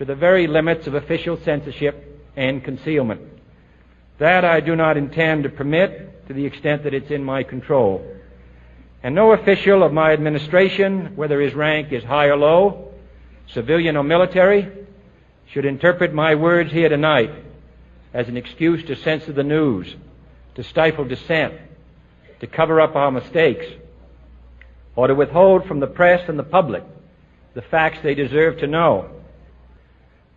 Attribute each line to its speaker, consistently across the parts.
Speaker 1: to the very limits of official censorship and concealment. That I do not intend to permit to the extent that it's in my control. And no official of my administration, whether his rank is high or low, civilian or military, should interpret my words here tonight as an excuse to censor the news, to stifle dissent, to cover up our mistakes, or to withhold from the press and the public the facts they deserve to know.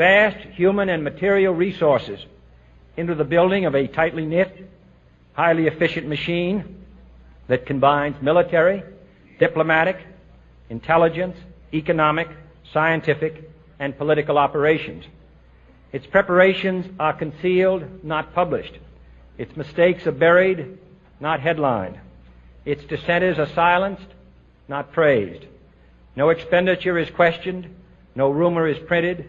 Speaker 1: vast human and material resources into the building of a tightly knit, highly efficient machine that combines military, diplomatic, intelligence, economic, scientific, and political operations. Its preparations are concealed, not published. Its mistakes are buried, not headlined. Its dissenters are silenced, not praised. No expenditure is questioned, no rumor is printed,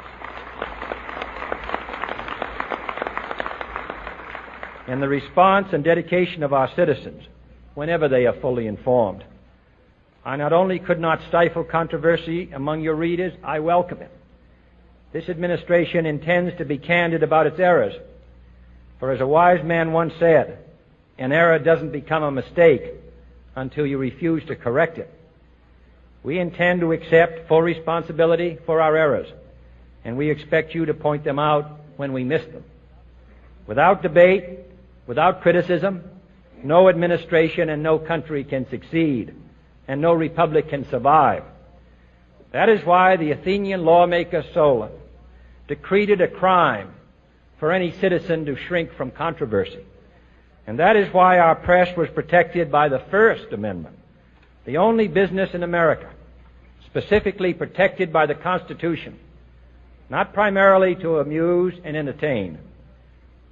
Speaker 1: in the response and dedication of our citizens whenever they are fully informed. I not only could not stifle controversy among your readers, I welcome it. This administration intends to be candid about its errors. For as a wise man once said, an error doesn't become a mistake until you refuse to correct it. We intend to accept full responsibility for our errors, and we expect you to point them out when we miss them. Without debate, without criticism, no administration and no country can succeed, and no republic can survive. That is why the Athenian lawmaker Solon decreed it a crime for any citizen to shrink from controversy. And that is why our press was protected by the First Amendment, the only business in America specifically protected by the Constitution, not primarily to amuse and entertain,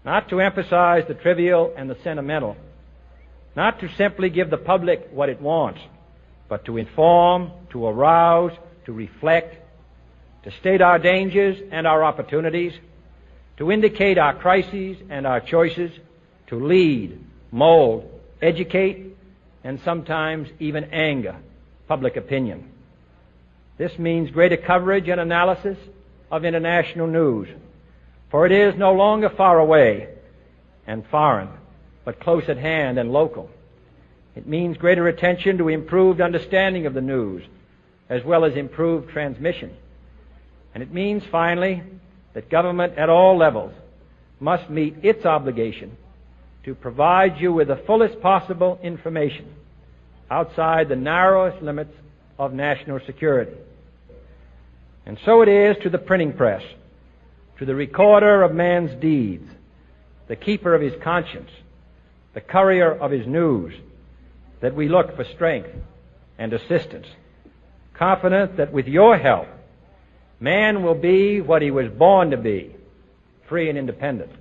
Speaker 1: not to emphasize the trivial and the sentimental, not to simply give the public what it wants, but to inform, to arouse, to reflect, to state our dangers and our opportunities, to indicate our crises and our choices, to lead, mold, educate, and sometimes even anger public opinion. This means greater coverage and analysis of international news, for it is no longer far away and foreign, but close at hand and local. It means greater attention to improved understanding of the news, as well as improved transmission. And it means, finally, that government at all levels must meet its obligation to provide you with the fullest possible information outside the narrowest limits of national security. And so it is to the printing press, to the recorder of man's deeds, the keeper of his conscience, the courier of his news, that we look for strength and assistance, confident that with your help, man will be what he was born to be, free and independent.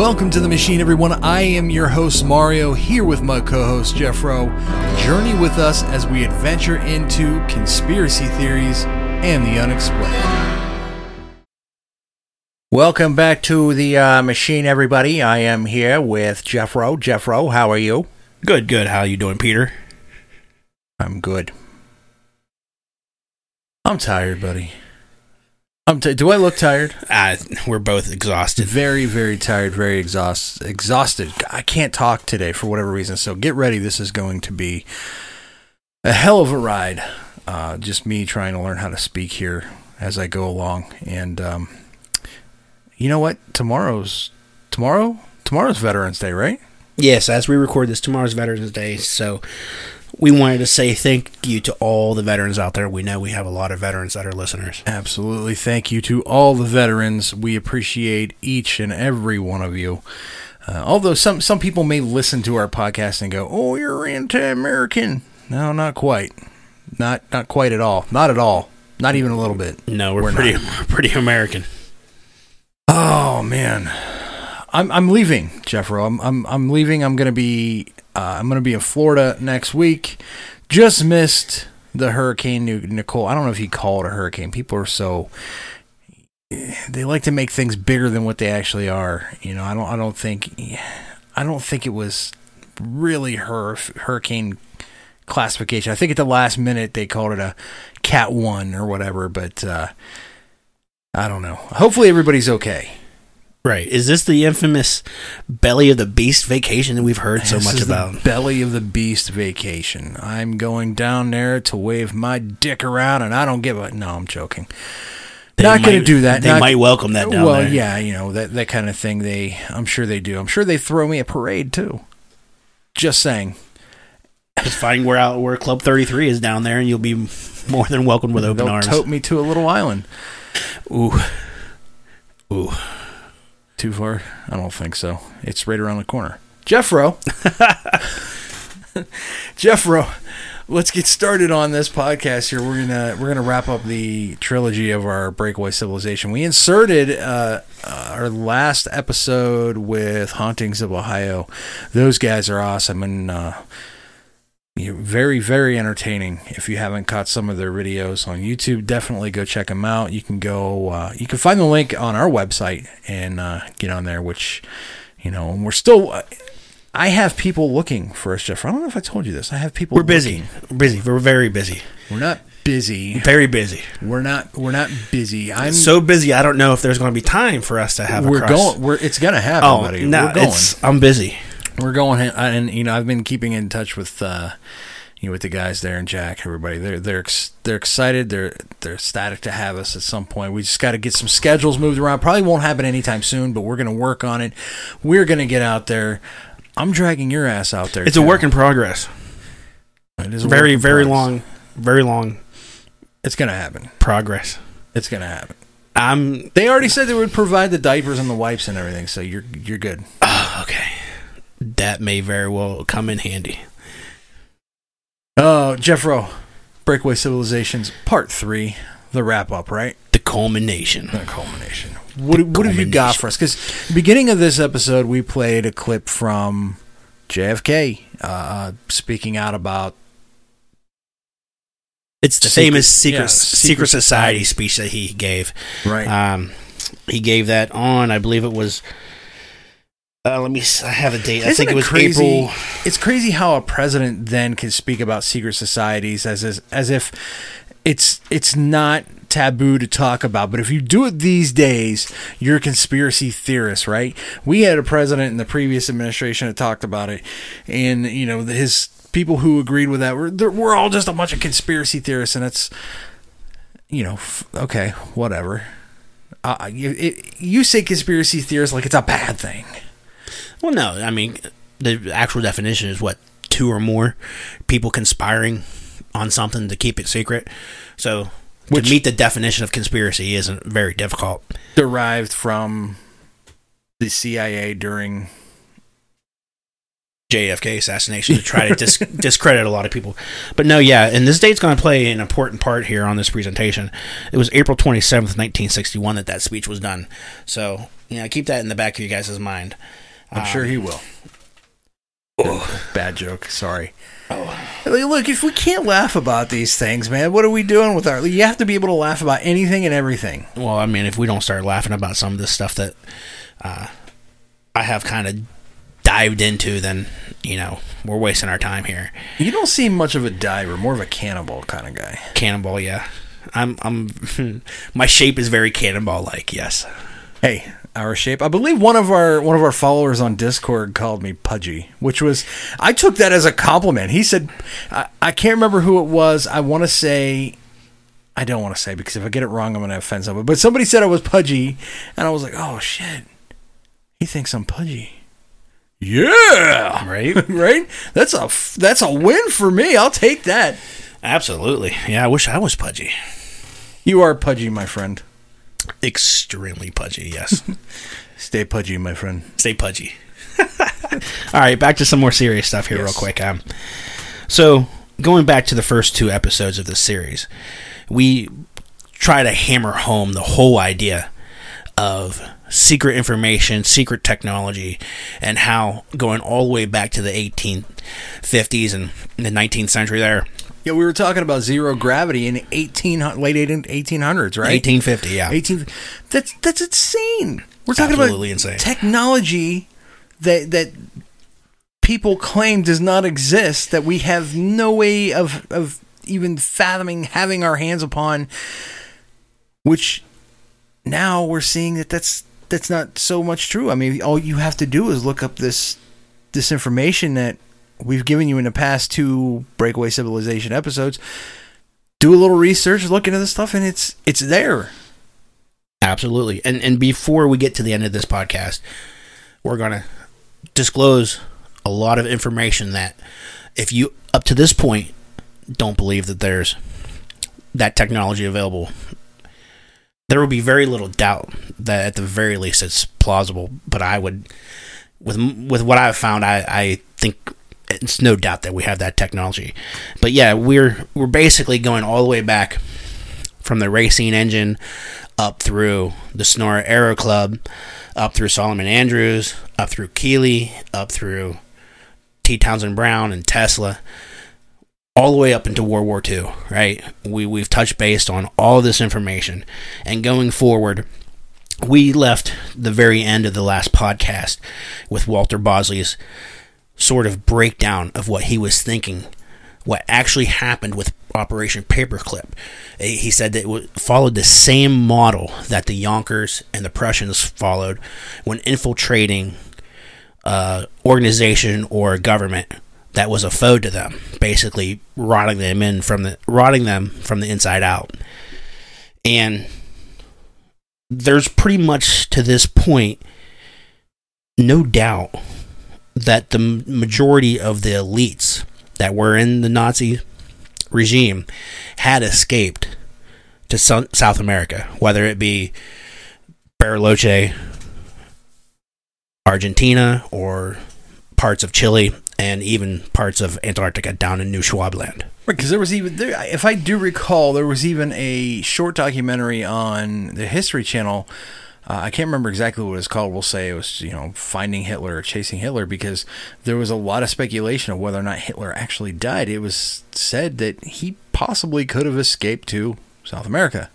Speaker 2: Welcome to the machine, everyone. I am your host, Mario, here with my co host, Jeff Rowe. Journey with us as we adventure into conspiracy theories and the unexplained.
Speaker 3: Welcome back to the uh, machine, everybody. I am here with Jeff Rowe. Jeff Rowe, how are you?
Speaker 4: Good, good. How are you doing, Peter?
Speaker 3: I'm good. I'm tired, buddy. I'm t- do I look tired?
Speaker 4: Uh, we're both exhausted.
Speaker 3: Very, very tired, very exhaust- exhausted. I can't talk today for whatever reason, so get ready. This is going to be a hell of a ride. Uh, just me trying to learn how to speak here as I go along. And um, you know what? Tomorrow's tomorrow. Tomorrow's Veterans Day, right?
Speaker 4: Yes, as we record this, tomorrow's Veterans Day, so we wanted to say thank you to all the veterans out there. We know we have a lot of veterans that are listeners.
Speaker 3: Absolutely. Thank you to all the veterans. We appreciate each and every one of you. Uh, although some some people may listen to our podcast and go, "Oh, you're anti-American." No, not quite. Not not quite at all. Not at all. Not even a little bit.
Speaker 4: No, we're,
Speaker 3: We're
Speaker 4: pretty
Speaker 3: not.
Speaker 4: pretty American.
Speaker 3: Oh man, I'm I'm leaving, Jeffro. I'm I'm I'm leaving. I'm gonna be uh, I'm gonna be in Florida next week. Just missed the hurricane Nicole. I don't know if you call it a hurricane. People are so they like to make things bigger than what they actually are. You know, I don't I don't think I don't think it was really her hurricane classification. I think at the last minute they called it a Cat One or whatever, but uh, I don't know. Hopefully everybody's okay.
Speaker 4: Right. Is this the infamous belly of the beast vacation that we've heard so much
Speaker 3: is the
Speaker 4: about?
Speaker 3: belly of the beast vacation. I'm going down there to wave my dick around, and I don't give a. No, I'm joking.
Speaker 4: They
Speaker 3: not going to do that.
Speaker 4: They
Speaker 3: Not-
Speaker 4: might welcome that down
Speaker 3: well,
Speaker 4: there.
Speaker 3: yeah, you know that that kind of thing. They, I'm sure they do. I'm sure they throw me a parade too. Just saying.
Speaker 4: Just find where out where Club Thirty Three is down there, and you'll be more than welcome with open
Speaker 3: They'll
Speaker 4: arms.
Speaker 3: tote me to a little island.
Speaker 4: Ooh, ooh.
Speaker 3: Too far? I don't think so. It's right around the corner. Jeffro. Jeffro, let's get started on this podcast here. We're gonna we're gonna wrap up the trilogy of our breakaway civilization. We inserted uh, uh, our last episode with Hauntings of Ohio. Those guys are awesome and uh, you're very very entertaining. If you haven't caught some of their videos on YouTube, definitely go check them out. You can go uh, you can find the link on our website and uh, get on there. Which you know, and we're still. I have people looking for us, Jeff. I don't know if I told you this. I have people.
Speaker 4: We're busy. We're busy. We're very busy.
Speaker 3: We're not busy.
Speaker 4: Very busy.
Speaker 3: We're not. We're not busy. I'm
Speaker 4: so busy. I don't know if there's going to be time for us to have.
Speaker 3: We're going. We're. It's gonna happen,
Speaker 4: Oh
Speaker 3: buddy.
Speaker 4: no,
Speaker 3: we're going.
Speaker 4: it's. I'm busy.
Speaker 3: We're going. And you know, I've been keeping in touch with. uh you know, with the guys there and Jack, everybody, they're they're ex- they're excited. They're they're ecstatic to have us at some point. We just got to get some schedules moved around. Probably won't happen anytime soon, but we're gonna work on it. We're gonna get out there. I'm dragging your ass out there.
Speaker 4: It's a work in progress.
Speaker 3: It is a
Speaker 4: Very,
Speaker 3: work in
Speaker 4: very
Speaker 3: progress.
Speaker 4: long, very long
Speaker 3: It's gonna happen.
Speaker 4: progress.
Speaker 3: It's gonna happen.
Speaker 4: I'm
Speaker 3: They already said they would provide the diapers and the wipes and everything, so you're you're good.
Speaker 4: okay. That may very well come in handy.
Speaker 3: Oh, Jeffro, Breakaway Civilizations Part Three, the wrap up, right?
Speaker 4: The culmination.
Speaker 3: The culmination. What what have you got for us? Because beginning of this episode, we played a clip from JFK uh, speaking out about
Speaker 4: It's the
Speaker 3: Secret-
Speaker 4: famous secret
Speaker 3: yeah,
Speaker 4: secret,
Speaker 3: Secret
Speaker 4: society speech that he gave.
Speaker 3: Right.
Speaker 4: Um, he gave that on, I believe it was. Uh, let me. I have a date. I
Speaker 3: Isn't
Speaker 4: think it was
Speaker 3: crazy?
Speaker 4: April.
Speaker 3: It's crazy how a president then can speak about secret societies as as, as if it's it's not taboo to talk about. But if you do it these days, you're a conspiracy theorist, right? We had a president in the previous administration that talked about it, and you know his people who agreed with that were we're all just a bunch of conspiracy theorists, and it's you know f- okay, whatever. Uh, you, it, you say conspiracy theorists like it's a bad thing.
Speaker 4: Well, no, I mean the actual definition is what two or more people conspiring on something to keep it secret. So
Speaker 3: Which-
Speaker 4: to meet the definition of conspiracy isn't very difficult.
Speaker 3: derived from the CIA during
Speaker 4: JFK assassination to try to dis- discredit a lot of people. But no, yeah, and this date's going to play an important part here on this presentation. It was April 27th, 1961 that that speech was done. So, you know, keep that in the back of you guys' mind.
Speaker 3: I'm
Speaker 4: Um,
Speaker 3: sure he will. Bad joke. Sorry. Look, if we can't laugh about these things, man, what are we doing with our? You have to be able to laugh about anything and everything.
Speaker 4: Well, I mean, if we don't start laughing about some of this stuff that uh, I have kind of dived into, then, you know, we're wasting our time here.
Speaker 3: You don't seem much of a diver, more of a cannibal kind of guy.
Speaker 4: Cannonball, yeah. I'm, I'm, my shape is very cannonball like, yes.
Speaker 3: Hey, our shape. I believe one of our one of our followers on Discord called me pudgy, which was I took that as a compliment. He said, I, I can't remember who it was. I want to say, I don't want to say because if I get it wrong, I'm going to offend someone. But somebody said I was pudgy, and I was like, oh shit, he thinks I'm pudgy. Yeah,
Speaker 4: Right?
Speaker 3: right. That's a that's a win for me. I'll take that.
Speaker 4: Absolutely. Yeah, I wish I was pudgy.
Speaker 3: You are pudgy, my friend.
Speaker 4: Extremely pudgy, yes.
Speaker 3: Stay pudgy, my friend.
Speaker 4: Stay pudgy. All right, back to some more serious stuff here, real quick. Um, so, going back to the first two episodes of this series, we try to hammer home the whole idea of secret information, secret technology, and how going all the way back to the 1850s and the 19th century there,
Speaker 3: Yeah, we were talking about zero gravity in eighteen late eighteen hundreds, right?
Speaker 4: 1850, yeah.
Speaker 3: 18 that's that's insane we're talking
Speaker 4: Absolutely
Speaker 3: about
Speaker 4: insane.
Speaker 3: technology that that people claim does not exist that we have no way of of even fathoming having our hands upon which now we're seeing that that's that's not so much true i mean all you have to do is look up this this information that we've given you in the past two breakaway civilization episodes. Do a little research look into this stuff and it's it's there.
Speaker 4: Absolutely. And and before we get to the end of this podcast, we're going to disclose a lot of information that if you up to this point don't believe that there's that technology available, there will be very little doubt that at the very least it's plausible, but I would with with what I've found I I think it's no doubt that we have that technology. But yeah, we're we're basically going all the way back from the racing engine up through the Sonora Aero Club, up through Solomon Andrews, up through Keely, up through T. Townsend Brown and Tesla, all the way up into World War II, right? We, we've touched base on all this information. And going forward, we left the very end of the last podcast with Walter Bosley's sort of breakdown of what he was thinking, what actually happened with Operation Paperclip. Uh, He said that it followed the same model that the Junkers and the Prussians followed when infiltrating uh, organization or government that was a foe to them, basically rotting them in from the rotting them from the inside out. And there's pretty much to this point no doubt that the majority of the elites that were in the Nazi regime had escaped to South America, whether it be Bariloche, Argentina, or parts of Chile, and even parts of Antarctica down in Neuschwabenland. Right,
Speaker 3: because there was even, there, if I do recall, there was even a short documentary on the History Channel. Uh, I can't remember exactly what it was called. We'll say it was, you know, Finding Hitler or Chasing Hitler, because there was a lot of speculation of whether or not Hitler actually died. It was said that he possibly could have escaped to South America.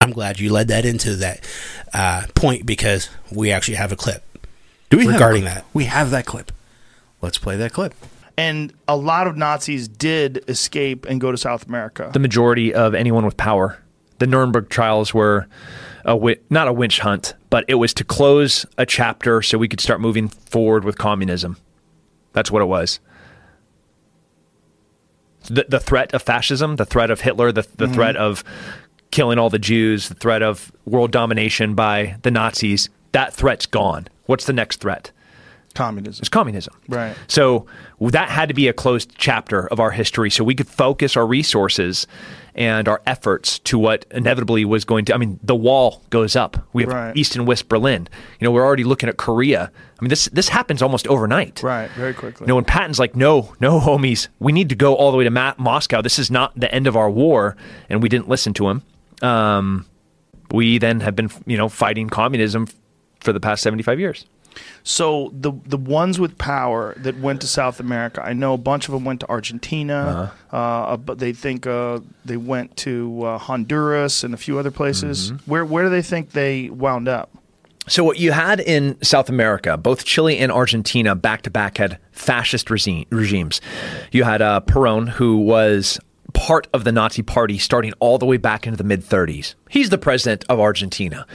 Speaker 4: I'm glad you led that into that uh, point because we actually have a clip.
Speaker 3: Do we
Speaker 4: regarding
Speaker 3: have,
Speaker 4: that?
Speaker 3: We have that clip. Let's play that clip.
Speaker 5: And a lot of Nazis did escape and go to South America.
Speaker 6: the majority of anyone with power. The Nuremberg trials were a wi- not a winch hunt, but it was to close a chapter so we could start moving forward with communism. That's what it was. The, the threat of fascism, the threat of Hitler, the, the mm-hmm. threat of killing all the Jews, the threat of world domination by the Nazis, that threat's gone. What's the next threat?
Speaker 5: Communism.
Speaker 6: It's communism.
Speaker 5: Right.
Speaker 6: So that had to be a closed chapter of our history so we could focus our resources and our efforts to what inevitably was going to I mean the wall goes up. We have
Speaker 5: Right.
Speaker 6: East and West Berlin. You know, we're already looking at Korea. I mean this this happens almost overnight.
Speaker 5: Right, very quickly.
Speaker 6: You know, when Patton's like, no, no, homies, we need to go all the way to Ma- Moscow. This is not the end of our war, and we didn't listen to him. Um, we then have been, you know, fighting communism for the past seventy-five years.
Speaker 5: So the the ones with power that went to South America, I know a bunch of them went to Argentina.
Speaker 6: Uh-huh.
Speaker 5: uh but they think uh, they went to uh, Honduras and a few other places.
Speaker 6: Mm-hmm.
Speaker 5: Where where do they think they wound up?
Speaker 6: So what you had in South America, both Chile and Argentina, back to back had fascist regime, regimes. You had uh, Perón, who was part of the Nazi Party starting all the way back into the mid 30s. He's the president of Argentina.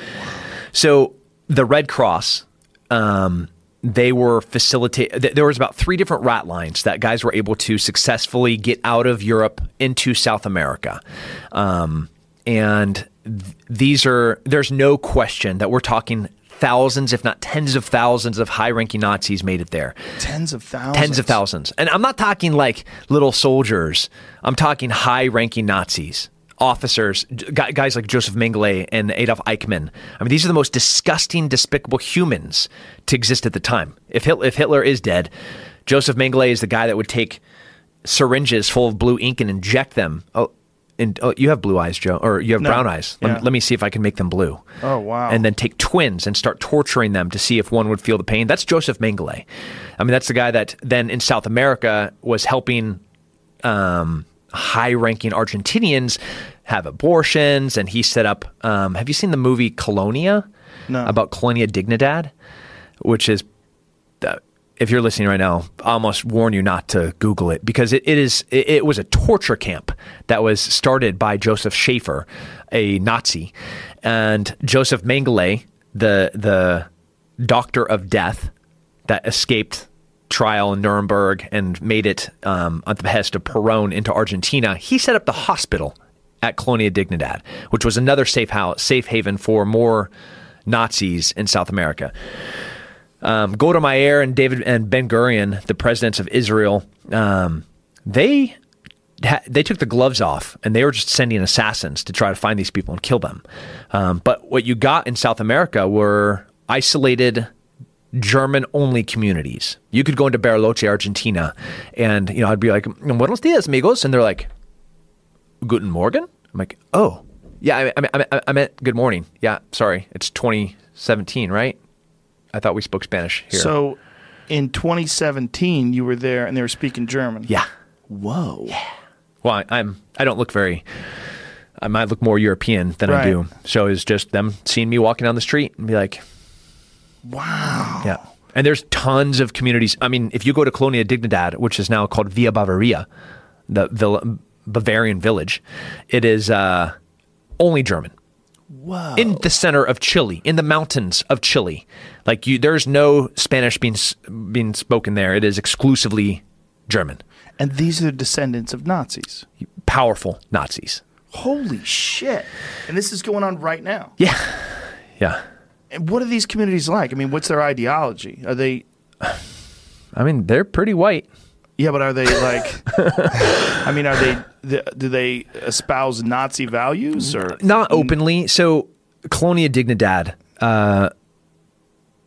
Speaker 6: So the Red Cross, um, they were facilitate. There was about three different rat lines that guys were able to successfully get out of Europe into South America, um, and th- these are. There's no question that we're talking thousands, if not tens of thousands, of high-ranking Nazis made it there
Speaker 5: Tens of thousands.
Speaker 6: tens of thousands. And I'm not talking like little soldiers. I'm talking high-ranking Nazis, officers, guys like Joseph Mengele and Adolf Eichmann. I mean, these are the most disgusting, despicable humans to exist at the time. If Hitler, if Hitler is dead, Joseph Mengele is the guy that would take syringes full of blue ink and inject them. Oh, and oh, you have blue eyes, Joe, or you have
Speaker 5: No.
Speaker 6: brown eyes. Let,
Speaker 5: Yeah.
Speaker 6: me, let me see if I can make them blue.
Speaker 5: Oh, wow.
Speaker 6: And then take twins and start torturing them to see if one would feel the pain. That's Joseph Mengele. I mean, that's the guy that then in South America was helping um, high-ranking Argentinians have abortions, and he set up. Um, have you seen the movie Colonia?
Speaker 5: No.
Speaker 6: About Colonia Dignidad, which is uh, if you're listening right now, I almost warn you not to Google it because it, it is it, it was a torture camp that was started by Joseph Schaefer, a Nazi, and Joseph Mengele, the the doctor of death that escaped trial in Nuremberg and made it um, at the behest of Perón into Argentina. He set up the hospital at Colonia Dignidad, which was another safe house, safe haven for more Nazis in South America um, Golda Meir and David and Ben Gurion, the presidents of Israel, um, they they took the gloves off and they were just sending assassins to try to find these people and kill them. Um, but what you got in South America were isolated German only communities. You could go into Bariloche, Argentina, and you know I'd be like, "Buenos dias, amigos," and they're like, "Guten Morgen." I'm like, "Oh, yeah, I, I, I, I meant good morning." Yeah, sorry, it's 2017, right? I thought we spoke Spanish here.
Speaker 5: So in 2017, you were there and they were speaking German.
Speaker 6: yeah.
Speaker 5: Whoa. Yeah.
Speaker 6: Well, I, I'm. I don't look very. I might look more European than I do. So it's just them seeing me walking down the street and be like,
Speaker 5: Wow.
Speaker 6: yeah. And there's tons of communities. I mean, if you go to Colonia Dignidad, which is now called Villa Baviera, the Vill- Bavarian village, it is uh, only German.
Speaker 5: Whoa.
Speaker 6: In the center of Chile, in the mountains of Chile, like you, there's no Spanish being being spoken there. It is exclusively German.
Speaker 5: and these are the descendants of Nazis.
Speaker 6: Powerful Nazis.
Speaker 5: Holy shit. And this is going on right now.
Speaker 6: Yeah, yeah.
Speaker 5: And what are these communities like? I mean, what's their ideology? Are they
Speaker 6: I mean, they're pretty white.
Speaker 5: Yeah, but are they like I mean, are they do they espouse Nazi values or
Speaker 6: Not openly. So, Colonia Dignidad, uh,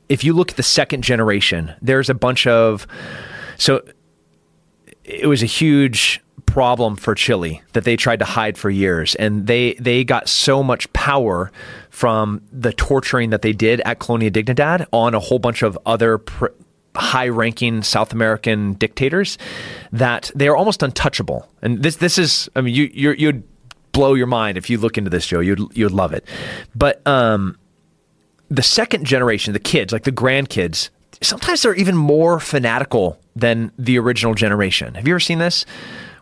Speaker 6: if you look at the second generation, there's a bunch of. So, it was a huge problem for Chile that they tried to hide for years, and they they got so much power from the torturing that they did at Colonia Dignidad on a whole bunch of other pr- high ranking South American dictators that they are almost untouchable. And this this is I mean you you you'd blow your mind if you look into this, Joe. You'd you'd love it. But um, the second generation, the kids, like the grandkids, sometimes they're even more fanatical than the original generation. Have you ever seen this?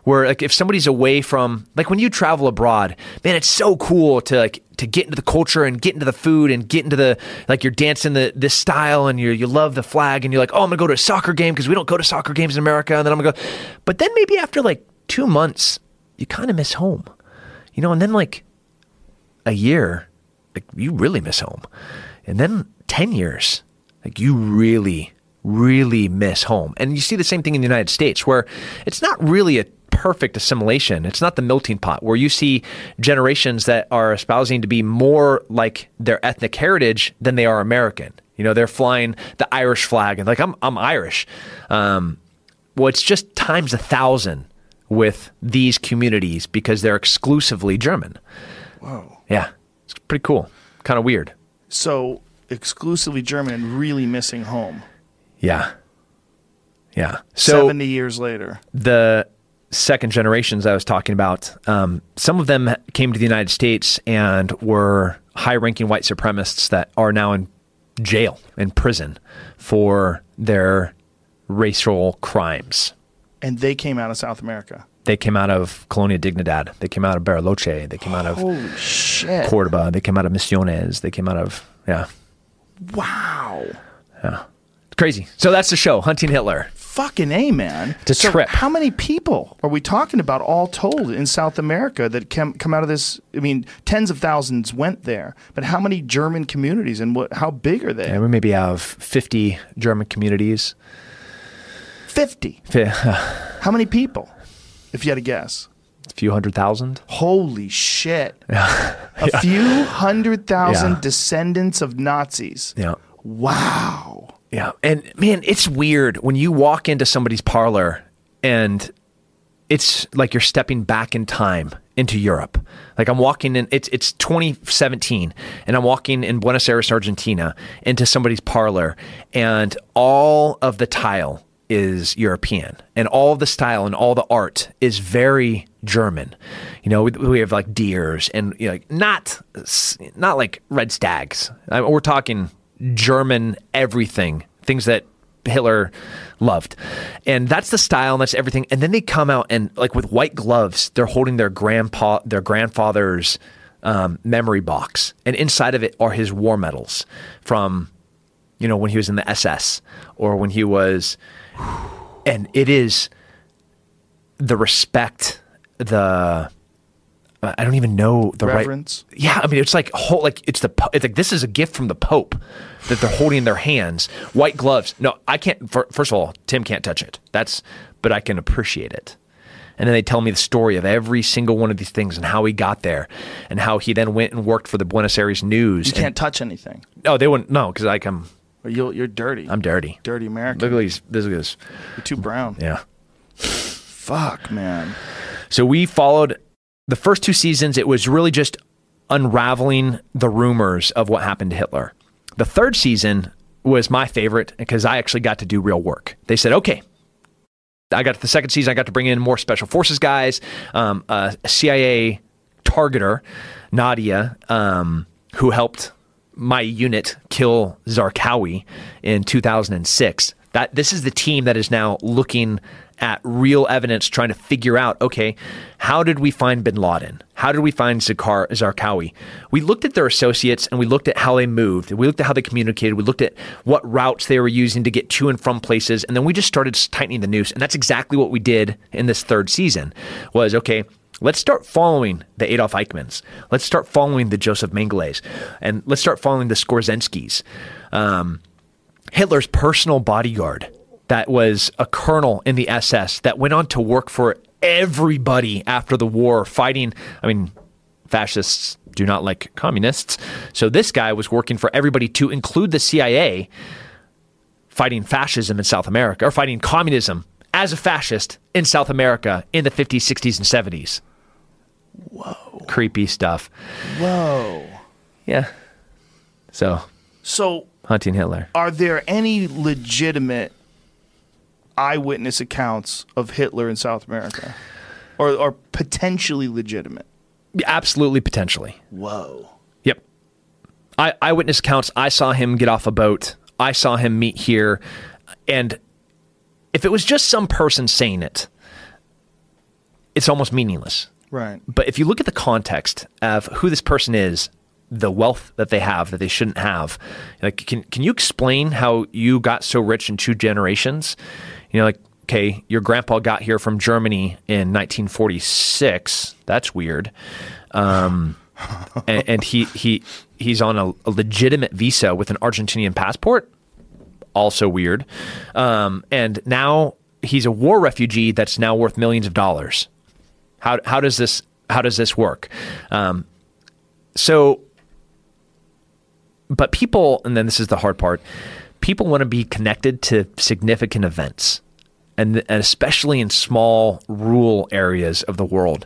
Speaker 6: Where like if somebody's away from like when you travel abroad, man, it's so cool to like to get into the culture and get into the food and get into the like you're dancing the this style and you you love the flag and you're like, oh, I'm gonna go to a soccer game because we don't go to soccer games in America, and then I'm gonna go. But then maybe after like two months, you kind of miss home, you know, and then like a year, like you really miss home. And then 10 years, like you really, really miss home. And you see the same thing in the United States where it's not really a perfect assimilation. It's not the melting pot where you see generations that are espousing to be more like their ethnic heritage than they are American. You know, they're flying the Irish flag and like, I'm, I'm Irish. Um, well, it's just times a thousand with these communities because they're exclusively German.
Speaker 5: Whoa.
Speaker 6: Yeah, it's pretty cool. Kind of weird.
Speaker 5: So exclusively German and really missing home.
Speaker 6: Yeah. Yeah. So
Speaker 5: 70 years later.
Speaker 6: the second generations I was talking about, um, some of them came to the United States and were high ranking white supremacists that are now in jail, in prison for their racial crimes.
Speaker 5: And they came out of South America.
Speaker 6: They came out of Colonia Dignidad. They came out of Bariloche. They came out of
Speaker 5: Holy shit.
Speaker 6: Cordoba. They came out of Misiones. They came out of, yeah.
Speaker 5: Wow.
Speaker 6: It's crazy. So that's the show, Hunting Hitler.
Speaker 5: Fucking A, man.
Speaker 6: It's a
Speaker 5: so
Speaker 6: trip.
Speaker 5: How many people are we talking about all told in South America that come, come out of this? I mean, tens of thousands went there, but how many German communities and what? how big are they?
Speaker 6: And we maybe have 50 German communities.
Speaker 5: 50.
Speaker 6: A
Speaker 5: How many people, if you had to guess?
Speaker 6: A few hundred thousand.
Speaker 5: Holy shit. A few hundred thousand
Speaker 6: Yeah.
Speaker 5: descendants of Nazis.
Speaker 6: Yeah.
Speaker 5: Wow.
Speaker 6: Yeah. And man, it's weird when you walk into somebody's parlor and it's like you're stepping back in time into Europe. Like I'm walking in it's it's 2017 and I'm walking in Buenos Aires, Argentina into somebody's parlor and all of the tile is European and all the style and all the art is very German. You know, we, we have like deers and you know, not not like red stags. I, we're talking German everything, things that Hitler loved. And that's the style and that's everything. And then they come out and like with white gloves, they're holding their grandpa their grandfather's um, memory box. And inside of it are his war medals from you know when he was in the SS or when he was and it is the respect the Uh, I don't even know the
Speaker 5: Reverence.
Speaker 6: right. Yeah, I mean it's like whole like it's the it's like this is a gift from the Pope that they're holding in their hands. White gloves. No, I can't. fir- First of all, Tim can't touch it. That's but I can appreciate it. And then they tell me the story of every single one of these things and how he got there, and how he then went and worked for the Buenos Aires News.
Speaker 5: You can't touch anything.
Speaker 6: And, oh, they wouldn't. No, because I
Speaker 5: come. You'll, you're dirty.
Speaker 6: I'm dirty.
Speaker 5: dirty American.
Speaker 6: Look at these. This look at this.
Speaker 5: You're too brown.
Speaker 6: Yeah.
Speaker 5: Fuck, man.
Speaker 6: So we followed the first two seasons. It was really just unraveling the rumors of what happened to Hitler. The third season was my favorite because I actually got to do real work. They said, okay. I got to the second season. I got to bring in more special forces guys, um, a CIA targeter, Nadia, um, who helped my unit kill Zarqawi in 2006. That this is the team that is now looking at real evidence, trying to figure out, okay, how did we find Bin Laden? How did we find Zakar Zarqawi? We looked at their associates and we looked at how they moved. We looked at how they communicated. We looked at what routes they were using to get to and from places, and then we just started tightening the noose. And that's exactly what we did in this third season. Was okay. Let's start following the Adolf Eichmanns. Let's start following the Joseph Mengeles, and let's start following the Skorzenys. Um, Hitler's personal bodyguard that was a colonel in the SS that went on to work for everybody after the war, fighting. I mean, fascists do not like communists. So this guy was working for everybody to include the CIA fighting fascism in South America or fighting communism as a fascist in South America in the 50s, 60s, and 70s. Whoa. Creepy stuff.
Speaker 5: Whoa.
Speaker 6: Yeah. So,
Speaker 5: So,
Speaker 6: hunting Hitler.
Speaker 5: are there any legitimate eyewitness accounts of Hitler in South America, or or potentially legitimate.
Speaker 6: Absolutely, potentially.
Speaker 5: Whoa.
Speaker 6: Yep. I eyewitness accounts. I saw him get off a boat. I saw him meet here, and if it was just some person saying it, it's almost meaningless.
Speaker 5: Right.
Speaker 6: But if you look at the context of who this person is, the wealth that they have that they shouldn't have, like can can you explain how you got so rich in two generations? You know, like okay, your grandpa got here from Germany in 1946. That's weird. Um, and, and he he he's on a, a legitimate visa with an Argentinian passport. Also weird. Um, and now he's a war refugee that's now worth millions of dollars. How how does this how does this work? Um, so, but people, and then this is the hard part. People want to be connected to significant events, and, and especially in small rural areas of the world,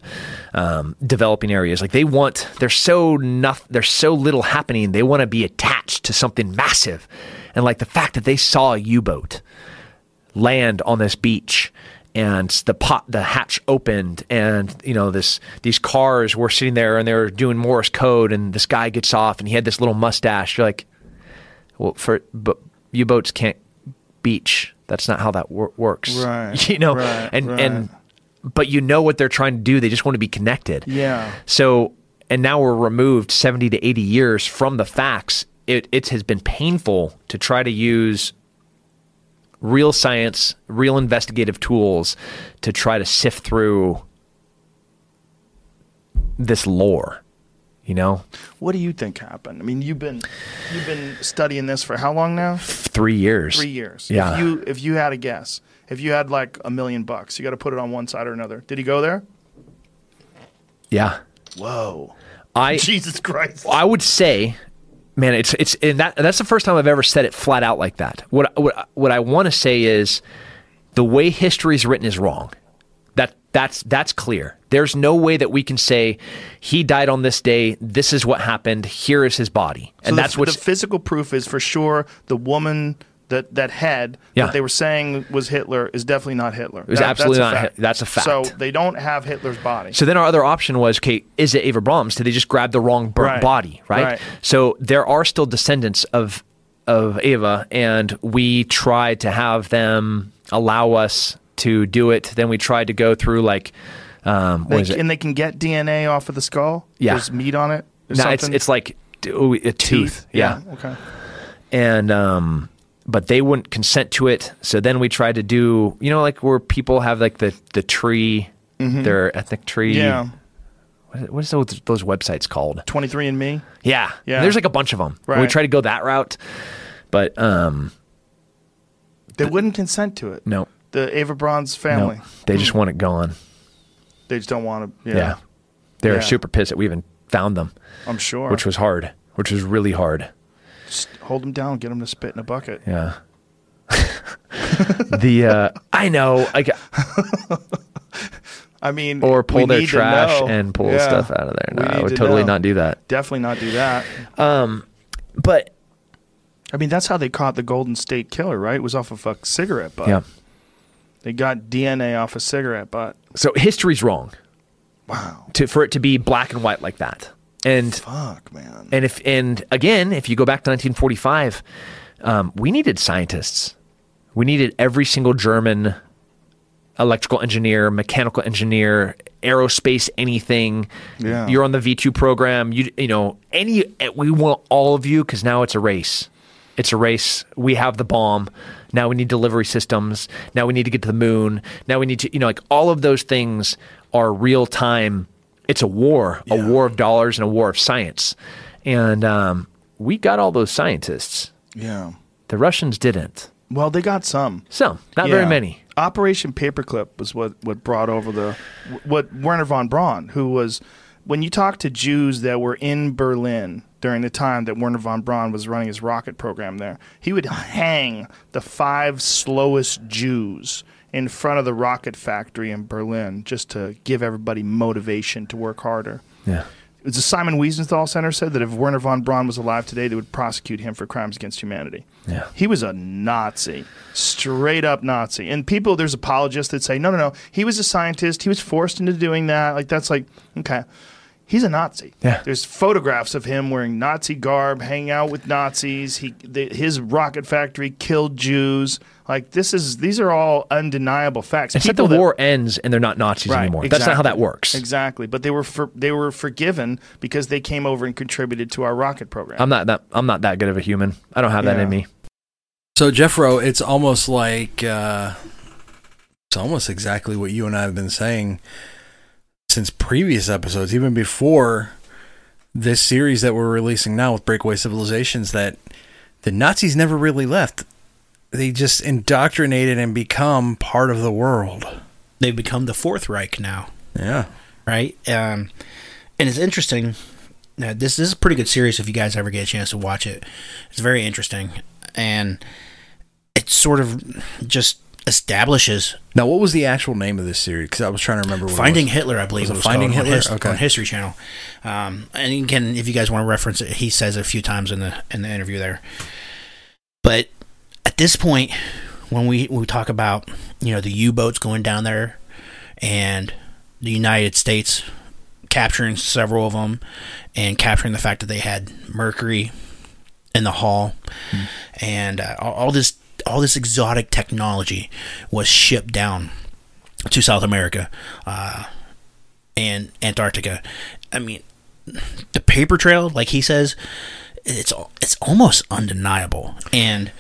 Speaker 6: um, developing areas. Like they want, there's so nothing, there's so little happening. They want to be attached to something massive, and like the fact that they saw a U-boat land on this beach and the pot the hatch opened and you know this these cars were sitting there and they were doing Morse code and this guy gets off and he had this little mustache you're like well for but U-boats can't beach that's not how that wor- works
Speaker 5: Right,
Speaker 6: you know
Speaker 5: right,
Speaker 6: and
Speaker 5: right.
Speaker 6: and but you know what they're trying to do they just want to be connected
Speaker 5: Yeah.
Speaker 6: so, and now we're removed 70 to 80 years from the facts. It, it has been painful to try to use real science, real investigative tools to try to sift through this lore, you know?
Speaker 5: What do you think happened? I mean, you've been you've been studying this for how long now?
Speaker 6: Three years.
Speaker 5: Three years.
Speaker 6: Yeah.
Speaker 5: If you if you had a guess, if you had like a million bucks, you got to put it on one side or another. Did he go there?
Speaker 6: Yeah.
Speaker 5: Whoa.
Speaker 6: I,
Speaker 5: Jesus Christ.
Speaker 6: I would say, man, it's it's and that that's the first time I've ever said it flat out like that. What what what I want to say is the way history is written is wrong. That that's that's clear. There's no way that we can say he died on this day. This is what happened. Here is his body, and
Speaker 5: the,
Speaker 6: that's what
Speaker 5: the physical proof is for sure the woman that that head
Speaker 6: Yeah.
Speaker 5: that they were saying was Hitler is definitely not Hitler. It
Speaker 6: was absolutely not Hit- that's a fact.
Speaker 5: So they don't have Hitler's body.
Speaker 6: So then our other option was, okay, is it Eva Braun? Did they just grab the wrong burnt
Speaker 5: Right.
Speaker 6: body, right?
Speaker 5: Right.
Speaker 6: So there are still descendants of of Eva, and we tried to have them allow us to do it. Then we tried to go through like, um,
Speaker 5: They- and they can get DNA off of the skull.
Speaker 6: Yeah.
Speaker 5: There's meat on it.
Speaker 6: No, it's
Speaker 5: something?
Speaker 6: it's like a tooth, yeah.
Speaker 5: Okay.
Speaker 6: and um but they wouldn't consent to it so then we tried to do you know like where people have like the the tree their ethnic tree
Speaker 5: Mm-hmm. Yeah.
Speaker 6: what is, what is those, those websites called
Speaker 5: 23andMe.
Speaker 6: yeah
Speaker 5: Yeah.
Speaker 6: there's like a bunch of them
Speaker 5: Right.
Speaker 6: we tried to go that route but um
Speaker 5: They wouldn't consent to it.
Speaker 6: no
Speaker 5: The Eva Braun's
Speaker 6: no
Speaker 5: family.
Speaker 6: they just want it gone
Speaker 5: They just don't want to.
Speaker 6: yeah,
Speaker 5: Yeah.
Speaker 6: they're
Speaker 5: Yeah.
Speaker 6: super pissed that we even found them
Speaker 5: I'm sure.
Speaker 6: which was hard which was really hard
Speaker 5: Just hold them down, get them to spit in a bucket.
Speaker 6: yeah the uh i know like
Speaker 5: I mean,
Speaker 6: or pull their trash and pull
Speaker 5: Yeah.
Speaker 6: stuff out of there. No, I would
Speaker 5: to
Speaker 6: totally
Speaker 5: know.
Speaker 6: not do that.
Speaker 5: Definitely not do that.
Speaker 6: Um, But
Speaker 5: I mean, that's how they caught the Golden State Killer, right? It was off of a cigarette butt.
Speaker 6: yeah,
Speaker 5: They got DNA off a cigarette butt.
Speaker 6: so history's wrong
Speaker 5: Wow.
Speaker 6: to for it to be black and white like that. And
Speaker 5: Fuck, man.
Speaker 6: and if and again, if you go back to 1945, um, we needed scientists. We needed every single German electrical engineer, mechanical engineer, aerospace, anything.
Speaker 5: Yeah.
Speaker 6: You're on the V2 program. You you know any. We want all of you because now it's a race. It's a race. We have the bomb. Now we need delivery systems. Now we need to get to the moon. Now we need to you know like all of those things are real time. It's a war, a war of dollars and a war of science, and um, we got all those scientists.
Speaker 5: Yeah.
Speaker 6: The Russians didn't.
Speaker 5: Well, they got some.
Speaker 6: Some, not very many.
Speaker 5: Operation Paperclip was what, what brought over the what Wernher von Braun, who was when you talk to Jews that were in Berlin during the time that Wernher von Braun was running his rocket program there, he would hang the five slowest Jews in front of the rocket factory in Berlin just to give everybody motivation to work harder.
Speaker 6: Yeah.
Speaker 5: the Simon Wiesenthal Center said that if Wernher von Braun was alive today, they would prosecute him for crimes against humanity.
Speaker 6: Yeah.
Speaker 5: He was a Nazi, straight up Nazi. And people, there's apologists that say, no, no, no, he was a scientist. He was forced into doing that. Like, that's like, okay. He's a Nazi.
Speaker 6: Yeah.
Speaker 5: There's photographs of him wearing Nazi garb, hanging out with Nazis. He, the, his rocket factory killed Jews. Like this is, these are all undeniable facts.
Speaker 6: It's like the
Speaker 5: People that-
Speaker 6: war ends and they're not Nazis
Speaker 5: Right,
Speaker 6: anymore. That's not how that works.
Speaker 5: Exactly, but they were for, they were forgiven because they came over and contributed to our rocket program.
Speaker 6: I'm not that. I'm not that good of a human. I don't have that in me.
Speaker 3: So Jeffro, it's almost like uh, it's almost exactly what you and I have been saying since previous episodes, even before this series that we're releasing now with Breakaway Civilizations. That the Nazis never really left; they just indoctrinated and become part of the world.
Speaker 4: They've become the Fourth Reich now.
Speaker 3: Yeah,
Speaker 4: right? Um, and it's interesting. Uh, this, this is a pretty good series if you guys ever get a chance to watch it. It's very interesting, and it sort of just establishes
Speaker 3: Now, what was the actual name of this series? Because I was trying to remember. What it
Speaker 4: Finding. Hitler. I believe
Speaker 3: Was
Speaker 4: it
Speaker 3: it
Speaker 4: was
Speaker 3: Finding Hitler?
Speaker 4: on, His-
Speaker 3: Okay.
Speaker 4: on History Channel. Um, and again, if you guys want to reference it, he says it a few times in the in the interview there. But at this point, when we we talk about you know the U boats going down there and the United States capturing several of them and capturing the fact that they had mercury in the hull and uh, all, all this all this exotic technology was shipped down to South America uh, and Antarctica. I mean, the paper trail, like he says, it's it's almost undeniable. And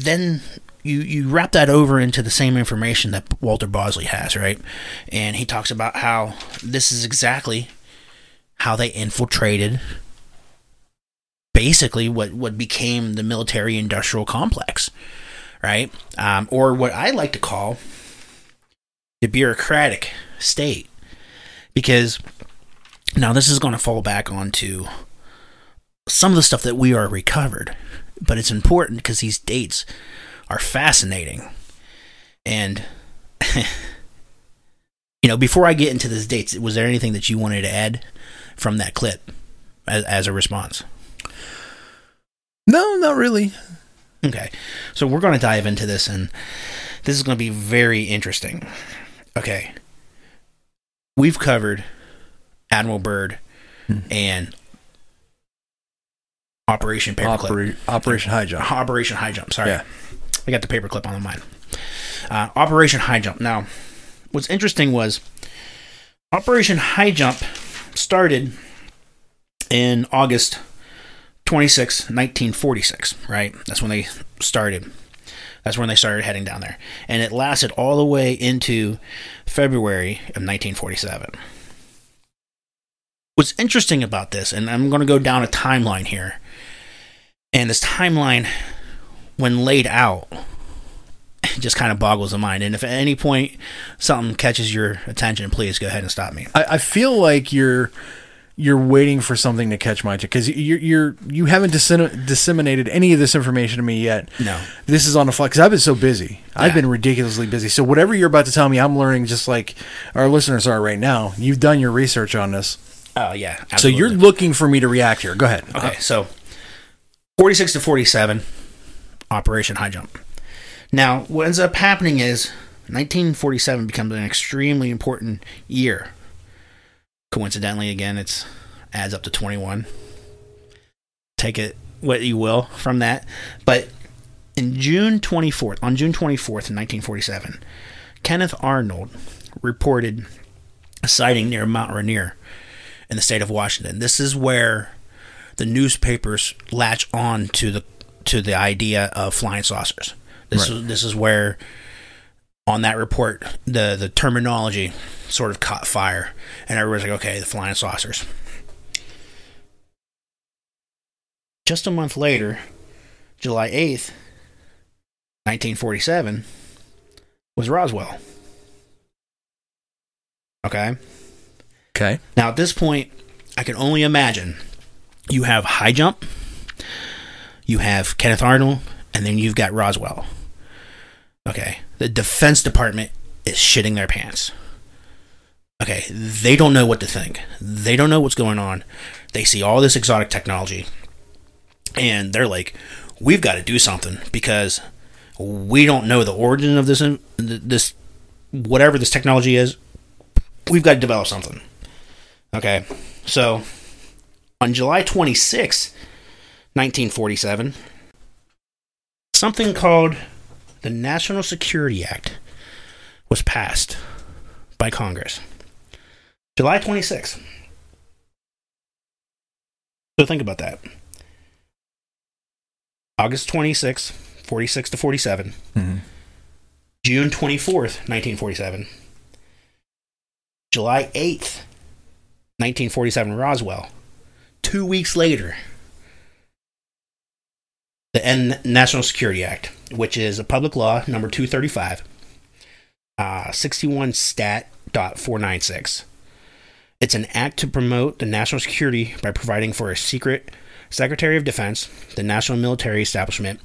Speaker 4: then you you wrap that over into the same information that Walter Bosley has, right? And he talks about how this is exactly how they infiltrated basically what what became the military industrial complex, right? Um, or what I like to call the bureaucratic state, because now this is going to fall back onto some of the stuff that we are recovered, but it's important because these dates are fascinating. And you know, before I get into these dates, was there anything that you wanted to add from that clip as, as a response?
Speaker 3: No, not really.
Speaker 4: Okay, so we're going to dive into this, and this is going to be very interesting. Okay, we've covered Admiral Byrd hmm. and Operation Paperclip.
Speaker 3: Opera- Operation High Jump.
Speaker 4: Operation High Jump. Sorry,
Speaker 3: Yeah.
Speaker 4: I got the paperclip on the mind. Uh, Operation High Jump. Now, what's interesting was Operation High Jump started in August 26, 1946, right? That's when they started. That's when they started heading down there. And it lasted all the way into February of 1947. What's interesting about this, and I'm going to go down a timeline here, and this timeline, when laid out, just kind of boggles the mind. And if at any point something catches your attention, please go ahead and stop me.
Speaker 3: I, I feel like you're you're waiting for something to catch my attention because you're you're you haven't dissemin- disseminated any of this information to me yet.
Speaker 4: No.
Speaker 3: this is on the fly because I've been so busy. I've been ridiculously busy. So whatever you're about to tell me, I'm learning just like our listeners are right now. You've done your research on this,
Speaker 4: Oh yeah.
Speaker 3: so you're looking for me to react here. Go ahead.
Speaker 4: Okay, so 46 to 47, Operation High Jump. Now, what ends up happening is 1947 becomes an extremely important year. Coincidentally, again, it's adds up to 21. Take it what you will from that. But in June 24th, on June 24th, in 1947, Kenneth Arnold reported a sighting near Mount Rainier in the state of Washington. This is where the newspapers latch on to the to the idea of flying saucers. This is this is where on that report the the terminology sort of caught fire and everybody's like okay the flying saucers. Just a month later, July 8th, 1947 was Roswell. Okay?
Speaker 3: Okay.
Speaker 4: Now, at this point, I can only imagine you have high jump, you have Kenneth Arnold, and then you've got Roswell. Okay. The Defense Department is shitting their pants. Okay, they don't know what to think. They don't know what's going on. They see all this exotic technology, and they're like, "We've got to do something because we don't know the origin of this this whatever this technology is. We've got to develop something." Okay, so on July 26, 1947, something called the National Security Act was passed by Congress. July 26. So think about that. August 26, 46 to 47.
Speaker 3: Mhm.
Speaker 4: June 24th, 1947. July 8th, 1947, Roswell. Two weeks later, the N- National Security Act, which is a public law number 235, uh, 61 stat dot 496. It's an act to promote the national security by providing for a secret Secretary of Defense, the national military establishment,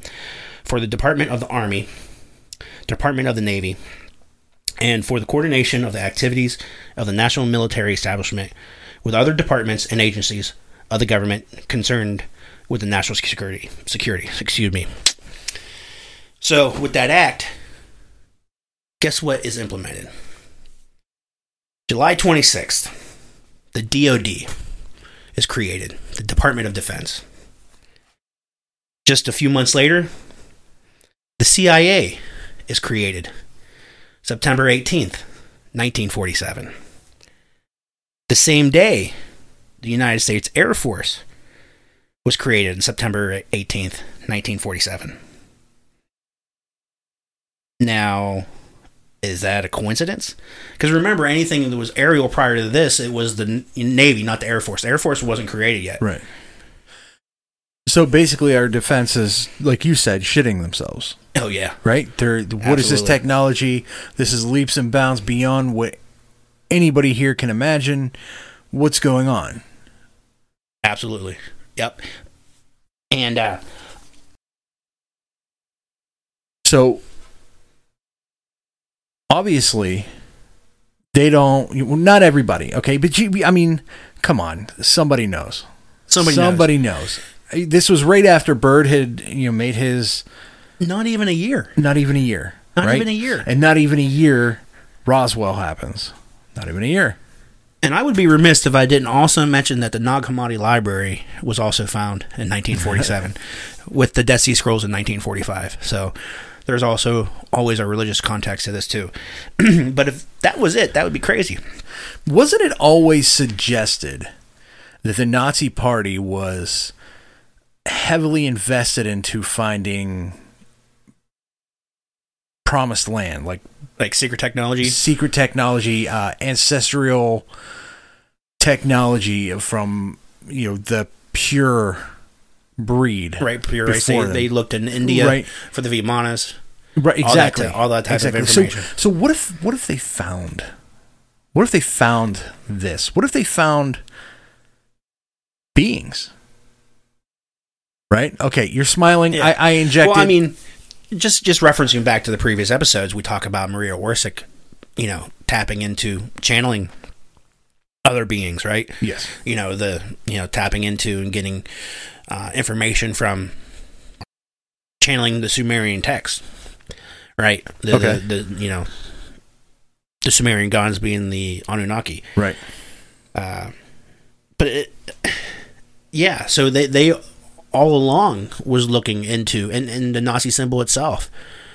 Speaker 4: for the Department of the Army, Department of the Navy, and for the coordination of the activities of the national military establishment with other departments and agencies of the government concerned with the national security. Security, excuse me. So, with that act, guess what is implemented? July 26th, the DoD is created, the Department of Defense. Just a few months later, the CIA is created, September 18th, 1947. The same day, the United States Air Force was created on September 18th, 1947. Now, is that a coincidence? Because remember, anything that was aerial prior to this, it was the Navy, not the Air Force. The Air Force wasn't created yet.
Speaker 3: Right. So basically, our defense is, like you said, shitting themselves.
Speaker 4: Oh, yeah.
Speaker 3: Right? They're, what is this technology? This is leaps and bounds beyond what anybody here can imagine. What's going on?
Speaker 4: Absolutely. Yep. And, uh,
Speaker 3: So obviously, they don't. Well, not everybody, okay? But you, I mean, come on, somebody knows.
Speaker 4: somebody, knows.
Speaker 3: somebody knows. This was right after Byrd had you know made his
Speaker 4: Not even a year.
Speaker 3: not even a year,
Speaker 4: Not
Speaker 3: right?
Speaker 4: even a year.
Speaker 3: and not even a year. Roswell happens. Not even a year.
Speaker 4: And I would be remiss if I didn't also mention that the Nag Hammadi Library was also found in 1947 with the Dead Sea Scrolls in 1945. So there's also always a religious context to this too. but if that was it, that would be crazy.
Speaker 3: Wasn't it always suggested that the Nazi Party was heavily invested into finding promised land, like
Speaker 4: Like secret technology.
Speaker 3: secret technology, uh, ancestral technology from you know the pure breed,
Speaker 4: Right, right. They, they looked in India
Speaker 3: Right.
Speaker 4: for the Vimanas.
Speaker 3: Right,
Speaker 4: all that
Speaker 3: exactly.
Speaker 4: all that type of information.
Speaker 3: So, so what if what if they found what if they found this? What if they found beings? Right? Okay, you're smiling.
Speaker 4: Yeah.
Speaker 3: I, I injected.
Speaker 4: Well, I mean, just just referencing back to the previous episodes, we talk about Maria Orsic, you know, tapping into channeling other beings, right?
Speaker 3: yes.
Speaker 4: You know, the you know tapping into and getting uh, information from channeling the Sumerian text, right? The,
Speaker 3: Okay.
Speaker 4: the, the you know the Sumerian gods being the Anunnaki.
Speaker 3: Right.
Speaker 4: Uh, but it, yeah, so they they all along was looking into and, and the Nazi symbol itself.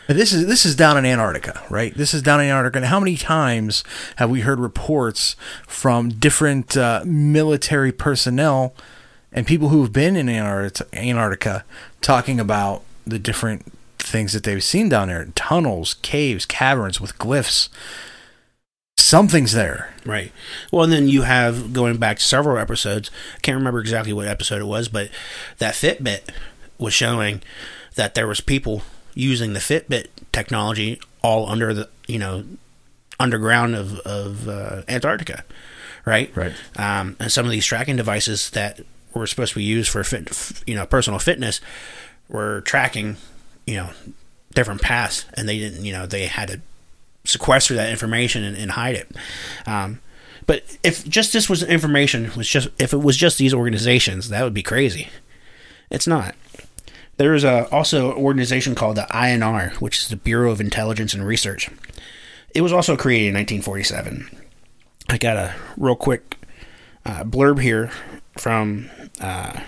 Speaker 3: This is this is down in Antarctica, right? This is down in Antarctica. And how many times have we heard reports from different uh, military personnel and people who have been in Antarctica talking about the different things that they've seen down there? Tunnels, caves, caverns with glyphs. Something's there.
Speaker 4: Right. Well, and then you have going back to several episodes. I can't remember exactly what episode it was, but that Fitbit was showing that there was people using the Fitbit technology all under the you know underground of of uh, Antarctica, right?
Speaker 3: Right.
Speaker 4: Um, and some of these tracking devices that were supposed to be used for fit, you know personal fitness were tracking you know different paths, and they didn't you know they had to sequester that information and, and hide it. Um, But if just this was information was just if it was just these organizations, that would be crazy. It's not. There is a, also an organization called the INR, which is the Bureau of Intelligence and Research. It was also created in 1947. I got a real quick uh, blurb here from. Uh,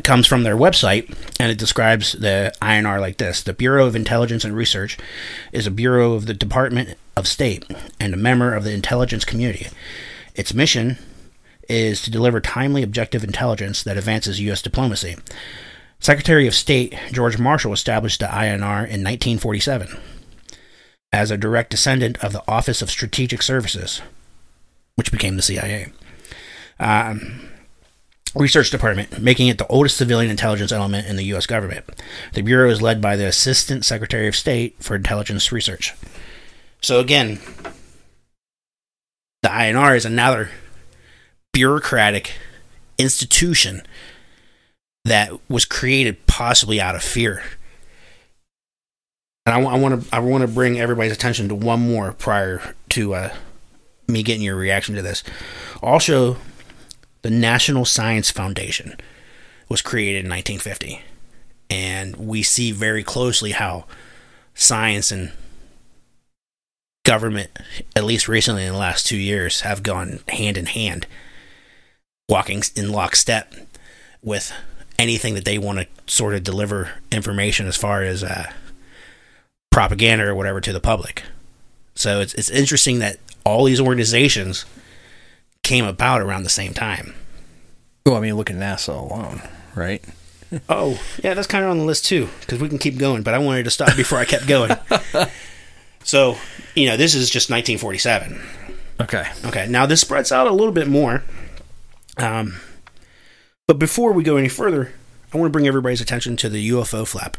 Speaker 4: it comes from their website, and it describes the INR like this: The Bureau of Intelligence and Research is a bureau of the Department of State and a member of the intelligence community. Its mission is to deliver timely, objective intelligence that advances U.S. diplomacy. Secretary of State George Marshall established the INR in 1947 as a direct descendant of the Office of Strategic Services, which became the CIA. Um, Research Department, making it the oldest civilian intelligence element in the U.S. government. The Bureau is led by the Assistant Secretary of State for Intelligence Research. So, again, the INR is another bureaucratic institution that was created possibly out of fear. And I want to I want to bring everybody's attention to one more prior to uh, me getting your reaction to this. Also, the National Science Foundation was created in 1950, and we see very closely how science and government, at least recently in the last two years, have gone hand in hand, walking in lockstep with anything that they want to sort of deliver information as far as uh, propaganda or whatever to the public. So it's it's interesting that all these organizations came about around the same time.
Speaker 3: Well, I mean, look at NASA alone, right?
Speaker 4: oh, yeah, that's kind of on the list too, because we can keep going, but I wanted to stop before I kept going. so, you know, this is just 1947.
Speaker 3: Okay.
Speaker 4: Okay, now this spreads out a little bit more. Um, but before we go any further, I want to bring everybody's attention to the UFO flap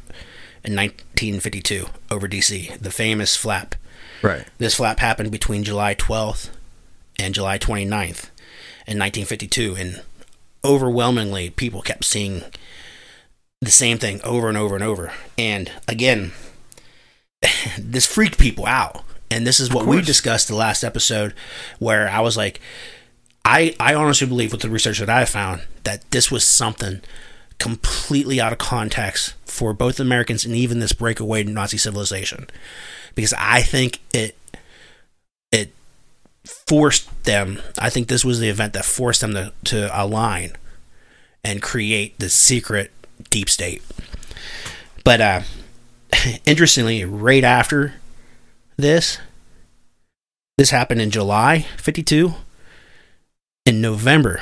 Speaker 4: in 1952 over DC, the famous flap.
Speaker 3: Right.
Speaker 4: This flap happened between July 12th and July 29th in 1952, and overwhelmingly people kept seeing the same thing over and over and over. And again, this freaked people out. And this is what we discussed the last episode where I was like, I, I honestly believe with the research that I found that this was something completely out of context for both Americans and even this breakaway Nazi civilization. Because I think it it forced them I think this was the event that forced them to, to align and create the secret deep state. But uh interestingly, right after this, this happened in July 52. In November,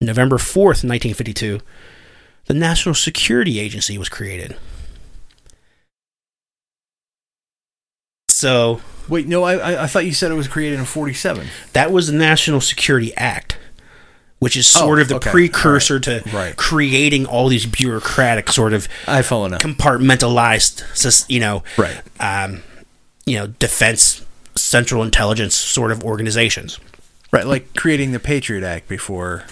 Speaker 4: November 4th, 1952, the National Security Agency was created. So
Speaker 3: Wait, no, I- I thought you said it was created in '47.
Speaker 4: that was the National Security Act, which is sort
Speaker 3: Oh,
Speaker 4: of the
Speaker 3: okay.
Speaker 4: precursor to
Speaker 3: Right.
Speaker 4: creating all these bureaucratic sort of
Speaker 3: I follow now.
Speaker 4: compartmentalized, you know,
Speaker 3: Right.
Speaker 4: um, you know, defense, central intelligence sort of organizations.
Speaker 3: Right, like creating the Patriot Act before.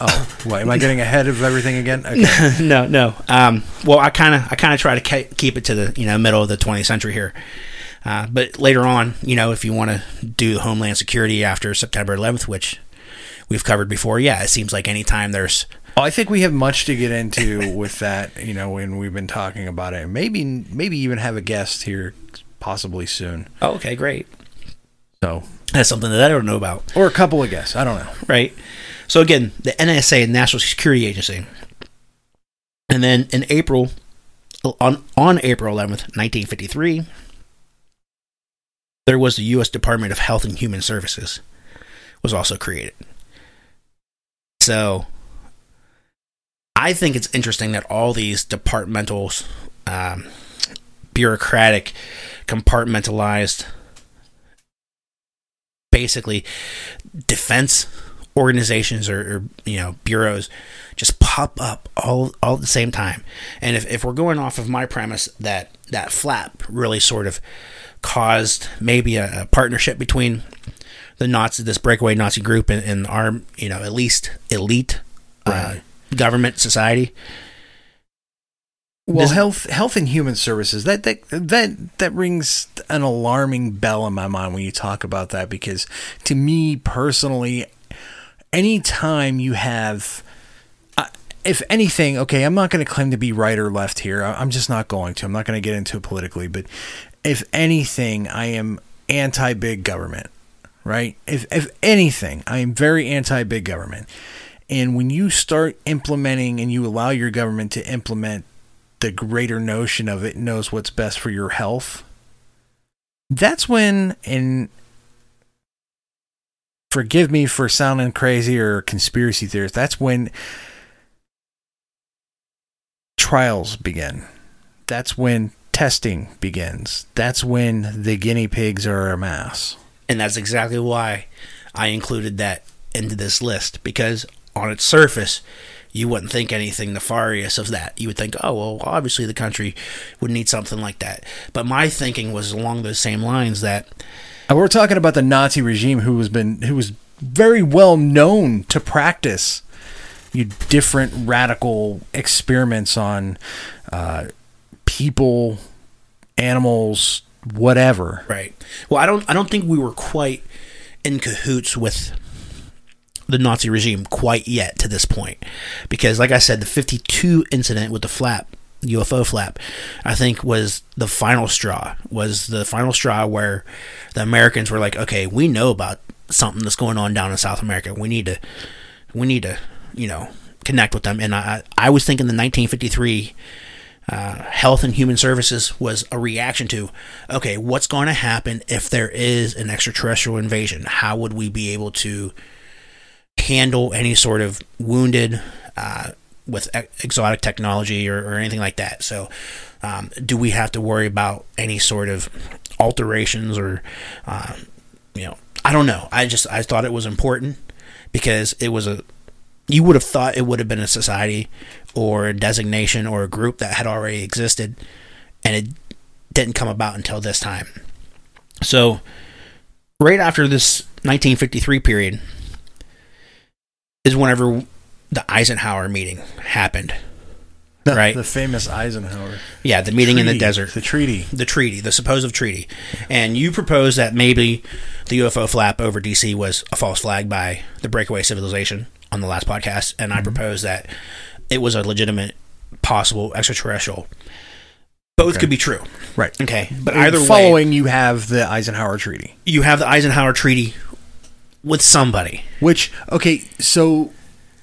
Speaker 3: Oh, what, am I getting ahead of everything again? Okay.
Speaker 4: no, no. Um, well, I kind of, I kind of try to ke- keep it to the you know middle of the 20th century here. Uh, but later on, you know, if you want to do Homeland Security after September 11th, which we've covered before, yeah, it seems like anytime there's
Speaker 3: I think we have much to get into with that, you know, when we've been talking about it. Maybe, maybe even have a guest here, possibly soon.
Speaker 4: oh, okay, great.
Speaker 3: So,
Speaker 4: That's something that I don't know about.
Speaker 3: or a couple of guests. I don't know.
Speaker 4: right? So again, the NSA, National Security Agency, and then in April, on on April eleventh, nineteen fifty three, there was the U.S. Department of Health and Human Services was also created. So, I think it's interesting that all these departmental, um, bureaucratic, compartmentalized, basically defense organizations or, or you know bureaus just pop up all all at the same time and if, if we're going off of my premise that that flap really sort of caused maybe a, a partnership between the Nazi this breakaway Nazi group and, and our you know at least elite uh, government society
Speaker 3: Well,
Speaker 4: This-
Speaker 3: health, health and human services that that that that rings an alarming bell in my mind when you talk about that because to me personally, anytime you have, uh, if anything, okay, I'm not going to claim to be right or left here. I'm just not going to. I'm not going to get into it politically, but if anything, I am anti big government. Right? If if anything, I am very anti big government. And when you start implementing and you allow your government to implement the greater notion of it knows what's best for your health, that's when, and forgive me for sounding crazy or conspiracy theorist, that's when trials begin. That's when testing begins. That's when the guinea pigs are a mass.
Speaker 4: And that's exactly why I included that into this list because on its surface, you wouldn't think anything nefarious of that. You would think, oh, well, obviously the country would need something like that. But my thinking was along those same lines that
Speaker 3: And we're talking about the Nazi regime who was been who was very well known to practice you different radical experiments on uh, people, animals, whatever.
Speaker 4: Right. Well, I don't. I don't think we were quite in cahoots with the Nazi regime quite yet to this point, because, like I said, the '52 incident with the flap, UFO flap, I think was the final straw. Was the final straw where the Americans were like, "Okay, we know about something that's going on down in South America. We need to, we need to, you know, connect with them." And I, I was thinking the 1953 uh, health and human services was a reaction to okay what's going to happen if there is an extraterrestrial invasion? How would we be able to handle any sort of wounded uh, with exotic technology or, or anything like that? So um, do we have to worry about any sort of alterations or uh, you know i don't know. I just i thought it was important because it was a you would have thought it would have been a society or a designation or a group that had already existed and it didn't come about until this time. So, right after this 1953 period is whenever the Eisenhower meeting happened.
Speaker 3: The,
Speaker 4: Right.
Speaker 3: The famous Eisenhower.
Speaker 4: Yeah, the meeting in the desert.
Speaker 3: The treaty.
Speaker 4: the treaty, the supposed treaty. And you proposed that maybe the UFO flap over DC was a false flag by the breakaway civilization on the last podcast. And I mm-hmm. proposed that it was a legitimate, possible extraterrestrial. Both could be true.
Speaker 3: Right.
Speaker 4: Okay. But
Speaker 3: And
Speaker 4: either way,
Speaker 3: following you have the Eisenhower Treaty.
Speaker 4: you have the Eisenhower Treaty with somebody.
Speaker 3: Which okay, so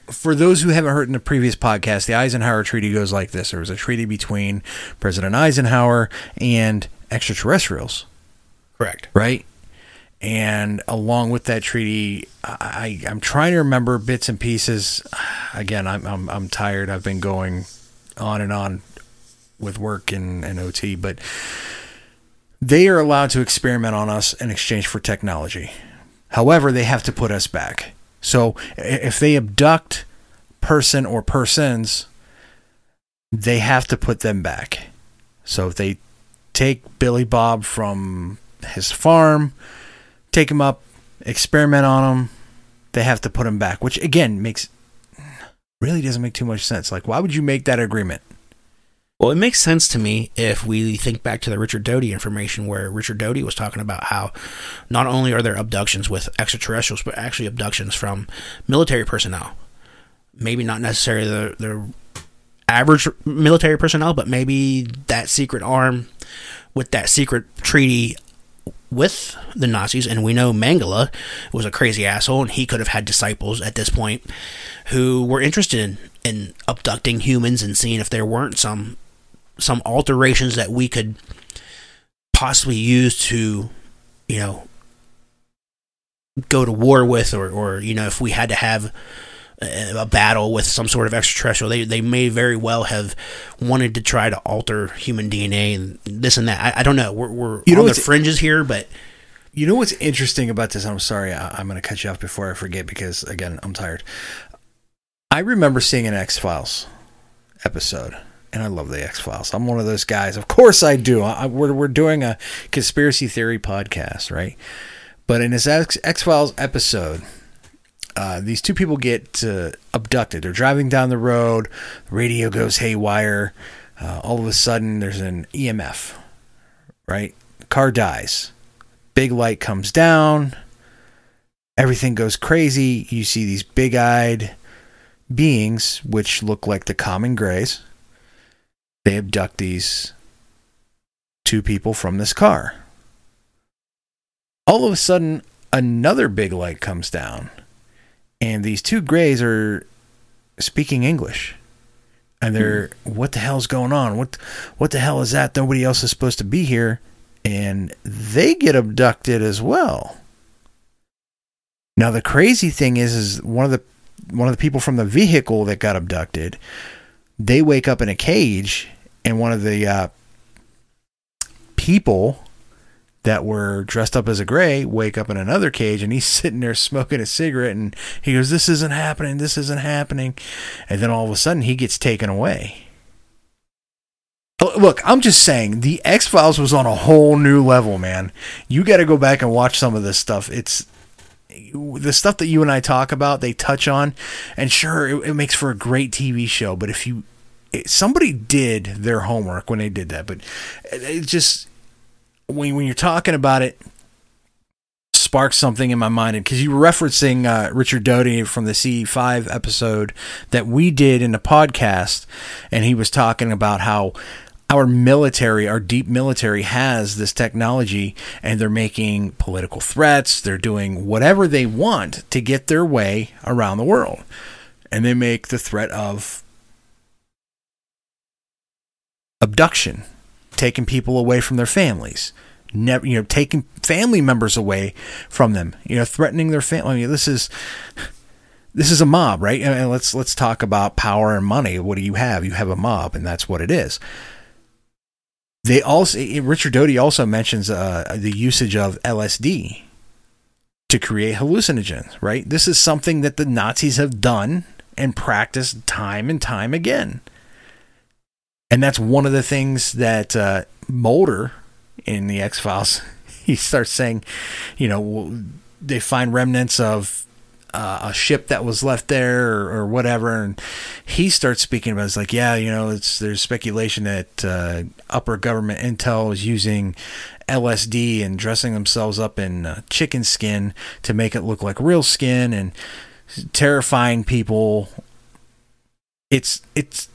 Speaker 3: for those who haven't heard in the previous podcast, the Eisenhower Treaty goes like this: there was a treaty between President Eisenhower and extraterrestrials,
Speaker 4: Correct.
Speaker 3: right? And along with that treaty, I, I'm trying to remember bits and pieces. Again, I'm I'm, I'm tired. I've been going on and on with work and, and OT, but they are allowed to experiment on us in exchange for technology. However, they have to put us back. So if they abduct person or persons, they have to put them back. So if they take Billy Bob from his farm, take him up, experiment on him, they have to put him back, which again makes really doesn't make too much sense. Like why would you make that agreement?
Speaker 4: Well, it makes sense to me if we think back to the Richard Doty information, where Richard Doty was talking about how not only are there abductions with extraterrestrials, but actually abductions from military personnel. Maybe not necessarily the, the average military personnel, but maybe that secret arm with that secret treaty with the Nazis, and we know Mengele was a crazy asshole, and he could have had disciples at this point who were interested in, in abducting humans and seeing if there weren't some some alterations that we could possibly use to, you know, go to war with, or or you know, if we had to have a, a battle with some sort of extraterrestrial, they they may very well have wanted to try to alter human DNA and this and that. I, I don't know. We're we're
Speaker 3: You know
Speaker 4: on the fringes here, but
Speaker 3: You know what's interesting about this? I'm sorry, I, I'm going to cut you off before I forget because again, I'm tired. I remember seeing an X Files episode, and I love the X Files. I'm one of those guys. Of course, I do. I, we're we're doing a conspiracy theory podcast, right? But in this X Files episode, uh, these two people get uh, abducted. They're driving down the road. Radio goes haywire. Uh, all of a sudden, there's an EMF, right? Car dies. Big light comes down. Everything goes crazy. You see these big eyed beings, which look like the common grays. They abduct these two people from this car. All of a sudden, another big light comes down, and these two grays are speaking English. And they're, what the hell's going on? What, what the hell is that? Nobody else is supposed to be here. And they get abducted as well. Now the crazy thing is, is one of the one of the people from the vehicle that got abducted, they wake up in a cage, and one of the uh, people that were dressed up as a gray wake up in another cage and he's sitting there smoking a cigarette and he goes this isn't happening. This isn't happening. And then all of a sudden he gets taken away. Look i'm just saying the x-files was on a whole new level man. You got to go back and watch some of this stuff. It's the stuff that you and i talk about they touch on and sure it, it makes for a great tv show but if you it, somebody did their homework when they did that but it, it just when when you're talking about it, sparks something in my mind. Because you were referencing uh, Richard Doty from the C5 episode that we did in the podcast, and he was talking about how our military, our deep military, has this technology, and they're making political threats. They're doing whatever they want to get their way around the world, and they make the threat of abduction taking people away from their families, never, you know, taking family members away from them, you know, threatening their family. I mean, this is this is a mob, right? And let's let's talk about power and money. What do you have? You have a mob, and that's what it is. They also Richard Doty also mentions uh, the usage of LSD to create hallucinogens, right? This is something that the Nazis have done and practiced time and time again. And that's one of the things that uh, Mulder in the X Files, he starts saying, you know, they find remnants of uh, a ship that was left there or, or, whatever, and he starts speaking about it's like, yeah, you know, it's there's speculation that uh, upper government intel is using LSD and dressing themselves up in uh, chicken skin to make it look like real skin and terrifying people. It's it's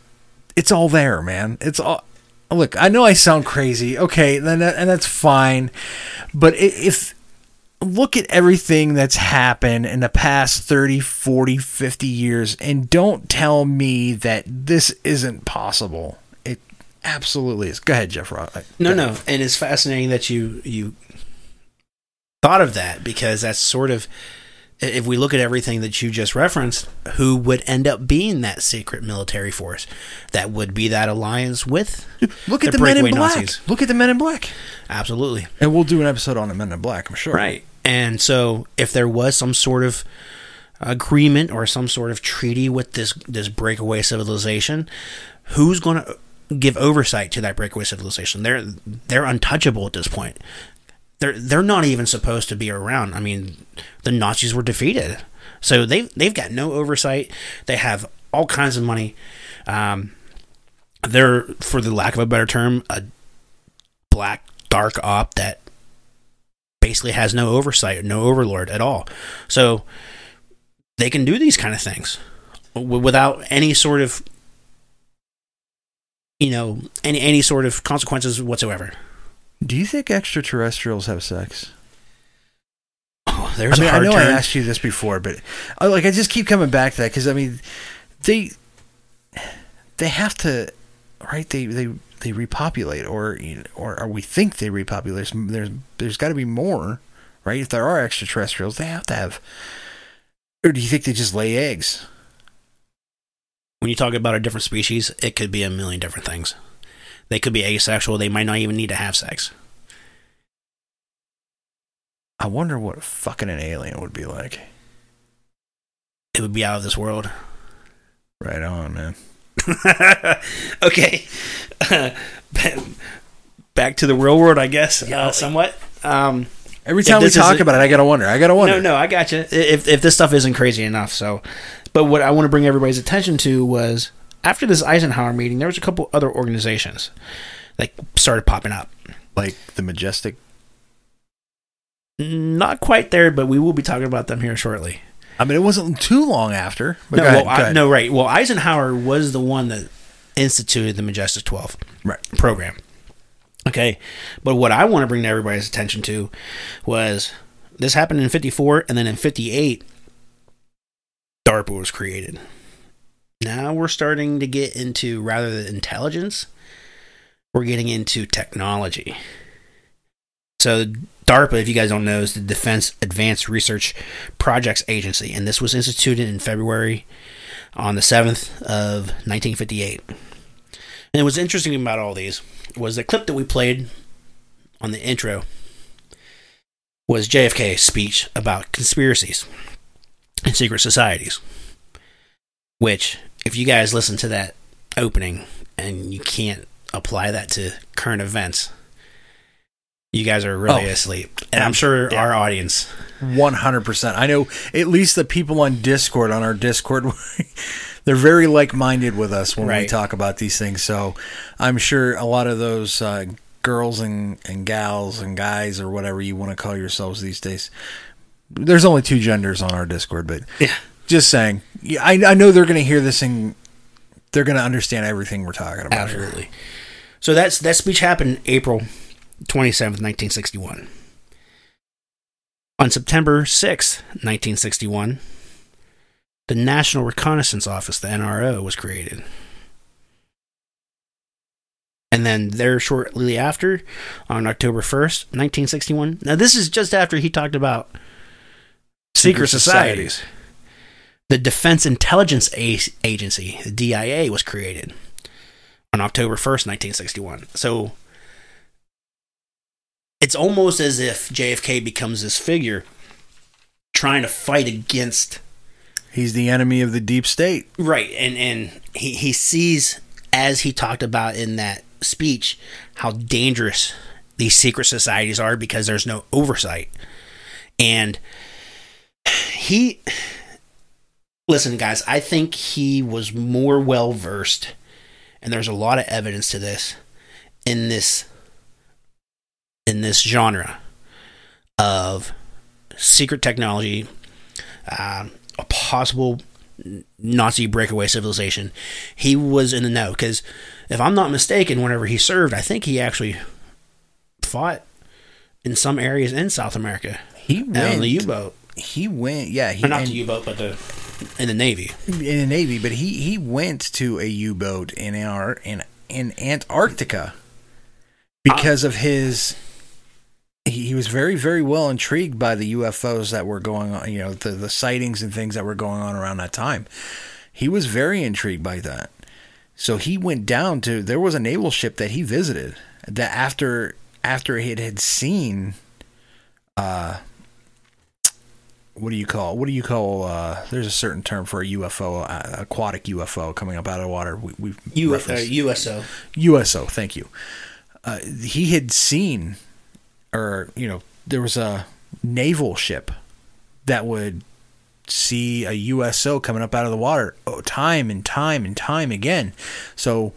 Speaker 3: it's all there, man. It's all. Look, I know I sound crazy. Okay, then and that's fine. But if look at everything that's happened in the past 30, 40, 50 years and don't tell me that this isn't possible. It absolutely is. Go ahead, Jeff. Uh, go
Speaker 4: no, ahead. no. And it's fascinating that you you thought of that because that's sort of if we look at everything that you just referenced, who would end up being that secret military force that would be that alliance with?
Speaker 3: Look at the, the Men in Black. Nazis. Look at the Men in Black.
Speaker 4: Absolutely.
Speaker 3: And we'll do an episode on the Men in Black, I'm sure.
Speaker 4: Right. And so, if there was some sort of agreement or some sort of treaty with this this breakaway civilization, who's going to give oversight to that breakaway civilization? They're they're untouchable at this point they're they're not even supposed to be around. I mean, the Nazis were defeated, so they they've got no oversight. They have all kinds of money. Um, they're, for the lack of a better term, a black dark op that basically has no oversight, no overlord at all. So they can do these kind of things without any sort of you know any any sort of consequences whatsoever.
Speaker 3: Do you think extraterrestrials have sex?
Speaker 4: Oh, there's I mean, I
Speaker 3: know
Speaker 4: turn.
Speaker 3: I asked you this before, but uh, like I just keep coming back to that because I mean, they they have to, right? They they they repopulate, or or, or we think they repopulate. There's, there's got to be more, right? If there are extraterrestrials, they have to have. Or do you think they just lay eggs?
Speaker 4: When you talk about a different species, it could be a million different things. They could be asexual. They might not even need to have sex.
Speaker 3: I wonder what fucking an alien would be like.
Speaker 4: It would be out of this world.
Speaker 3: Right on, man.
Speaker 4: okay. back to the real world, I guess, uh, somewhat. Um,
Speaker 3: Every time we talk about it, I gotta wonder. I gotta wonder.
Speaker 4: No, no, I got you. If if this stuff isn't crazy enough, so. But what I want to bring everybody's attention to was after this Eisenhower meeting, there was a couple other organizations that started popping up.
Speaker 3: Like the Majestic.
Speaker 4: Not quite there, but we will be talking about them here shortly.
Speaker 3: I mean, it wasn't too long after. But
Speaker 4: No,
Speaker 3: ahead,
Speaker 4: well, I, no, right. Well, Eisenhower was the one that instituted the Majestic 12
Speaker 3: Right.
Speaker 4: program. Okay. But what I want to bring to everybody's attention to was this happened in 54, and then in 58, DARPA was created. Now we're starting to get into rather than intelligence, we're getting into technology. So, DARPA, if you guys don't know, is the Defense Advanced Research Projects Agency, and this was instituted in February on the 7th of 1958. And what's interesting about all these was the clip that we played on the intro was JFK's speech about conspiracies and secret societies. Which, if you guys listen to that opening and you can't apply that to current events, you guys are really
Speaker 3: Oh.
Speaker 4: asleep. And I'm sure our audience
Speaker 3: One hundred percent. I know at least the people on Discord on our Discord, they're very like-minded with us when we talk about these things. So I'm sure a lot of those uh, girls and, and gals and guys or whatever you want to call yourselves these days. There's only two genders on our Discord, but
Speaker 4: Yeah.
Speaker 3: Just saying. Yeah, I, I know they're going to hear this and they're going to understand everything we're talking about. here.
Speaker 4: Absolutely. So that's that speech happened April 27th, 1961. On September 6th, 1961, the National Reconnaissance Office, the NRO, was created. And then there shortly after, on October 1st, 1961. Now, this is just after he talked about secret,
Speaker 3: Secret
Speaker 4: societies.
Speaker 3: societies.
Speaker 4: The Defense Intelligence Agency, the DIA, was created on October 1st, 1961. So it's almost as if JFK becomes this figure trying to fight against
Speaker 3: He's the enemy of the deep state.
Speaker 4: right and and he he sees as he talked about in that speech how dangerous these secret societies are because there's no oversight and he listen guys i think he was more well versed and there's a lot of evidence to this in this in this genre of secret technology um, a possible Nazi breakaway civilization. He was in the know because, if I'm not mistaken, whenever he served, I think he actually fought in some areas in South America
Speaker 3: He
Speaker 4: on the U-boat,
Speaker 3: He went. Yeah, he
Speaker 4: or not
Speaker 3: and-
Speaker 4: the U-boat, but the in the Navy.
Speaker 3: in the Navy, but he he went to a U boat in our in in Antarctica because of his. He, he was very very well intrigued by the UFOs that were going on. You know the the sightings and things that were going on around that time. He was very intrigued by that. So he went down to there was a naval ship that he visited that after after he had seen uh what do you call what do you call uh there's a certain term for a UFO uh, aquatic UFO coming up out of the water we we
Speaker 4: U- uh, USO.
Speaker 3: USO thank you uh, he had seen or you know there was a naval ship that would see a USO coming up out of the water oh, time and time and time again so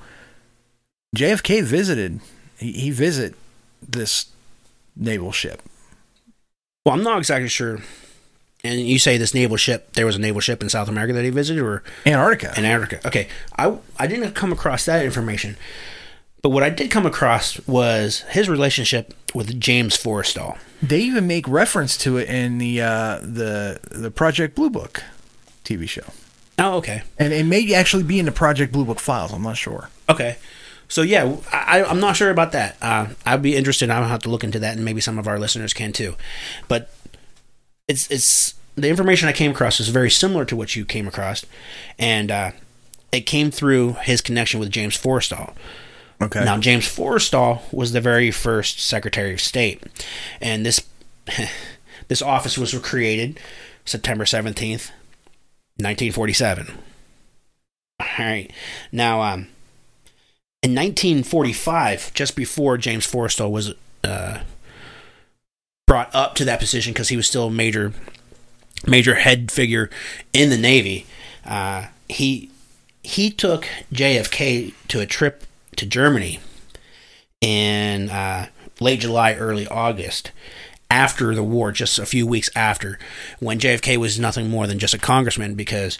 Speaker 3: JFK visited he, he visit this naval ship
Speaker 4: Well, I'm not exactly sure. And you say this naval ship, there was a naval ship in South America that he visited, or
Speaker 3: Antarctica
Speaker 4: Antarctica. Okay, I I didn't come across that information, but what I did come across was his relationship with James Forrestal.
Speaker 3: They even make reference to it in the uh, the the Project Blue Book TV show,
Speaker 4: Oh, okay,
Speaker 3: and it may actually be in the Project Blue Book files. I'm not sure.
Speaker 4: okay. So yeah, I, I'm not sure about that. Uh, I'd be interested. I'll have to look into that, and maybe some of our listeners can too. But it's it's the information I came across is very similar to what you came across, and uh, it came through his connection with James Forrestal.
Speaker 3: Okay.
Speaker 4: Now, James Forrestal was the very first Secretary of State, and this this office was created September seventeenth, nineteen forty-seven. All right. Now, um, in nineteen forty-five, just before James Forrestal was uh, brought up to that position because he was still a major major head figure in the Navy, uh, he he took JFK to a trip to Germany in uh, late July, early August, after the war, just a few weeks after, when JFK was nothing more than just a congressman because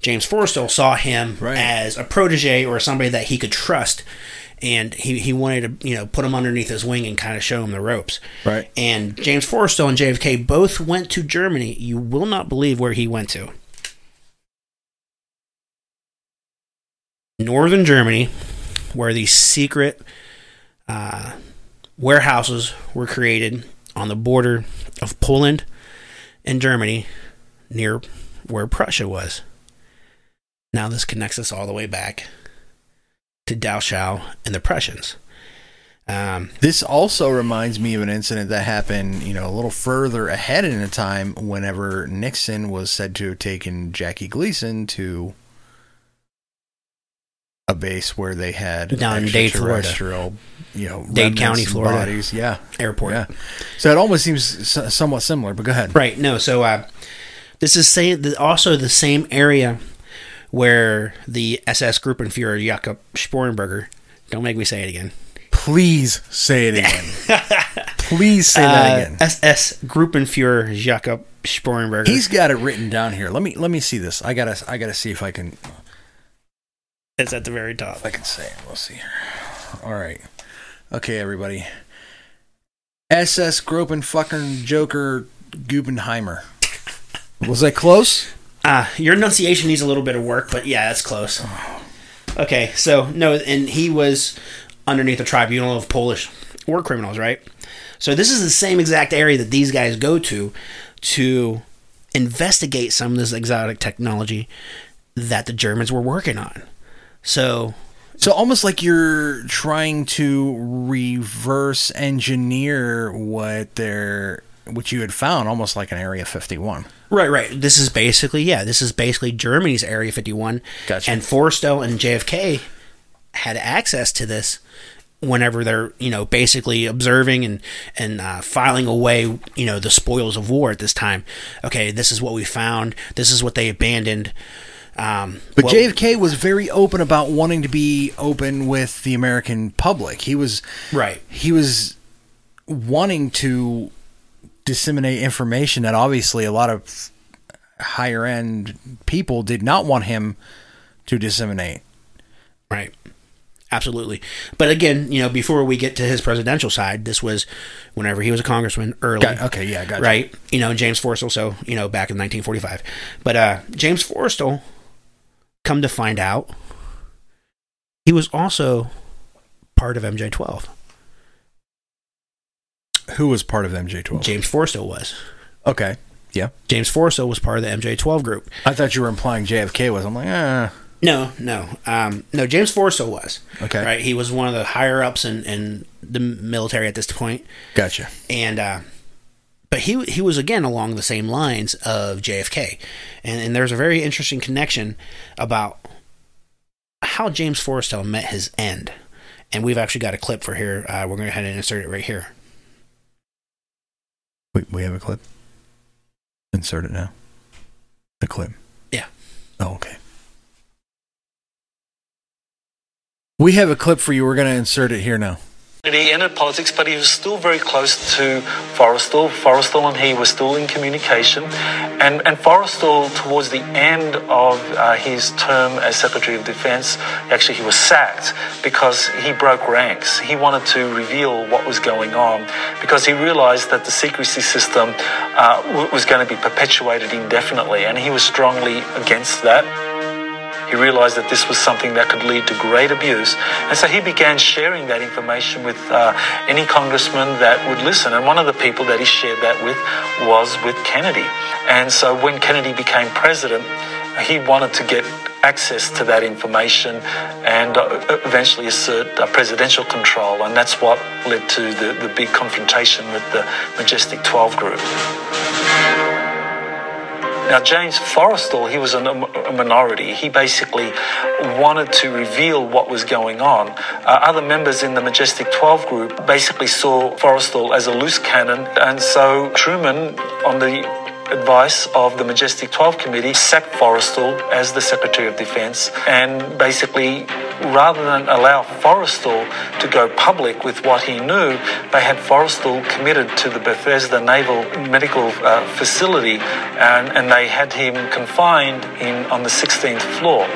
Speaker 4: James Forrestal saw him
Speaker 3: Right.
Speaker 4: as a protege or somebody that he could trust. And he, he wanted to, you know, put him underneath his wing and kind of show him the ropes.
Speaker 3: Right.
Speaker 4: And James Forrestal and JFK both went to Germany. You will not believe where he went to. Northern Germany, where these secret uh, warehouses were created on the border of Poland and Germany near where Prussia was. Now, this connects us all the way back to Dachau and the Prussians. Um,
Speaker 3: This also reminds me of an incident that happened, you know, a little further ahead in the time whenever Nixon was said to have taken Jackie Gleason to a base where they had
Speaker 4: Down in Dade, Florida.
Speaker 3: you know,
Speaker 4: Dade County, Florida.
Speaker 3: Bodies. Yeah,
Speaker 4: airport.
Speaker 3: yeah. So it almost seems somewhat similar. But go ahead.
Speaker 4: Right. No. So uh, this is say, also the same area where the SS Gruppenführer Jakob Sporenberger. Don't make me say it again.
Speaker 3: Please say it again. Please say that
Speaker 4: Uh,
Speaker 3: again.
Speaker 4: SS Gruppenführer Jakob Sporenberger.
Speaker 3: He's got it written down here. Let me let me see this. I gotta I gotta see if I can
Speaker 4: it's at the very top.
Speaker 3: if I can say it. We'll see here. All right. Okay, everybody. SS Gropen fucking Joker Gubenheimer. Was that close?
Speaker 4: Uh, your enunciation needs a little bit of work, but yeah, that's close. Okay, so no, and he was underneath the tribunal of Polish war criminals, right? So this is the same exact area that these guys go to to investigate some of this exotic technology that the Germans were working on. So
Speaker 3: So almost like you're trying to reverse engineer what they're what you had found, almost like an Area 51.
Speaker 4: Right, right. This is basically yeah. This is basically Germany's Area 51.
Speaker 3: Gotcha.
Speaker 4: And Forrestal and JFK had access to this whenever they're you know basically observing and and uh, filing away you know the spoils of war at this time. Okay, this is what we found. This is what they abandoned. Um,
Speaker 3: But
Speaker 4: what-
Speaker 3: JFK was very open about wanting to be open with the American public. He was
Speaker 4: right.
Speaker 3: he was wanting to disseminate information that obviously a lot of higher end people did not want him to disseminate.
Speaker 4: Right. Absolutely. But again, you know, before we get to his presidential side, this was whenever he was a congressman early.
Speaker 3: Got- okay, yeah, gotcha.
Speaker 4: Right. You know, James Forrestal, so, you know, back in 1945. But uh James Forrestal, come to find out, he was also part of MJ12.
Speaker 3: Who was part of MJ12?
Speaker 4: James Forrestal was.
Speaker 3: Okay. Yeah.
Speaker 4: James Forrestal was part of the MJ12 group.
Speaker 3: I thought you were implying JFK was. I'm like, ah.
Speaker 4: No, no, um, no. James Forrestal was
Speaker 3: Okay.
Speaker 4: right. He was one of the higher ups in, in the military at this point.
Speaker 3: Gotcha.
Speaker 4: and uh, but he he was again along the same lines of JFK, and and there's a very interesting connection about how James Forrestal met his end, and we've actually got a clip for here. Uh, we're going to go ahead and insert it right here.
Speaker 3: We, we have a clip. Insert it now. The clip.
Speaker 4: Yeah.
Speaker 3: Oh, okay. We have a clip for you. We're going to insert it here now.
Speaker 7: He entered politics, but he was still very close to Forrestal. Forrestal and he were still in communication. And, and Forrestal, towards the end of uh, his term as Secretary of Defense, actually he was sacked because he broke ranks. He wanted to reveal what was going on because he realized that the secrecy system uh, was going to be perpetuated indefinitely, and he was strongly against that. He realized that this was something that could lead to great abuse. And so he began sharing that information with uh, any congressman that would listen. And one of the people that he shared that with was with Kennedy. And so when Kennedy became president, he wanted to get access to that information and uh, eventually assert uh, presidential control. And that's what led to the, the big confrontation with the Majestic 12 group. Now, James Forrestal, he was a, a minority. He basically wanted to reveal what was going on. Uh, other members in the Majestic 12 group basically saw Forrestal as a loose cannon, and so Truman, on the advice of the Majestic 12 Committee, sacked Forrestal as the Secretary of Defence and basically rather than allow Forrestal to go public with what he knew, they had Forrestal committed to the Bethesda Naval Medical uh, Facility and, and they had him confined in on the 16th floor.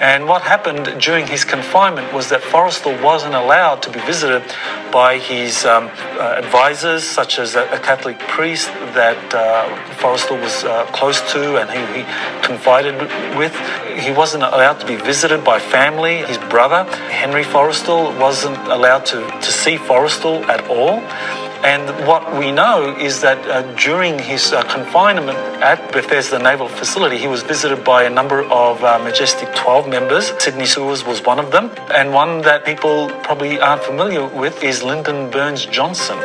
Speaker 7: And what happened during his confinement was that Forrestal wasn't allowed to be visited by his um, uh, advisors, such as a, a, Catholic priest that uh, Forrestal was uh, close to and who he confided with. He wasn't allowed to be visited by family. His brother, Henry Forrestal, wasn't allowed to, to see Forrestal at all. And what we know is that uh, during his uh, confinement at Bethesda Naval Facility, he was visited by a number of uh, Majestic 12 members. Sidney Souers was one of them. And one that people probably aren't familiar with is Lyndon Baines Johnson,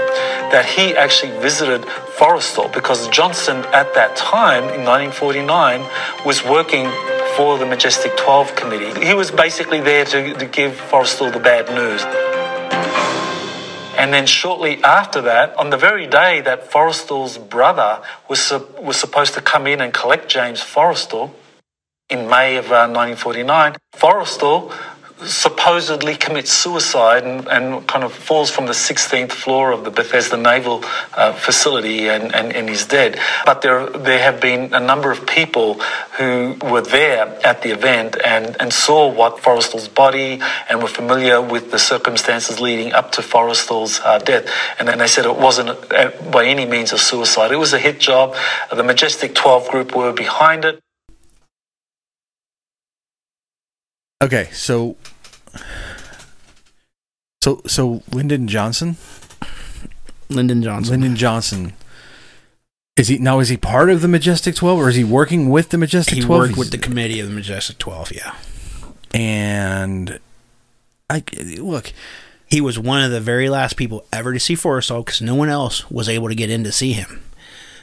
Speaker 7: that he actually visited Forrestal because Johnson at that time, in 1949, was working for the Majestic 12 Committee. He was basically there to, to give Forrestal the bad news. And then shortly after that, on the very day that Forrestal's brother was, was supposed to come in and collect James Forrestal in May of uh, 1949, Forrestal supposedly commits suicide and, and, kind of falls from the 16th floor of the Bethesda Naval uh, facility and, and, and is dead. But there, there have been a number of people who were there at the event and, and saw what Forrestal's body and were familiar with the circumstances leading up to Forrestal's uh, death. And then they said it wasn't uh, by any means a suicide. It was a hit job. The Majestic 12 group were behind it.
Speaker 3: Okay, so so so Lyndon Johnson,
Speaker 4: Lyndon Johnson,
Speaker 3: Lyndon Johnson. Is he now? Is he part of the Majestic Twelve, or is he working with the Majestic
Speaker 4: he
Speaker 3: Twelve?
Speaker 4: He worked with the committee of the Majestic Twelve. Yeah,
Speaker 3: and I look.
Speaker 4: He was one of the very last people ever to see Forrestal because no one else was able to get in to see him.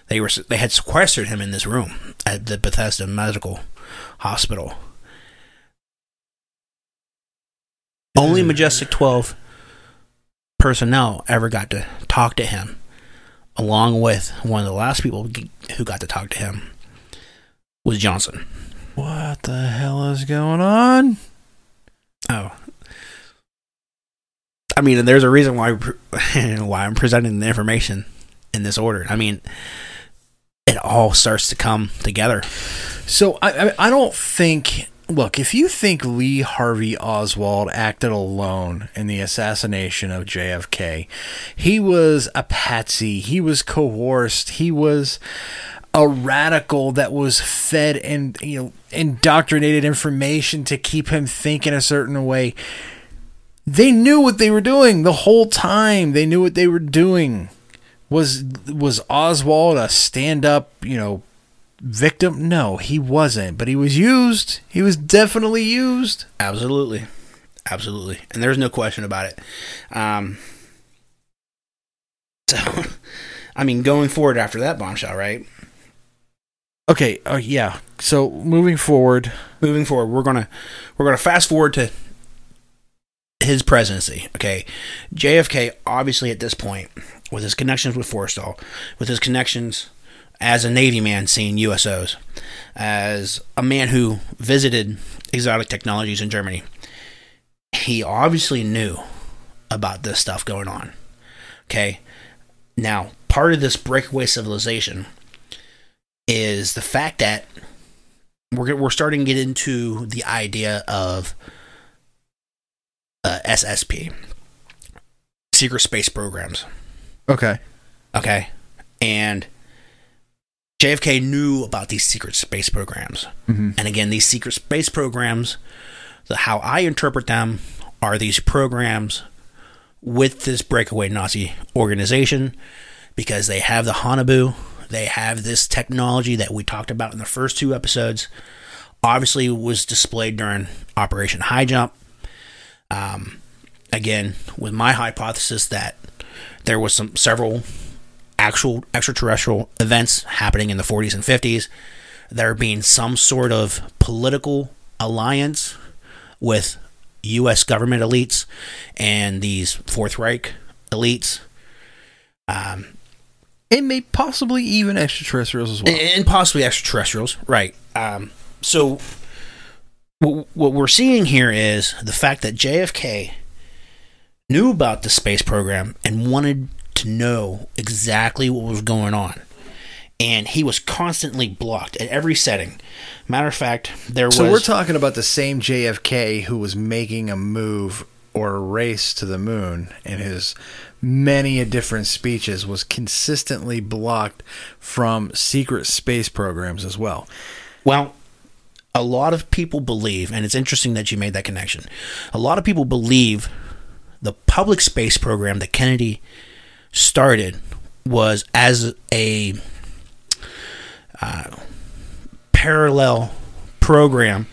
Speaker 4: They were they had sequestered him in this room at the Bethesda Medical Hospital Only Majestic 12 personnel ever got to talk to him, along with one of the last people who got to talk to him was Johnson.
Speaker 3: What the hell is going on?
Speaker 4: Oh. I mean, and there's a reason why why I'm presenting the information in this order. I mean, it all starts to come together.
Speaker 3: So I I don't think look, if you think Lee Harvey Oswald acted alone in the assassination of JFK, he was a patsy, he was coerced, he was a radical that was fed and you know indoctrinated information to keep him thinking a certain way. They knew what they were doing the whole time. They knew what they were doing. Was was Oswald a stand up, you know, victim? No, he wasn't, but he was used. He was definitely used.
Speaker 4: Absolutely. Absolutely. And there's no question about it. Um, so, I mean, going forward after that bombshell, right?
Speaker 3: Okay. Uh, yeah. So moving forward,
Speaker 4: moving forward, we're gonna we're gonna fast forward to his presidency. Okay, JFK obviously at this point, with his connections with Forrestal, with his connections as a Navy man seeing USOs, as a man who visited exotic technologies in Germany. He obviously knew about this stuff going on. Okay. Now, part of this breakaway civilization is the fact that we're, we're starting to get into the idea of uh, SSP, secret space programs.
Speaker 3: Okay.
Speaker 4: Okay. And JFK knew about these secret space programs. Mm-hmm. And again, these secret space programs, the, how I interpret them, are these programs with this breakaway Nazi organization because they have the Haunebu, they have this technology that we talked about in the first two episodes. Obviously, was displayed during Operation High Jump. Um, again, with my hypothesis that there was some several actual extraterrestrial events happening in the 40s and 50s, there being some sort of political alliance with U.S. government elites and these Fourth Reich elites. Um,
Speaker 3: and may possibly even extraterrestrials as well.
Speaker 4: and, possibly extraterrestrials, right? Um, so, what we're seeing here is the fact that JFK knew about the space program and wanted to know exactly what was going on, and he was constantly blocked at every setting. Matter of fact, there was.
Speaker 3: So we're talking about the same JFK who was making a move or a race to the moon in his many a different speeches was consistently blocked from secret space programs as well.
Speaker 4: Well, a lot of people believe, and it's interesting that you made that connection. A lot of people believe the public space program that Kennedy started was as a uh, parallel program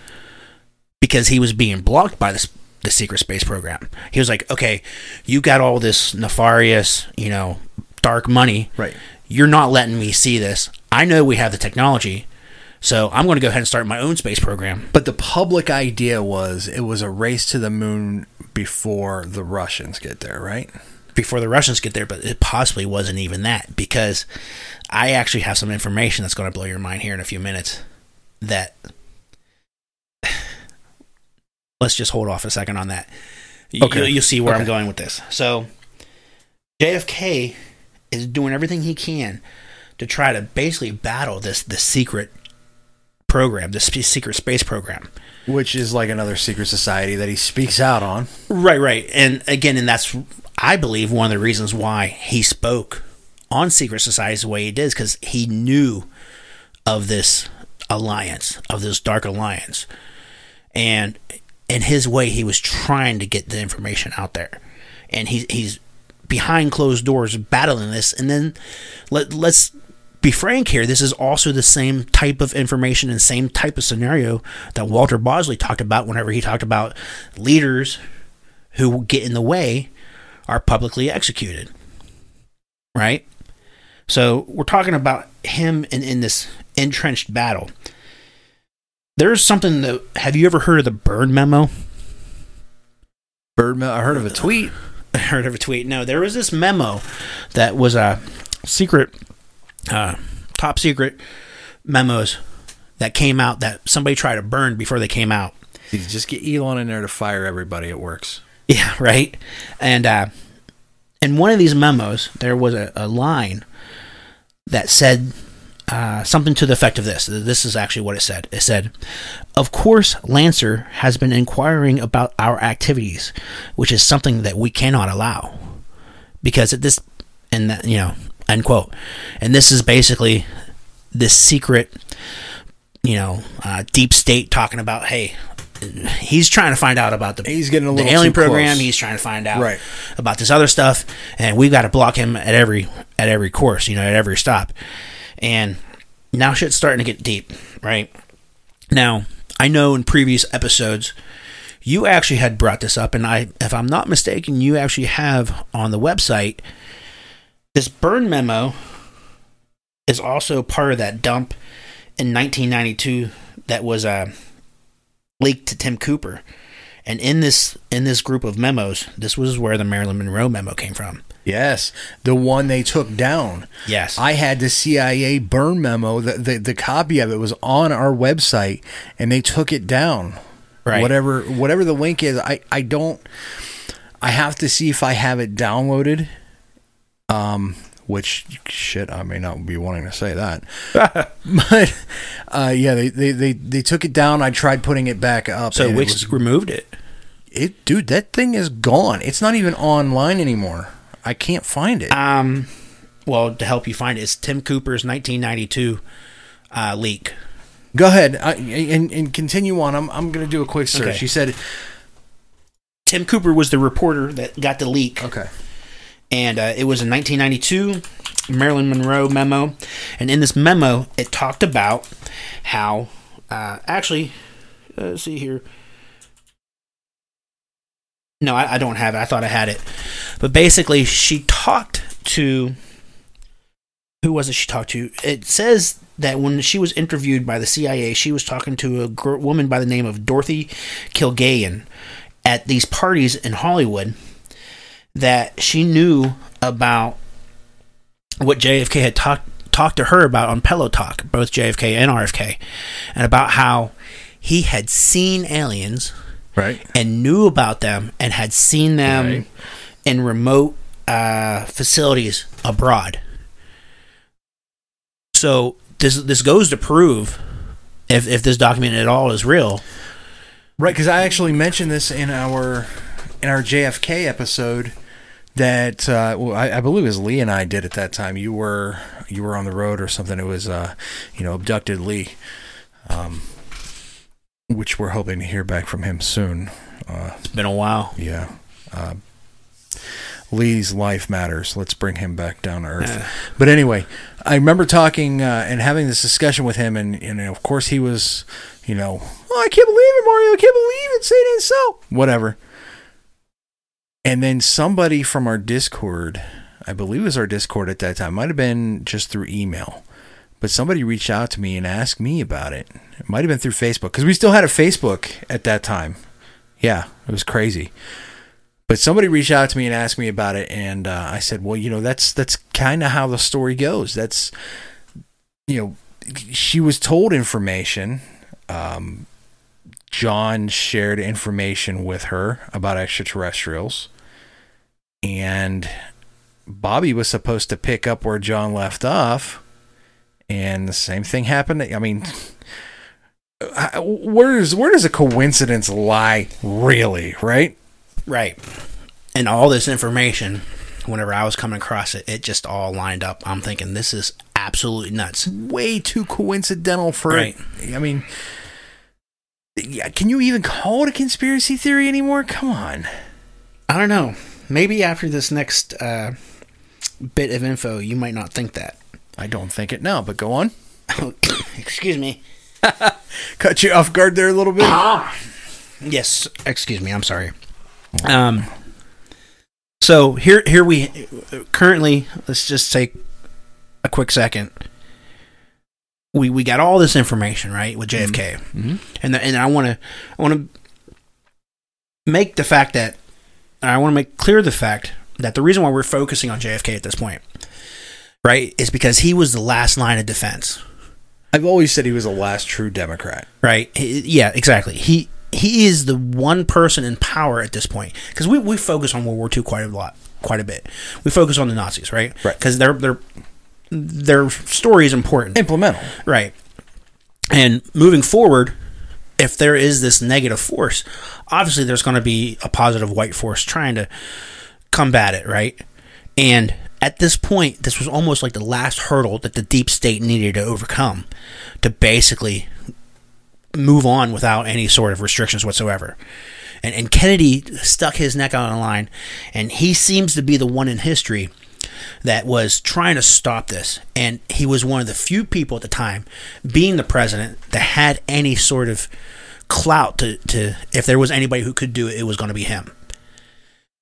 Speaker 4: because he was being blocked by the, the secret space program. He was like, okay, you got all this nefarious, you know, dark money.
Speaker 3: Right.
Speaker 4: You're not letting me see this. I know we have the technology. So I'm going to go ahead and start my own space program.
Speaker 3: But the public idea was it was a race to the moon before the Russians get there, right?
Speaker 4: Before the Russians get there, but it possibly wasn't even that because I actually have some information that's going to blow your mind here in a few minutes. That let's just hold off a second on that. You,
Speaker 3: Okay.
Speaker 4: You'll, you'll see where I'm going with this. So JFK is doing everything he can to try to basically battle this the secret program, this secret space program.
Speaker 3: Which is like another secret society that he speaks out on.
Speaker 4: Right, right. And again, and that's, I believe, one of the reasons why he spoke on secret societies the way he did, is because he knew of this alliance, of this dark alliance. And in his way, he was trying to get the information out there. And he, he's behind closed doors battling this. And then let, let's be frank here, this is also the same type of information and same type of scenario that Walter Bosley talked about whenever he talked about leaders who get in the way are publicly executed. Right? So we're talking about him in, in this entrenched battle. There's something that have you ever heard of the burn memo?
Speaker 3: Birdman, I heard of a tweet.
Speaker 4: I heard of a tweet. No, there was this memo that was a secret, uh, top secret memos that came out that somebody tried to burn before they came out.
Speaker 3: You just get Elon in there to fire everybody. It works.
Speaker 4: Yeah, right. And uh, in one of these memos, there was a, a line that said uh, something to the effect of this. This is actually what it said. It said, "Of course, Lancer has been inquiring about our activities, which is something that we cannot allow, because at this and that you know end quote. And this is basically this secret, you know, uh, deep state talking about hey." He's trying to find out about the
Speaker 3: He's getting a
Speaker 4: the
Speaker 3: little
Speaker 4: alien program.
Speaker 3: close.
Speaker 4: He's trying to find out
Speaker 3: Right.
Speaker 4: about this other stuff, and we've got to block him at every at every course, you know, at every stop. And now shit's starting to get deep, right? Now, I know in previous episodes you actually had brought this up, and I, if I'm not mistaken, you actually have on the website this burn memo is also part of that dump in 1992 that was uh, leaked to Tim Cooper. And in this in this group of memos, this was where the Marilyn Monroe memo came from.
Speaker 3: Yes, the one they took down.
Speaker 4: Yes.
Speaker 3: I had the CIA burn memo. The, the the copy of it was on our website, and they took it down.
Speaker 4: Right.
Speaker 3: Whatever whatever the link is, I I don't. I have to see if I have it downloaded. Um, which shit, I may not be wanting to say that, but uh, yeah, they, they they they took it down. I tried putting it back up.
Speaker 4: so
Speaker 3: it
Speaker 4: Wix
Speaker 3: was-
Speaker 4: removed it.
Speaker 3: it, dude, that thing is gone. It's not even online anymore. I can't find it.
Speaker 4: Um, well, to help you find it, it's Tim Cooper's 1992 uh, leak.
Speaker 3: Go ahead I, and, and continue on. I'm, I'm going to do a quick search.
Speaker 4: Okay.
Speaker 3: You said,
Speaker 4: Tim Cooper was the reporter that got the leak.
Speaker 3: okay.
Speaker 4: And uh, it was in 1992 Marilyn Monroe memo, and in this memo it talked about how uh, actually uh, let's see here. No, I, I don't have it. I thought I had it, but basically she talked to who was it? She talked to. It says that when she was interviewed by the CIA, she was talking to a woman by the name of Dorothy Kilgallen at these parties in Hollywood that she knew about what JFK had talked talked to her about on Pillow Talk, both JFK and RFK, and about how he had seen aliens
Speaker 3: Right.
Speaker 4: and knew about them and had seen them
Speaker 3: Right.
Speaker 4: in remote uh, facilities abroad. So this this goes to prove if if this document at all is real.
Speaker 3: Right, because I actually mentioned this in our in our JFK episode that uh, well, I, I believe it was Lee and I did at that time. You were you were on the road or something. It was uh, you know abducted Lee, um, which we're hoping to hear back from him soon. Uh,
Speaker 4: It's been a while.
Speaker 3: yeah. Uh, Lee's life matters. Let's bring him back down to earth. But anyway, I remember talking uh, and having this discussion with him, and, and of course he was, you know, oh, I can't believe it, Mario. I can't believe it. Say it ain't so. Whatever. And then somebody from our Discord, I believe it was our Discord at that time, might have been just through email, but somebody reached out to me and asked me about it. It might have been through Facebook because we still had a Facebook at that time. Yeah, it was crazy. But somebody reached out to me and asked me about it, and uh, I said, "Well, you know, that's that's kind of how the story goes. That's, you know, she was told information. Um, John shared information with her about extraterrestrials, and Bobby was supposed to pick up where John left off, and the same thing happened. I mean." Where does where does a coincidence lie, really? Right?
Speaker 4: Right. And all this information, whenever I was coming across it, it just all lined up. I'm thinking this is absolutely nuts.
Speaker 3: way too coincidental for
Speaker 4: Right.
Speaker 3: it. I mean, yeah, can you even call it a conspiracy theory anymore? Come on.
Speaker 4: I don't know. Maybe after this next uh, bit of info, you might not think that.
Speaker 3: I don't think it now, but go on.
Speaker 4: Excuse me.
Speaker 3: Cut you off guard there a little bit.
Speaker 4: Yes, excuse me. I'm sorry. Um. So here, here we currently. Let's just take a quick second. We we got all this information right with JFK, and the, and I want to I want to make the fact that I want to make clear the fact that the reason why we're focusing on JFK at this point, right, is because he was the last line of defense.
Speaker 3: I've always said he was the last true Democrat.
Speaker 4: right? He- yeah, exactly. He he is the one person in power at this point because we, we focus on World War II quite a lot, quite a bit. We focus on the Nazis, right?
Speaker 3: Right.
Speaker 4: Because their their their story is important,
Speaker 3: Implemental.
Speaker 4: right? And moving forward, if there is this negative force, obviously there's going to be a positive white force trying to combat it, right? And at this point, this was almost like the last hurdle that the deep state needed to overcome to basically move on without any sort of restrictions whatsoever. And, and Kennedy stuck his neck out on the line, and he seems to be the one in history that was trying to stop this. And he was one of the few people at the time, being the president, that had any sort of clout to, to if there was anybody who could do it, it was going to be him.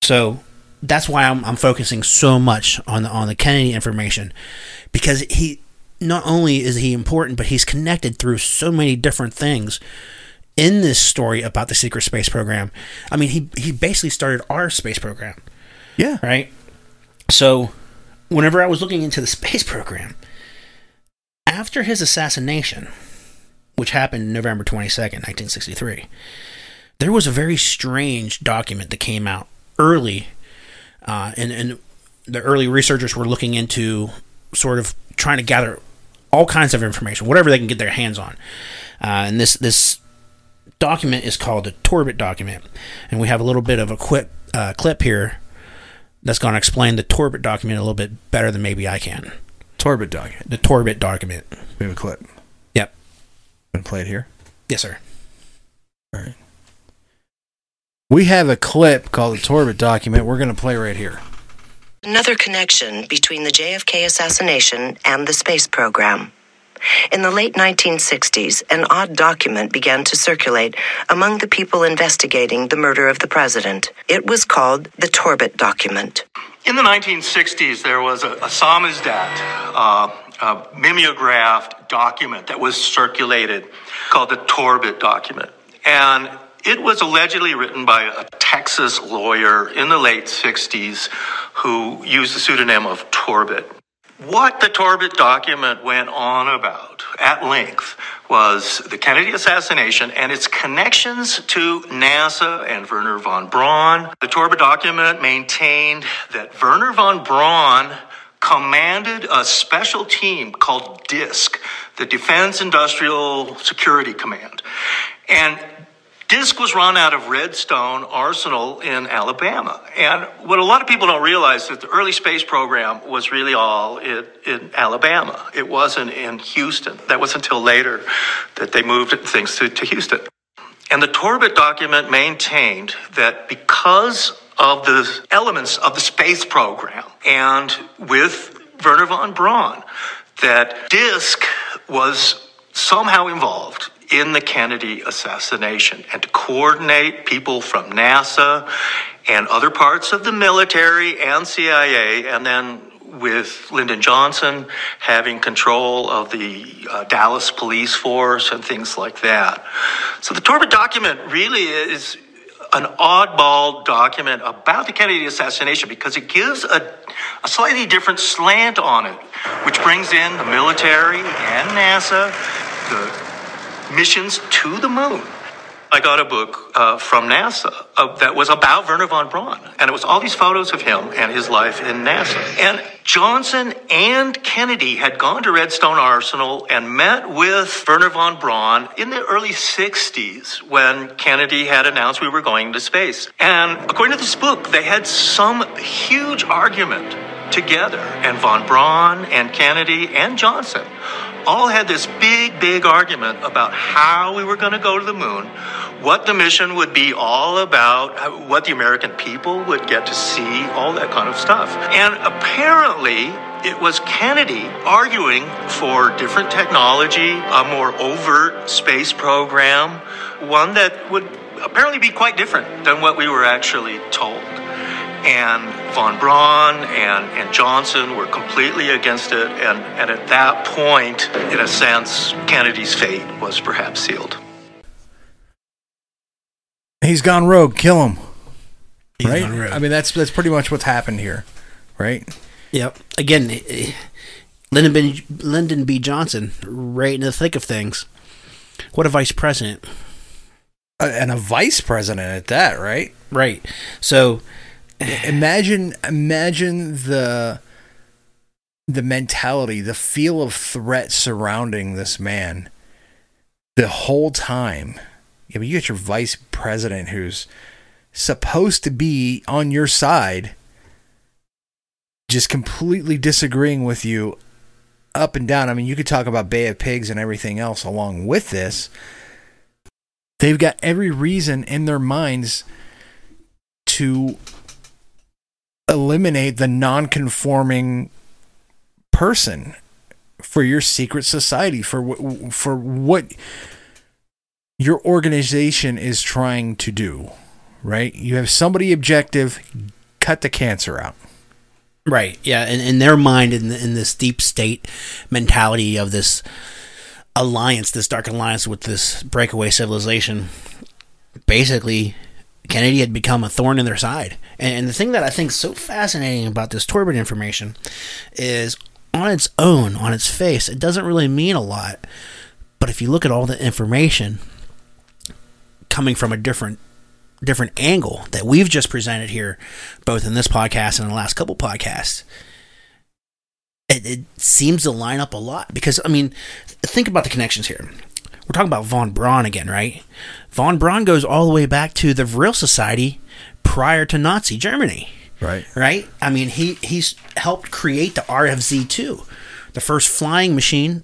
Speaker 4: So that's why I'm, I'm focusing so much on the on the Kennedy information because he not only is he important, but he's connected through so many different things in this story about the secret space program. I mean, he he basically started our space program
Speaker 3: Yeah.
Speaker 4: right? So, whenever I was looking into the space program, after his assassination, which happened November 22nd, 1963, there was a very strange document that came out early, uh, and, and the early researchers were looking into sort of trying to gather all kinds of information, whatever they can get their hands on. Uh, and this, this document is called the Torbit document. And we have a little bit of a quick uh, clip here that's going to explain the Torbit document a little bit better than maybe I can.
Speaker 3: Torbit document.
Speaker 4: The Torbit document.
Speaker 3: We have a clip.
Speaker 4: Yep.
Speaker 3: Gonna play it here.
Speaker 4: Yes, sir. All right.
Speaker 3: We have a clip called the Torbit document. We're gonna play right here.
Speaker 8: Another connection between the JFK assassination and the space program. In the late 1960s, an odd document began to circulate among the people investigating the murder of the president. It was called the Torbit document.
Speaker 9: In the 1960s, there was a, a samizdat, uh, a mimeographed document that was circulated called the Torbit document. And it was allegedly written by a Texas lawyer in the late 60s who used the pseudonym of Torbit.
Speaker 10: What the Torbit document went on about at length was the Kennedy assassination and its connections to NASA and Wernher von Braun. The Torbit document maintained that Wernher von Braun commanded a special team called DISC, the Defense Industrial Security Command. And DISC was run out of Redstone Arsenal in Alabama. And what a lot of people don't realize is that the early space program was really all in, in Alabama. It wasn't in Houston. That was until later that they moved things to, to Houston. And the Torbit document maintained that because of the elements of the space program and with Wernher von Braun, that DISC was somehow involved in the Kennedy assassination and to coordinate people from NASA and other parts of the military and CIA, and then with Lyndon Johnson having control of the uh, Dallas police force and things like that. So the Torbit document really is an oddball document about the Kennedy assassination because it gives a, a slightly different slant on it, which brings in the military and NASA, the missions to the moon. I got a book uh, from NASA uh, that was about Wernher von Braun, and it was all these photos of him and his life in NASA. And Johnson and Kennedy had gone to Redstone Arsenal and met with Wernher von Braun in the early 60s when Kennedy had announced we were going to space. And according to this book, they had some huge argument together, and von Braun and Kennedy and Johnson all had this big, big argument about how we were going to go to the moon, what the mission would be all about, what the American people would get to see, all that kind of stuff. And apparently, it was Kennedy arguing for different technology, a more overt space program, one that would apparently be quite different than what we were actually told and von Braun and, and Johnson were completely against it. And, and at that point, in a sense, Kennedy's fate was perhaps sealed.
Speaker 3: He's gone rogue. Kill him. He's right? I mean, that's that's pretty much what's happened here, right?
Speaker 4: Yep. Again, eh, eh, Lyndon B. Lyndon B. Johnson, right in the thick of things. What a vice president.
Speaker 3: Uh, and a vice president at that, right?
Speaker 4: Right. So
Speaker 3: imagine imagine the the mentality, the feel of threat surrounding this man the whole time. Yeah, but you got your vice president who's supposed to be on your side, just completely disagreeing with you up and down. I mean, you could talk about Bay of Pigs and everything else along with this. They've got every reason in their minds to eliminate the non-conforming person for your secret society for for what your organization is trying to do right? You have somebody objective cut the cancer out.
Speaker 4: Right yeah and in their mind in, in this deep state mentality of this alliance this dark alliance with this breakaway civilization basically Kennedy had become a thorn in their side. And the thing that I think is so fascinating about this Torbit information is on its own, on its face, it doesn't really mean a lot. But if you look at all the information coming from a different different angle that we've just presented here, both in this podcast and in the last couple podcasts, it, it seems to line up a lot. Because I mean, think about the connections here we're talking about von Braun again, right? Von Braun goes all the way back to the Vril Society prior to Nazi Germany.
Speaker 3: Right.
Speaker 4: Right? I mean, he he's helped create the RFZ2, the first flying machine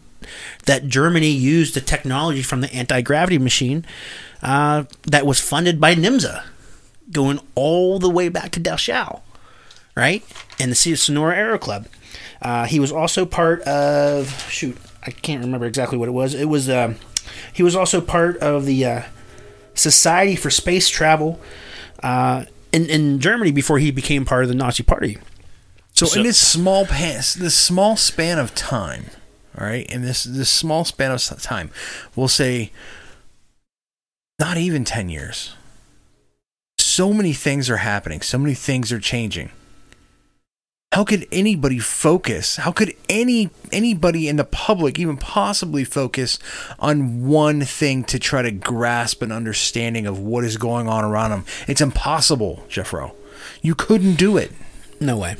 Speaker 4: that Germany used the technology from the anti-gravity machine uh, that was funded by NIMSA, going all the way back to Dachau, right? And the Sonora Aero Club. Uh, he was also part of shoot, I can't remember exactly what it was. It was uh, he was also part of the uh, Society for Space Travel uh, in, in Germany before he became part of the Nazi Party.
Speaker 3: So, so in this small pass, this small span of time, all right, in this this small span of time, we'll say not even ten years. So many things are happening. So many things are changing. How could anybody focus? How could any anybody in the public even possibly focus on one thing to try to grasp an understanding of what is going on around them? It's impossible, Jeffro. You couldn't do it.
Speaker 4: No way.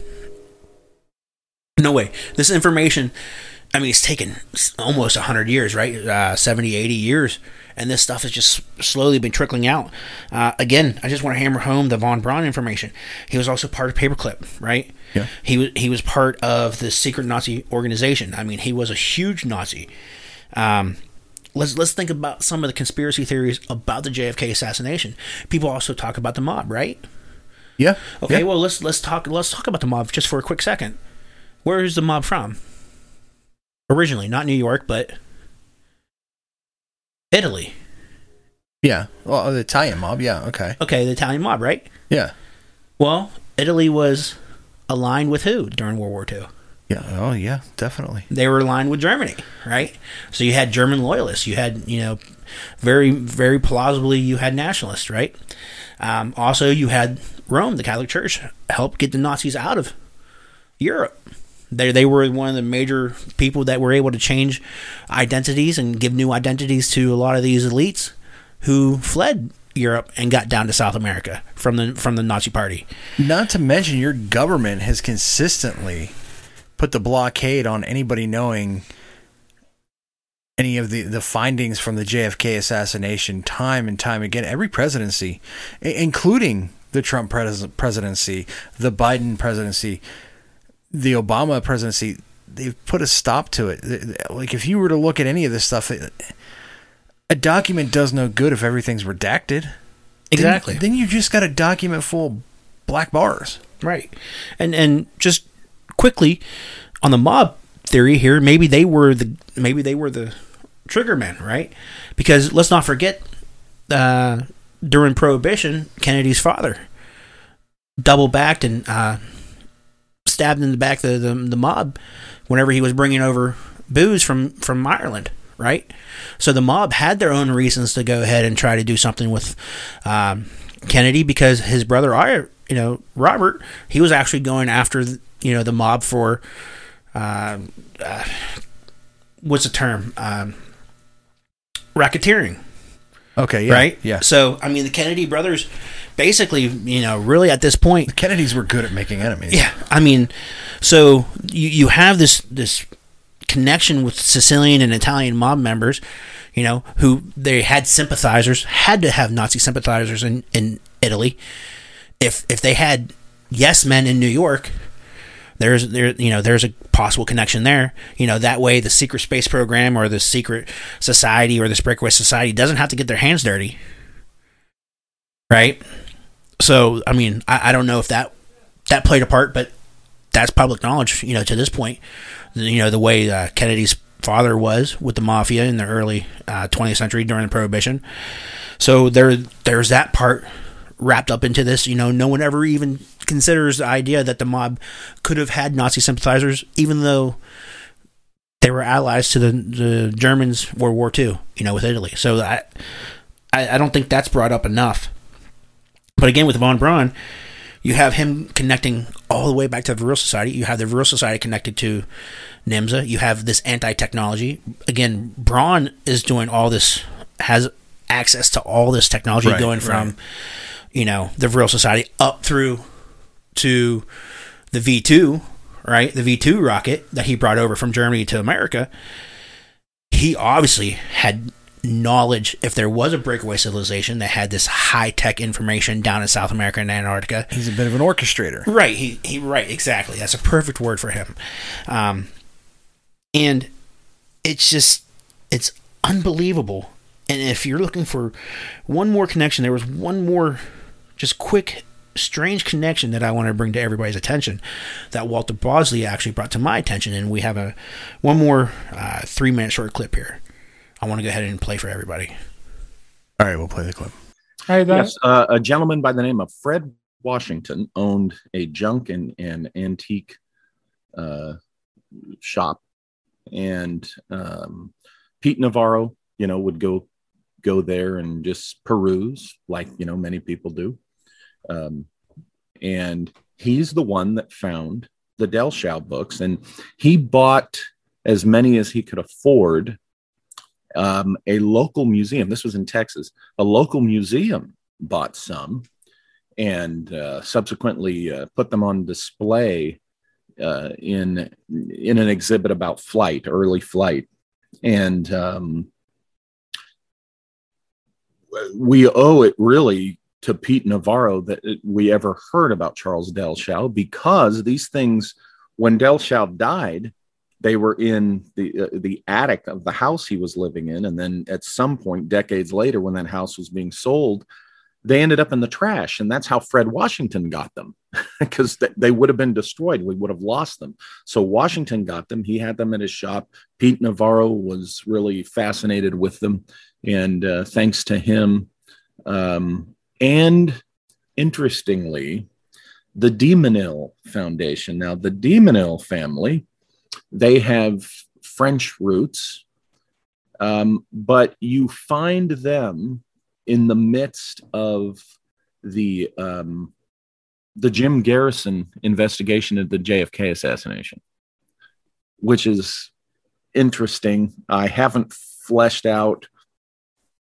Speaker 4: No way. This information, I mean, it's taken almost 100 years, right? Uh, 70, 80 years. And this stuff has just slowly been trickling out. Uh, again, I just want to hammer home the von Braun information. He was also part of Paperclip, right?
Speaker 3: Yeah.
Speaker 4: He was he was part of the secret Nazi organization. I mean, he was a huge Nazi. Um, let's let's think about some of the conspiracy theories about the JFK assassination. People also talk about the mob, right?
Speaker 3: Yeah.
Speaker 4: Okay,
Speaker 3: yeah.
Speaker 4: well let's let's talk let's talk about the mob just for a quick second. Where is the mob from? Originally, not New York, but Italy.
Speaker 3: Yeah. Well, the Italian mob. Yeah. Okay.
Speaker 4: Okay, the Italian mob, right?
Speaker 3: Yeah.
Speaker 4: Well, Italy was aligned with who during World War II?
Speaker 3: Yeah. Oh, yeah. Definitely.
Speaker 4: They were aligned with Germany, right? So you had German loyalists. You had, you know, very, very plausibly, you had nationalists, right? Um, also, you had Rome, the Catholic Church, help get the Nazis out of Europe. They, they were one of the major people that were able to change identities and give new identities to a lot of these elites who fled Europe and got down to South America from the from the Nazi Party.
Speaker 3: Not to mention, your government has consistently put the blockade on anybody knowing any of the, the findings from the JFK assassination time and time again. Every presidency, including the Trump pres- presidency, the Biden presidency, the Obama presidency, they've put a stop to it. Like if you were to look at any of this stuff, a document does no good if everything's redacted.
Speaker 4: Exactly.
Speaker 3: Then, then you just got a document full of black bars.
Speaker 4: Right. And and just quickly on the mob theory here, maybe they were the maybe they were the trigger men, right? Because let's not forget uh, during Prohibition, Kennedy's father double backed and uh, stabbed in the back the, the the mob whenever he was bringing over booze from from Ireland right? So the mob had their own reasons to go ahead and try to do something with um, Kennedy because his brother, you know, Robert, he was actually going after you know the mob for uh, uh, what's the term um, racketeering.
Speaker 3: Okay, yeah,
Speaker 4: right,
Speaker 3: yeah.
Speaker 4: So I mean, the Kennedy brothers, basically, you know, really at this point,
Speaker 3: the Kennedys were good at making enemies.
Speaker 4: Yeah, I mean, so you you have this this connection with Sicilian and Italian mob members, you know, who they had sympathizers, had to have Nazi sympathizers in, in Italy. If if they had yes men in New York, there's there you know there's a possible connection there. You know that way the secret space program or the secret society or the breakaway society doesn't have to get their hands dirty, right? So I mean I, I don't know if that that played a part, but that's public knowledge. You know to this point you know the way uh, Kennedy's father was with the mafia in the early uh, 20th century during the Prohibition. So there, there's that part wrapped up into this. You know, no one ever even considers the idea that the mob could have had Nazi sympathizers, even though they were allies to the, the Germans World War II. You know, with Italy. So I, I, I don't think that's brought up enough. But again, with von Braun, you have him connecting all the way back to the Vril Society. You have the Vril Society connected to NIMSA. You have this anti-technology. Again, Braun is doing all this, has access to all this technology
Speaker 3: Right,
Speaker 4: going from,
Speaker 3: right.
Speaker 4: you know, the Vril Society up through to the V2, right? The V2 rocket that he brought over from Germany to America. He obviously had knowledge if there was a breakaway civilization that had this high tech information down in South America and Antarctica.
Speaker 3: He's a bit of an orchestrator.
Speaker 4: Right. He, he right, exactly. That's a perfect word for him. Um, and it's just it's unbelievable. And if you're looking for one more connection, there was one more just quick strange connection that I want to bring to everybody's attention that Walter Bosley actually brought to my attention and we have a one more uh, 3 minute short clip here. I want to go ahead and play for everybody.
Speaker 3: All right, we'll play the clip.
Speaker 11: Hey, that,
Speaker 12: Yes, uh, a gentleman by the name of Fred Washington owned a junk and, and antique uh, shop, and um, Pete Navarro, you know, would go go there and just peruse, like you know many people do. Um, and he's the one that found the the Dellschau books, and he bought as many as he could afford. Um, a local museum, this was in Texas, a local museum bought some and uh, subsequently uh, put them on display uh, in in an exhibit about flight, early flight, and um, we owe it really to Pete Navarro that we ever heard about Charles Dellschau because these things, when Dellschau died, they were in the uh, the attic of the house he was living in, and then at some point, decades later, when that house was being sold, they ended up in the trash, and that's how Fred Washington got them because they would have been destroyed. We would have lost them. So Washington got them. He had them at his shop. Pete Navarro was really fascinated with them, and uh, thanks to him, um, and interestingly, the de Menil Foundation. Now, the de Menil family, they have French roots, um, but you find them in the midst of the um, the Jim Garrison investigation of the JFK assassination, which is interesting. I haven't fleshed out,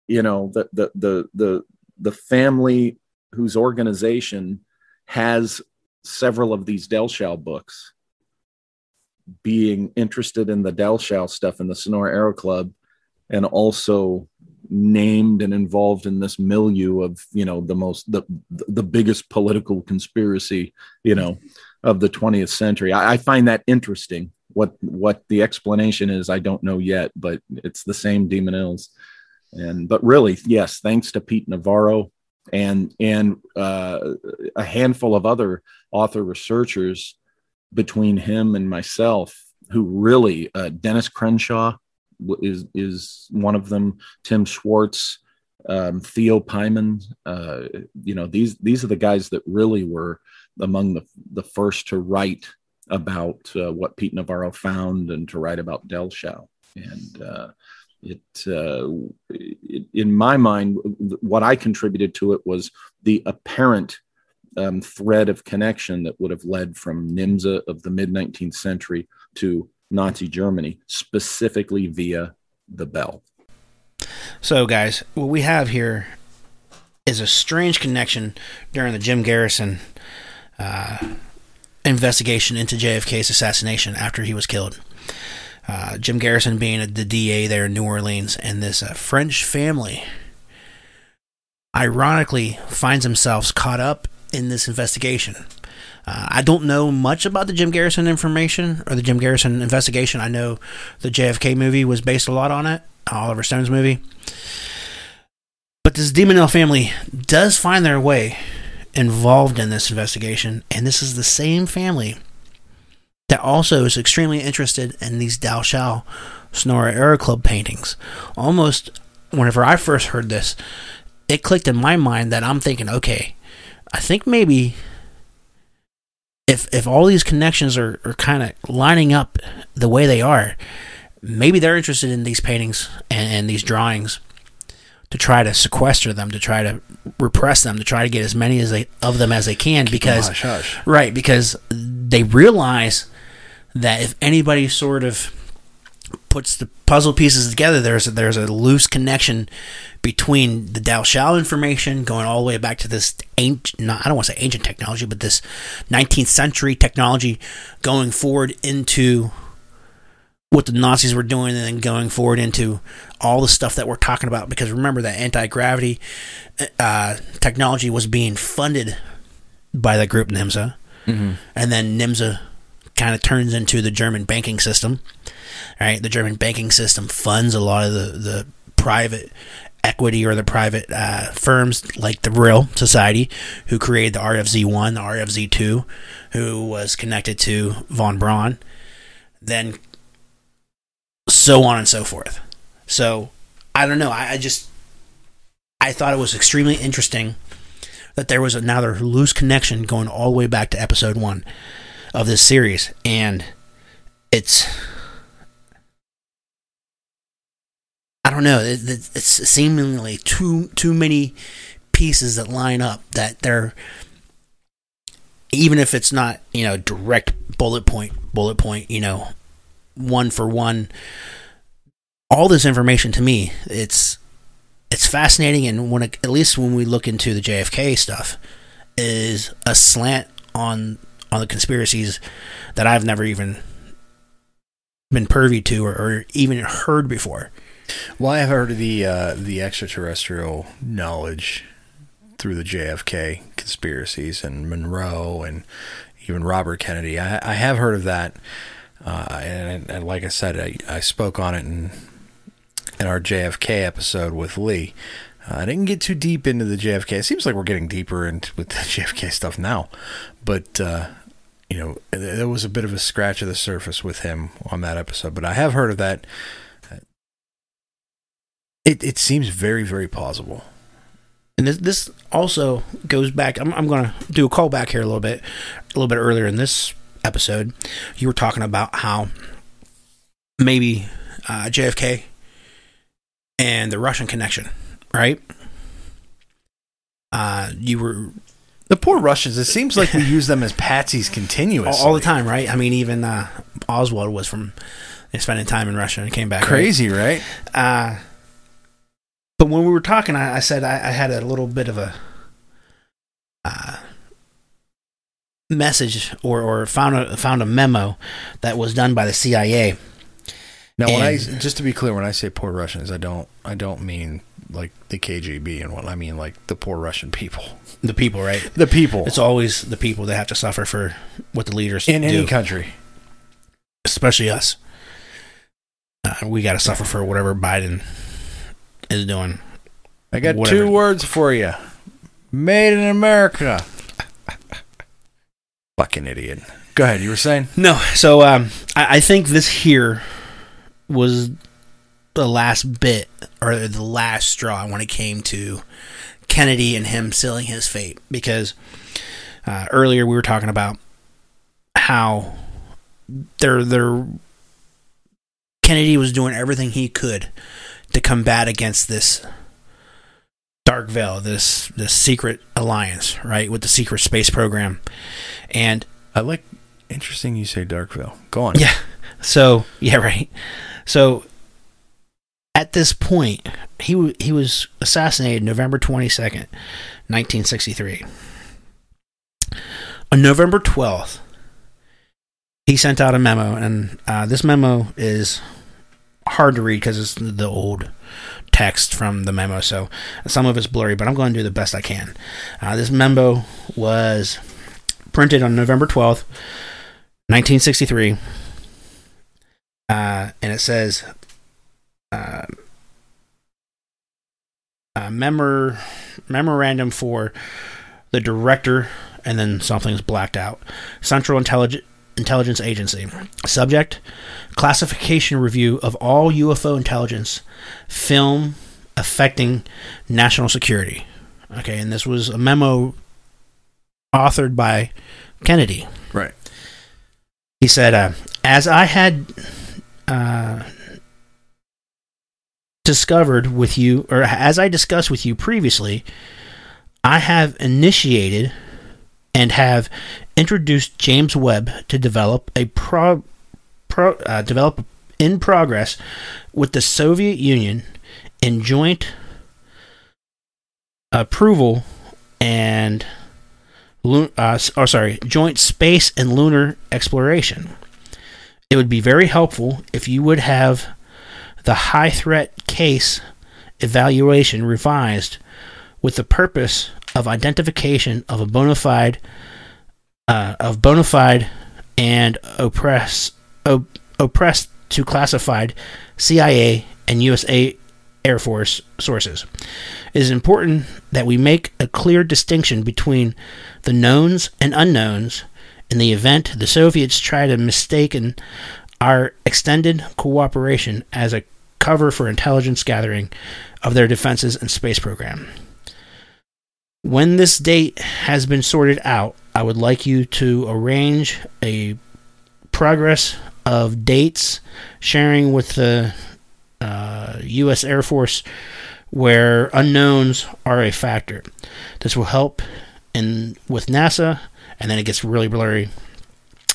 Speaker 12: you know, the the the the the family whose organization has several of these Dellschau books being interested in the Dellschau stuff in the Sonora Aero Club and also named and involved in this milieu of you know the most the the biggest political conspiracy you know of the 20th century. I, I, find that interesting. What what the explanation is i don't know yet but it's the same de Menils and but really yes thanks to pete navarro and and uh, a handful of other author researchers between him and myself who really uh, dennis crenshaw is is one of them. Tim Swartz, um, Theo Pyman. Uh, you know, these these are the guys that really were among the the first to write about uh, what Pete Navarro found and to write about Del Dellschau. And uh, it, uh, it, in my mind, what I contributed to it was the apparent um, thread of connection that would have led from NYMZA of the mid 19th century to Nazi Germany, specifically via the bell.
Speaker 4: So, guys, what we have here is a strange connection during the Jim Garrison uh, investigation into JFK's assassination after he was killed. Uh, Jim Garrison being the DA there in New Orleans, and this uh, French family ironically finds themselves caught up in this investigation. Uh, I don't know much about the Jim Garrison information or the Jim Garrison investigation. I know the JFK movie was based a lot on it, Oliver Stone's movie. But this de Menil family does find their way involved in this investigation, and this is the same family that also is extremely interested in these Dellschau Sonora Aero Club paintings. Almost whenever I first heard this, it clicked in my mind that I'm thinking, okay, I think maybe if if all these connections are, are kind of lining up the way they are, maybe they're interested in these paintings and, and, these drawings to try to sequester them, to try to repress them, to try to get as many as they of them as they can, because
Speaker 3: hush, hush.
Speaker 4: right because they realize that if anybody sort of puts the puzzle pieces together, there's a, there's a loose connection between the Dellschau information going all the way back to this ancient, I don't want to say ancient technology, but this 19th century technology going forward into what the Nazis were doing and then going forward into all the stuff that we're talking about. Because remember that anti gravity uh, technology was being funded by the group NYMZA, mm-hmm. and then NYMZA kind of turns into the German banking system. Right, the German banking system funds a lot of the, the private equity or the private uh, firms like the Vril Society, who created the RFZ1, the RFZ2, who was connected to von Braun, then so on and so forth. So I don't know. I, I just I thought it was extremely interesting that there was another loose connection going all the way back to episode one of this series, and it's I don't know. It's seemingly too too many pieces that line up that they're even if it's not you know direct bullet point bullet point you know one for one all this information to me it's it's fascinating and when it, at least when we look into the JFK stuff is a slant on on the conspiracies that I've never even been pervy to or, or even heard before.
Speaker 3: Well, I have heard of the uh, the extraterrestrial knowledge through the JFK conspiracies and Monroe and even Robert Kennedy. I, I have heard of that, uh, and, and, like I said, I, I spoke on it in in our JFK episode with Lee. Uh, I didn't get too deep into the JFK. It seems like we're getting deeper into with the JFK stuff now, but uh, you know, there was a bit of a scratch of the surface with him on that episode. But I have heard of that. It it seems very very plausible.
Speaker 4: And this this also goes back. I'm I'm to do a call back here a little bit, a little bit earlier in this episode. You were talking about how maybe uh, JFK and the Russian connection, right? Uh, you were
Speaker 3: the poor Russians. It seems like we use them as patsies continuously
Speaker 4: all, all the time, right? I mean, even uh, Oswald was from spending time in Russia and came back.
Speaker 3: Crazy, right?
Speaker 4: right? Uh, but when we were talking, I, I said I, I, had a little bit of a uh, message or, or found a found a memo that was done by the CIA.
Speaker 3: Now, when I just to be clear, when I say poor Russians, I don't I don't mean like the KGB and what I mean like the poor Russian people.
Speaker 4: The people, right?
Speaker 3: The people.
Speaker 4: It's always the people that have to suffer for what the leaders
Speaker 3: in
Speaker 4: do.
Speaker 3: any country,
Speaker 4: especially us. Uh, we got to suffer for whatever Biden is doing.
Speaker 3: I got whatever. two words for you: "Made in America." Fucking idiot. Go ahead. You were saying
Speaker 4: no. So um, I, I think this here was the last bit or the last straw when it came to Kennedy and him sealing his fate because uh, earlier we were talking about how there there Kennedy was doing everything he could to combat against this dark veil, this this secret alliance, right, with the secret space program. And
Speaker 3: I like interesting you say dark veil. Go on.
Speaker 4: Yeah. So, yeah, right. So at this point, he he was assassinated November 22nd, 1963. On November 12th, he sent out a memo, and uh, this memo is hard to read because it's the old text from the memo, so some of it's blurry, but I'm going to do the best I can. Uh, this memo was printed on November 12th, 1963, uh, and it says uh, uh, memor memorandum for the director, and then something's blacked out. Central Intelligence Intelligence Agency. Subject: Classification review of all UFO intelligence film affecting national security. Okay, and this was a memo authored by Kennedy.
Speaker 3: Right.
Speaker 4: He said, uh, "As I had uh, discovered with you, or as I discussed with you previously, I have initiated and have introduced James Webb to develop a pro, pro uh, develop in progress with the Soviet Union in joint approval and uh, oh sorry joint space and lunar exploration. It would be very helpful if you would have the high threat case evaluation revised with the purpose of identification of a bona fide uh, of bona fide and oppress op- oppressed to classified CIA and USA Air Force sources. It is important that we make a clear distinction between the knowns and unknowns in the event the Soviets try to mistake our extended cooperation as a cover for intelligence gathering of their defenses and space program. When this date has been sorted out, I would like you to arrange a progress of dates sharing with the uh, U.S. Air Force where unknowns are a factor. This will help and with NASA, and then it gets really blurry.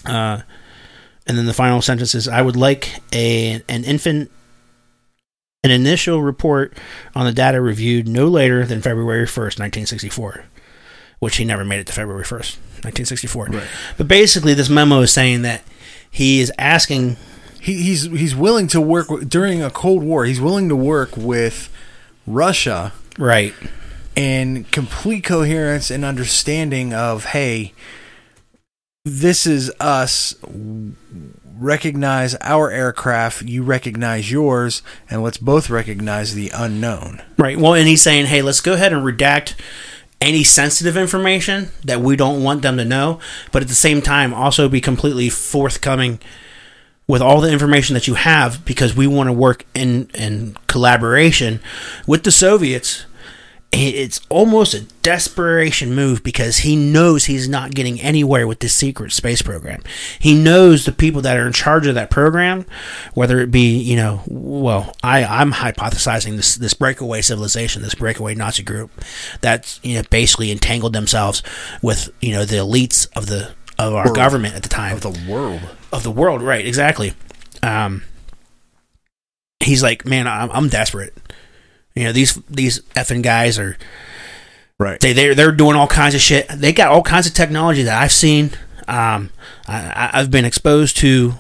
Speaker 4: Uh, and then the final sentence is, "I would like a an infant." An initial report on the data reviewed no later than February 1st, 1964, which he never made it to February 1st, 1964.
Speaker 3: Right.
Speaker 4: But basically, this memo is saying that he is asking
Speaker 3: he, he's he's willing to work during a Cold War. He's willing to work with Russia,
Speaker 4: right,
Speaker 3: and complete coherence and understanding of hey, this is us. Recognize our aircraft. You recognize yours, and let's both recognize the unknown.
Speaker 4: Right. Well, and he's saying, hey, let's go ahead and redact any sensitive information that we don't want them to know, but at the same time, also be completely forthcoming with all the information that you have because we want to work in, in collaboration with the Soviets. It's almost a desperation move because he knows he's not getting anywhere with this secret space program. He knows the people that are in charge of that program, whether it be, you know, well, I, I'm hypothesizing this, this breakaway civilization, this breakaway Nazi group that's, you know, basically entangled themselves with, you know, the elites of the, of our
Speaker 3: World.
Speaker 4: government at the time.
Speaker 3: Of the world.
Speaker 4: Of the world, right, exactly. Um, he's like, man, I'm, I'm desperate. You know, these these effing guys are
Speaker 3: right.
Speaker 4: They they they're doing all kinds of shit. They got all kinds of technology that I've seen. Um, I, I've been exposed to,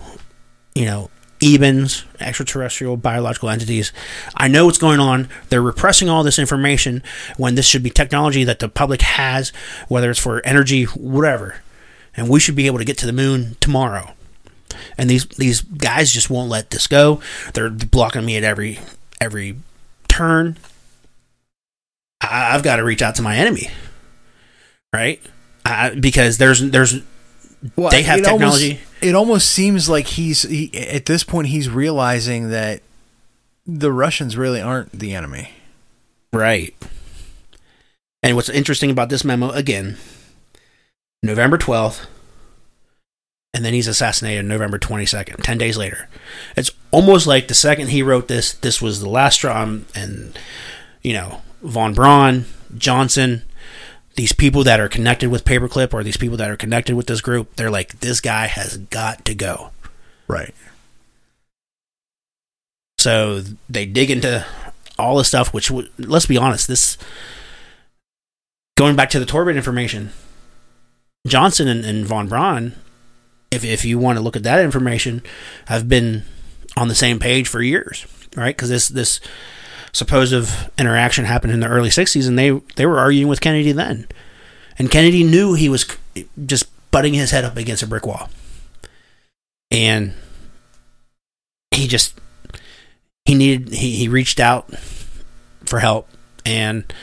Speaker 4: you know, EBENs, extraterrestrial biological entities. I know what's going on. They're repressing all this information when this should be technology that the public has, whether it's for energy, whatever. And we should be able to get to the moon tomorrow. And these these guys just won't let this go. They're blocking me at every every turn. I, I've got to reach out to my enemy, right? I, because there's there's they have
Speaker 3: it
Speaker 4: technology.
Speaker 3: Almost, it almost seems like he's he, at this point he's realizing that the Russians really aren't the enemy.
Speaker 4: Right. And what's interesting about this memo again, November 12th, and then he's assassinated November 22nd, 10 days later. It's almost like the second he wrote this, this was the last straw, um, and, you know, Von Braun, Johnson, these people that are connected with Paperclip or these people that are connected with this group, they're like, this guy has got to go.
Speaker 3: Right.
Speaker 4: So they dig into all the stuff, which, let's be honest, this, going back to the Torbitt information, Johnson and, and Von Braun, if, if you want to look at that information, have been on the same page for years, right? Because this, this supposed interaction happened in the early 60s, and they, they were arguing with Kennedy then. And Kennedy knew he was just butting his head up against a brick wall. And he just he needed he, he reached out for help and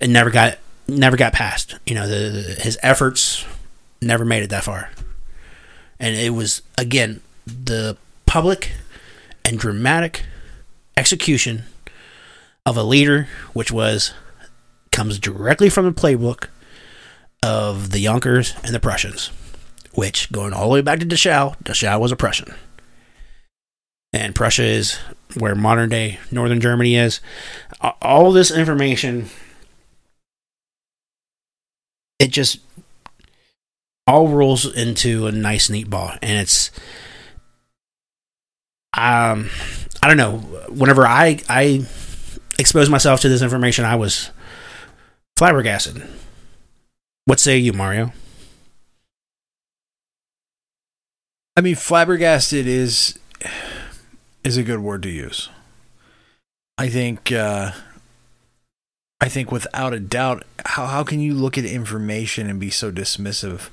Speaker 4: it never got never got past you know the, the, his efforts never made it that far and it was again the public and dramatic execution of a leader which was comes directly from the playbook of the Junkers and the Prussians which going all the way back to Dachau Dachau was a Prussian and Prussia is where modern day northern Germany is. All this information, it just all rolls into a nice, neat ball, and it's um, I don't know. Whenever I I exposed myself to this information, I was flabbergasted. What say you, Mario?
Speaker 3: I mean, flabbergasted is is a good word to use. I think uh, I think without a doubt, how how can you look at information and be so dismissive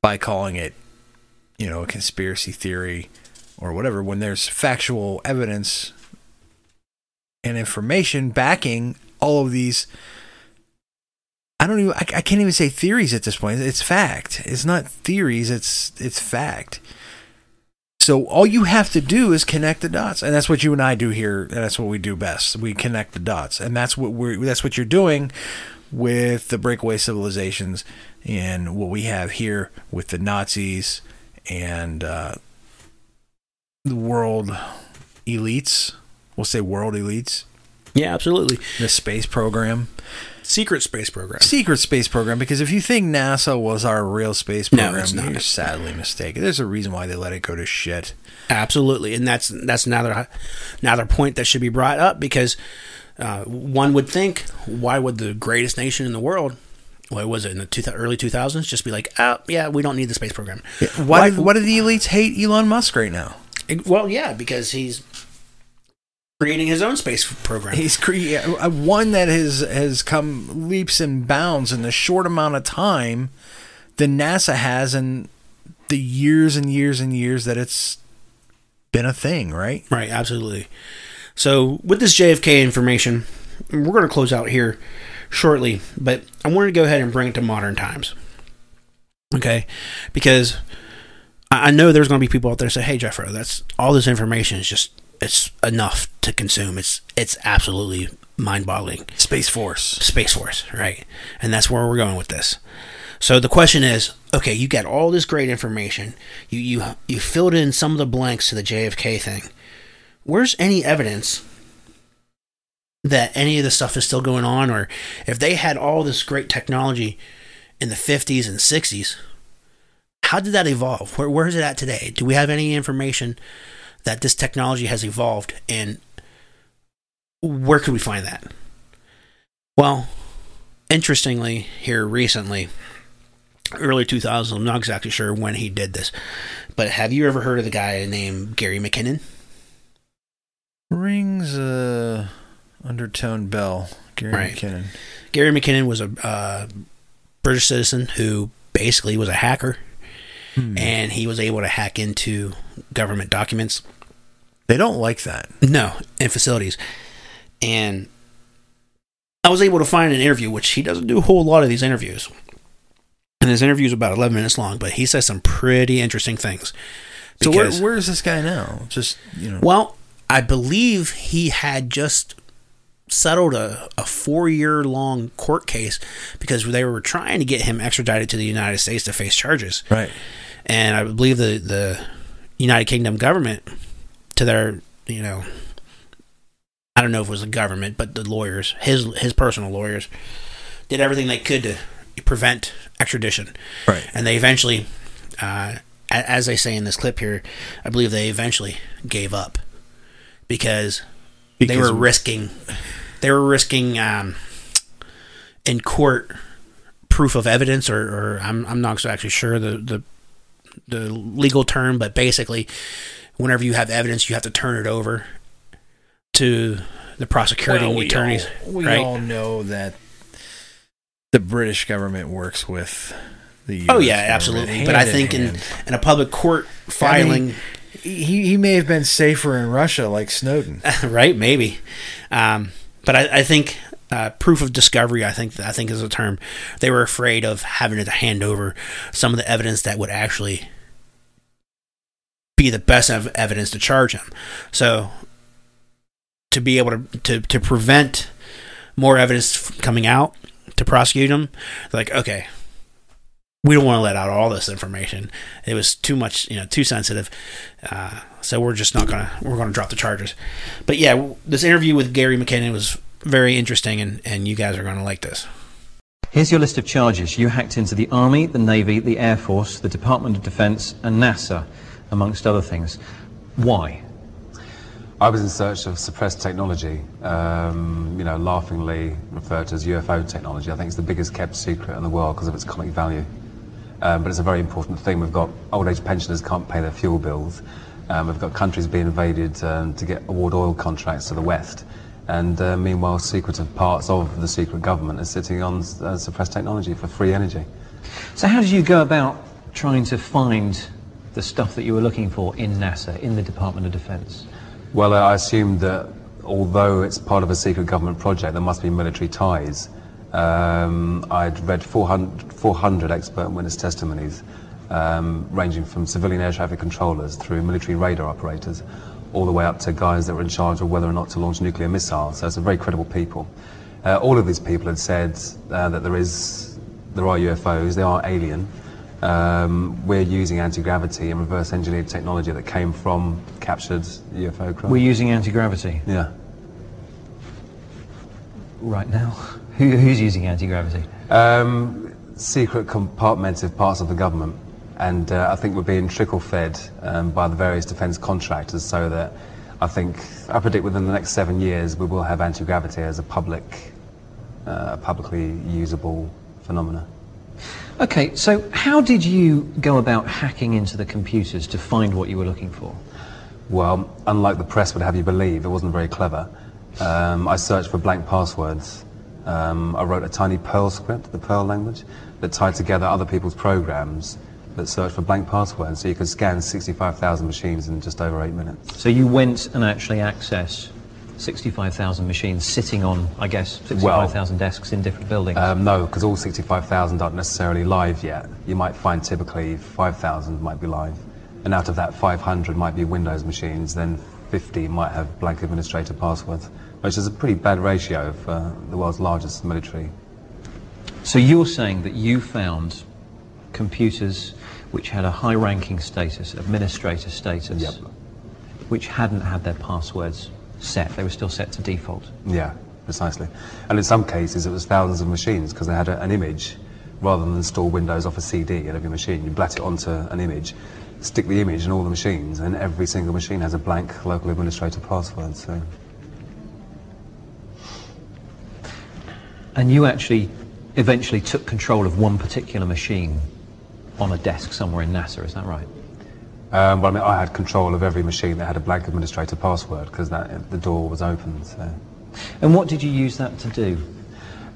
Speaker 3: by calling it, you know, a conspiracy theory or whatever when there's factual evidence and information backing all of these I don't even I, I can't even say theories at this point. It's fact. It's not theories, it's it's fact. So all you have to do is connect the dots, and that's what you and I do here. And that's what we do best. We connect the dots, and that's what we're. That's what you're doing with the breakaway civilizations, and what we have here with the Nazis and uh, the world elites. We'll say world elites.
Speaker 4: Yeah, absolutely.
Speaker 3: The space program.
Speaker 4: Secret space program.
Speaker 3: Secret space program, because if you think NASA was our real space
Speaker 4: No,
Speaker 3: program,
Speaker 4: it's not.
Speaker 3: you're sadly mistaken. There's a reason why they let it go to shit.
Speaker 4: Absolutely, and that's that's another another point that should be brought up because uh, one would think, why would the greatest nation in the world, what was it in the two, early two thousands, just be like, oh yeah, we don't need the space program?
Speaker 3: Why, do, why do the elites hate Elon Musk right now?
Speaker 4: Well, yeah, because he's creating his own space program.
Speaker 3: He's cre- uh, one that has has come leaps and bounds in the short amount of time that NASA has in the years and years and years that it's been a thing, right?
Speaker 4: Right, absolutely. So with this JFK information, we're going to close out here shortly, but I wanted to go ahead and bring it to modern times. Okay, because I I know there's going to be people out there say, "Hey, Jeffro, that's all this information is just it's enough to consume. It's it's absolutely mind-boggling."
Speaker 3: Space Force,
Speaker 4: Space Force, right? And that's where we're going with this. So the question is, okay, you got all this great information. You you you filled in some of the blanks to the JFK thing. Where's any evidence that any of this stuff is still going on or if they had all this great technology in the 50s and 60s, how did that evolve? Where where is it at today? Do we have any information that this technology has evolved and where could we find that? Well, interestingly, here recently, early 2000s, I'm not exactly sure when he did this, but have you ever heard of the guy named Gary McKinnon?
Speaker 3: rings a undertone bell. Gary
Speaker 4: Right.
Speaker 3: McKinnon.
Speaker 4: Gary McKinnon was a uh, British citizen who basically was a hacker, Hmm. and he was able to hack into government documents.
Speaker 3: They don't like that.
Speaker 4: No, in facilities. And I was able to find an interview, which he doesn't do a whole lot of these interviews. And his interview is about 11 minutes long, but he says some pretty interesting things.
Speaker 3: So where, where is this guy now? Just you know.
Speaker 4: Well, I believe he had just settled a, a four year long court case because they were trying to get him extradited to the United States to face charges.
Speaker 3: Right.
Speaker 4: And I believe the, the United Kingdom government, to their, you know, I don't know if it was the government, but the lawyers, his his personal lawyers, did everything they could to prevent extradition.
Speaker 3: Right.
Speaker 4: And they eventually, uh, as they say in this clip here, I believe they eventually gave up because, they were risking, they were risking um, in court proof of evidence, or, or I'm I'm not actually sure the the the legal term, but basically, whenever you have evidence, you have to turn it over to the prosecuting
Speaker 3: Well, we
Speaker 4: attorneys.
Speaker 3: all- we
Speaker 4: right?
Speaker 3: all know that the British government works with the. US
Speaker 4: oh yeah, absolutely. But I think in, in a public court
Speaker 3: I mean,
Speaker 4: filing,
Speaker 3: he he may have been safer in Russia, like Snowden.
Speaker 4: right? Maybe. Um, but I, I think uh, proof of discovery. I think I think is a term. They were afraid of having to hand over some of the evidence that would actually be the best ev- evidence to charge him. So to be able to to, to prevent more evidence coming out to prosecute him, like okay. We don't want to let out all this information. It was too much, you know, too sensitive. Uh, so we're just not gonna we're gonna drop the charges. But yeah, this interview with Gary McKinnon was very interesting, and and you guys are gonna like this.
Speaker 11: Here's your list of charges. You hacked into the Army, the Navy, the Air Force, the Department of Defense, and NASA, amongst other things. Why?
Speaker 13: I was in search of suppressed technology, um, you know, laughingly referred to as UFO technology. I think it's the biggest kept secret in the world because of its comic value. Um, but it's a very important thing. We've got old age pensioners can't pay their fuel bills. Um, we've got countries being invaded um, to get award oil contracts to the West. And uh, meanwhile, secretive parts of the secret government are sitting on uh, suppressed technology for free energy.
Speaker 11: So how did you go about trying to find the stuff that you were looking for in NASA, in the Department of Defense?
Speaker 13: Well, I assumed that although it's part of a secret government project, there must be military ties. Um, I'd read 400, 400 expert witness testimonies, um, ranging from civilian air traffic controllers through military radar operators, all the way up to guys that were in charge of whether or not to launch nuclear missiles. So it's a very credible people. Uh, all of these people had said uh, that there is, there are UFOs, they are alien. Um, we're using anti-gravity and reverse engineered technology that came from captured UFO craft.
Speaker 11: We're using anti-gravity.
Speaker 13: Yeah.
Speaker 11: right now? Who, who's using anti-gravity?
Speaker 13: Um, secret compartmented parts of the government. And uh, I think we're being trickle fed um, by the various defence contractors so that I think, I predict within the next seven years we will have anti gravity as a public, uh, publicly usable phenomena.
Speaker 11: Okay, so how did you go about hacking into the computers to find what you were looking for?
Speaker 13: Well, unlike the press would have you believe, it wasn't very clever. Um, I searched for blank passwords. Um, I wrote a tiny Perl script, the Perl language, that tied together other people's programs that searched for blank passwords, so you could scan 65,000 machines in just over eight minutes.
Speaker 11: So you went and actually accessed 65,000 machines sitting on, I guess, 65,000 desks in different buildings?
Speaker 13: Um, no, because all 65,000 aren't necessarily live yet. You might find typically 5,000 might be live. And out of that, 500 might be Windows machines, then 50 might have blank administrator passwords, which is a pretty bad ratio for the world's largest military.
Speaker 11: So you're saying that you found computers which had a high ranking status, administrator status,
Speaker 13: Yep.
Speaker 11: which hadn't had their passwords set. They were still set to default.
Speaker 13: Yeah, precisely. And in some cases, it was thousands of machines because they had a, an image rather than install Windows off a CD in every machine. You blat it onto an image, stick the image in all the machines, and every single machine has a blank local administrator password. So
Speaker 11: And you actually eventually took control of one particular machine on a desk somewhere in NASA, is that right?
Speaker 13: Um, but I mean, I had control of every machine that had a blank administrator password because the door was open. So.
Speaker 11: And what did you use that to do?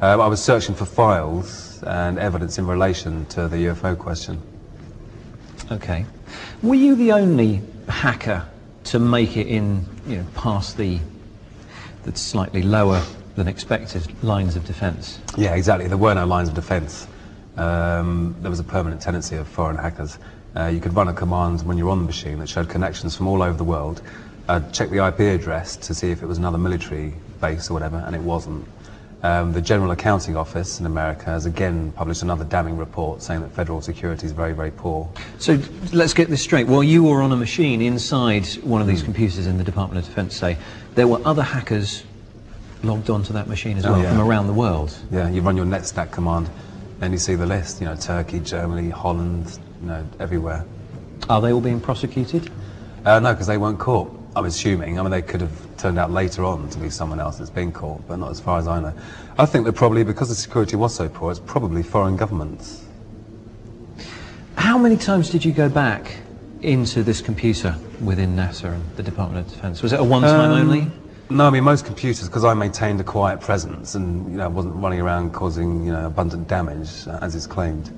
Speaker 13: Um, I was searching for files and evidence in relation to the UFO question.
Speaker 11: Okay. Were you the only hacker to make it in, you know, past the, the slightly lower than expected lines of defence?
Speaker 13: Yeah, exactly. There were no lines of defence. Um, there was a permanent tendency of foreign hackers. Uh, you could run a command when you're on the machine that showed connections from all over the world. I'd check the IP address to see if it was another military base or whatever, and it wasn't. Um, the General Accounting Office in America has again published another damning report saying that federal security is very, very poor.
Speaker 11: So let's get this straight. While you were on a machine inside one of these computers in the Department of Defence, say, there were other hackers logged onto that machine as
Speaker 13: Oh,
Speaker 11: well
Speaker 13: yeah.
Speaker 11: from around the world.
Speaker 13: Yeah, you run your netstat command, and you see the list. You know, Turkey, Germany, Holland, you know, everywhere.
Speaker 11: Are they all being prosecuted?
Speaker 13: Uh, no, because they weren't caught. I'm assuming. I mean, they could have turned out later on to be someone else that's been caught, but not as far as I know. I think that probably because the security was so poor, it's probably foreign governments.
Speaker 11: How many times did you go back into this computer within NASA and the Department of Defence? Was it a one-time
Speaker 13: Um,
Speaker 11: only?
Speaker 13: No, I mean most computers, because I maintained a quiet presence and you know wasn't running around causing you know abundant damage uh, as is claimed.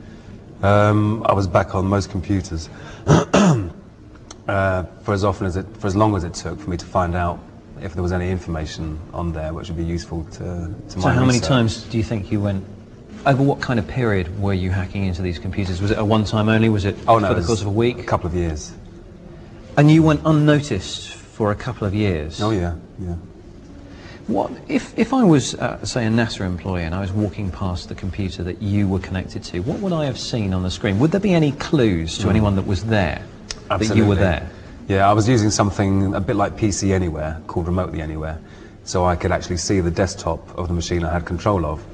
Speaker 13: Um, I was back on most computers uh, for as often as it, for as long as it took for me to find out if there was any information on there which would be useful to, to
Speaker 11: So
Speaker 13: my
Speaker 11: how many times do you think you went? Over what kind of period were you hacking into these computers? Was it a one-time only? Was it
Speaker 13: Oh no,
Speaker 11: for the course of a week?
Speaker 13: a couple of years.
Speaker 11: And you went unnoticed for a couple of years.
Speaker 13: Oh yeah, yeah.
Speaker 11: What if if I was, uh, say, a NASA employee and I was walking past the computer that you were connected to? What would I have seen on the screen? Would there be any clues to
Speaker 13: Mm.
Speaker 11: anyone that was there that you were
Speaker 13: Absolutely.
Speaker 11: there?
Speaker 13: Yeah, I was using something a bit like PC Anywhere, called Remotely Anywhere, so I could actually see the desktop of the machine I had control of.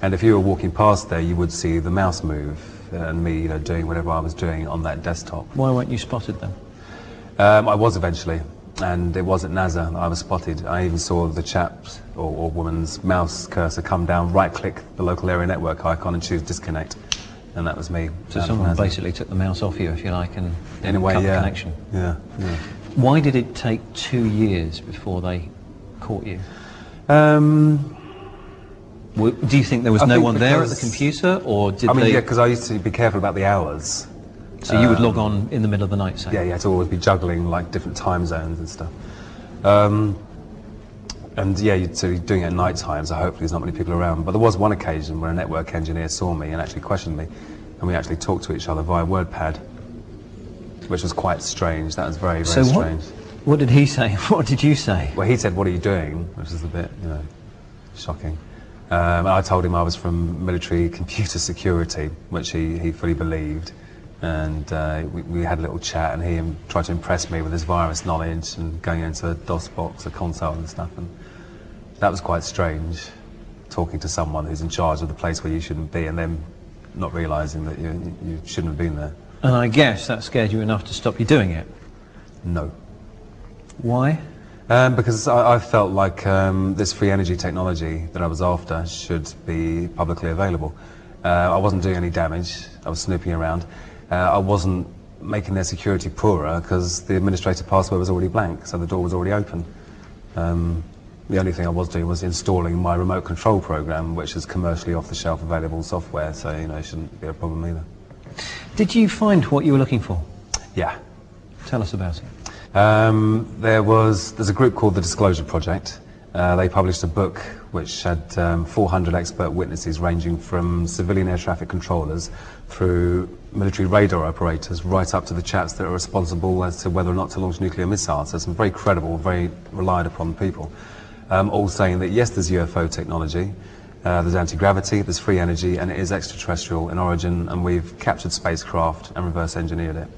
Speaker 13: And if you were walking past there, you would see the mouse move and me, you know, doing whatever I was doing on that desktop.
Speaker 11: Why weren't you spotted then?
Speaker 13: Um, I was eventually, and it was at NASA that I was spotted. I even saw the chap's or, or woman's mouse cursor come down, right-click the local area network icon, and choose disconnect, and that was me.
Speaker 11: So someone basically took the mouse off you, if you like, and
Speaker 13: In a way,
Speaker 11: cut
Speaker 13: yeah.
Speaker 11: the connection.
Speaker 13: Yeah, yeah.
Speaker 11: Why did it take two years before they caught you?
Speaker 13: Um,
Speaker 11: Do you think there was
Speaker 13: I
Speaker 11: no one there at the computer, or did
Speaker 13: I mean,
Speaker 11: they?
Speaker 13: yeah, because I used to be careful about the hours.
Speaker 11: So you would
Speaker 13: um,
Speaker 11: log on in the middle of the night, say?
Speaker 13: Yeah, you had to always be juggling like different time zones and stuff. Um, and yeah, you'd, so you're doing it at night time, so hopefully there's not many people around. But there was one occasion where a network engineer saw me and actually questioned me, and we actually talked to each other via WordPad, which was quite strange. That was very, very
Speaker 11: So what?
Speaker 13: strange.
Speaker 11: What did he say? What did you say?
Speaker 13: Well, he said, "What are you doing?" Which is a bit, you know, shocking. Um, I told him I was from military computer security, which he, he fully believed. And uh, we, we had a little chat, and he tried to impress me with his virus knowledge and going into a DOS box, a console, and stuff. And that was quite strange. talking to someone who's in charge of the place where you shouldn't be, and then not realising that you, you shouldn't have been there.
Speaker 11: And I guess that scared you enough to stop you doing it.
Speaker 13: No.
Speaker 11: Why?
Speaker 13: Um, because I, I felt like um, this free energy technology that I was after should be publicly available. Uh, I wasn't doing any damage. I was snooping around. Uh, I wasn't making their security poorer because the administrator password was already blank, so the door was already open. Um, the only thing I was doing was installing my remote control program, which is commercially off-the-shelf available software, so you know it shouldn't be a problem either.
Speaker 11: Did you find what you were looking for?
Speaker 13: Yeah.
Speaker 11: Tell us about it.
Speaker 13: Um, there was there's a group called the Disclosure Project. Uh, they published a book which had um, 400 expert witnesses ranging from civilian air traffic controllers through military radar operators right up to the chaps that are responsible as to whether or not to launch nuclear missiles. So some very credible, very relied upon people, um, all saying that yes, there's UFO technology, uh, there's anti-gravity, there's free energy, and it is extraterrestrial in origin, and we've captured spacecraft and reverse engineered it.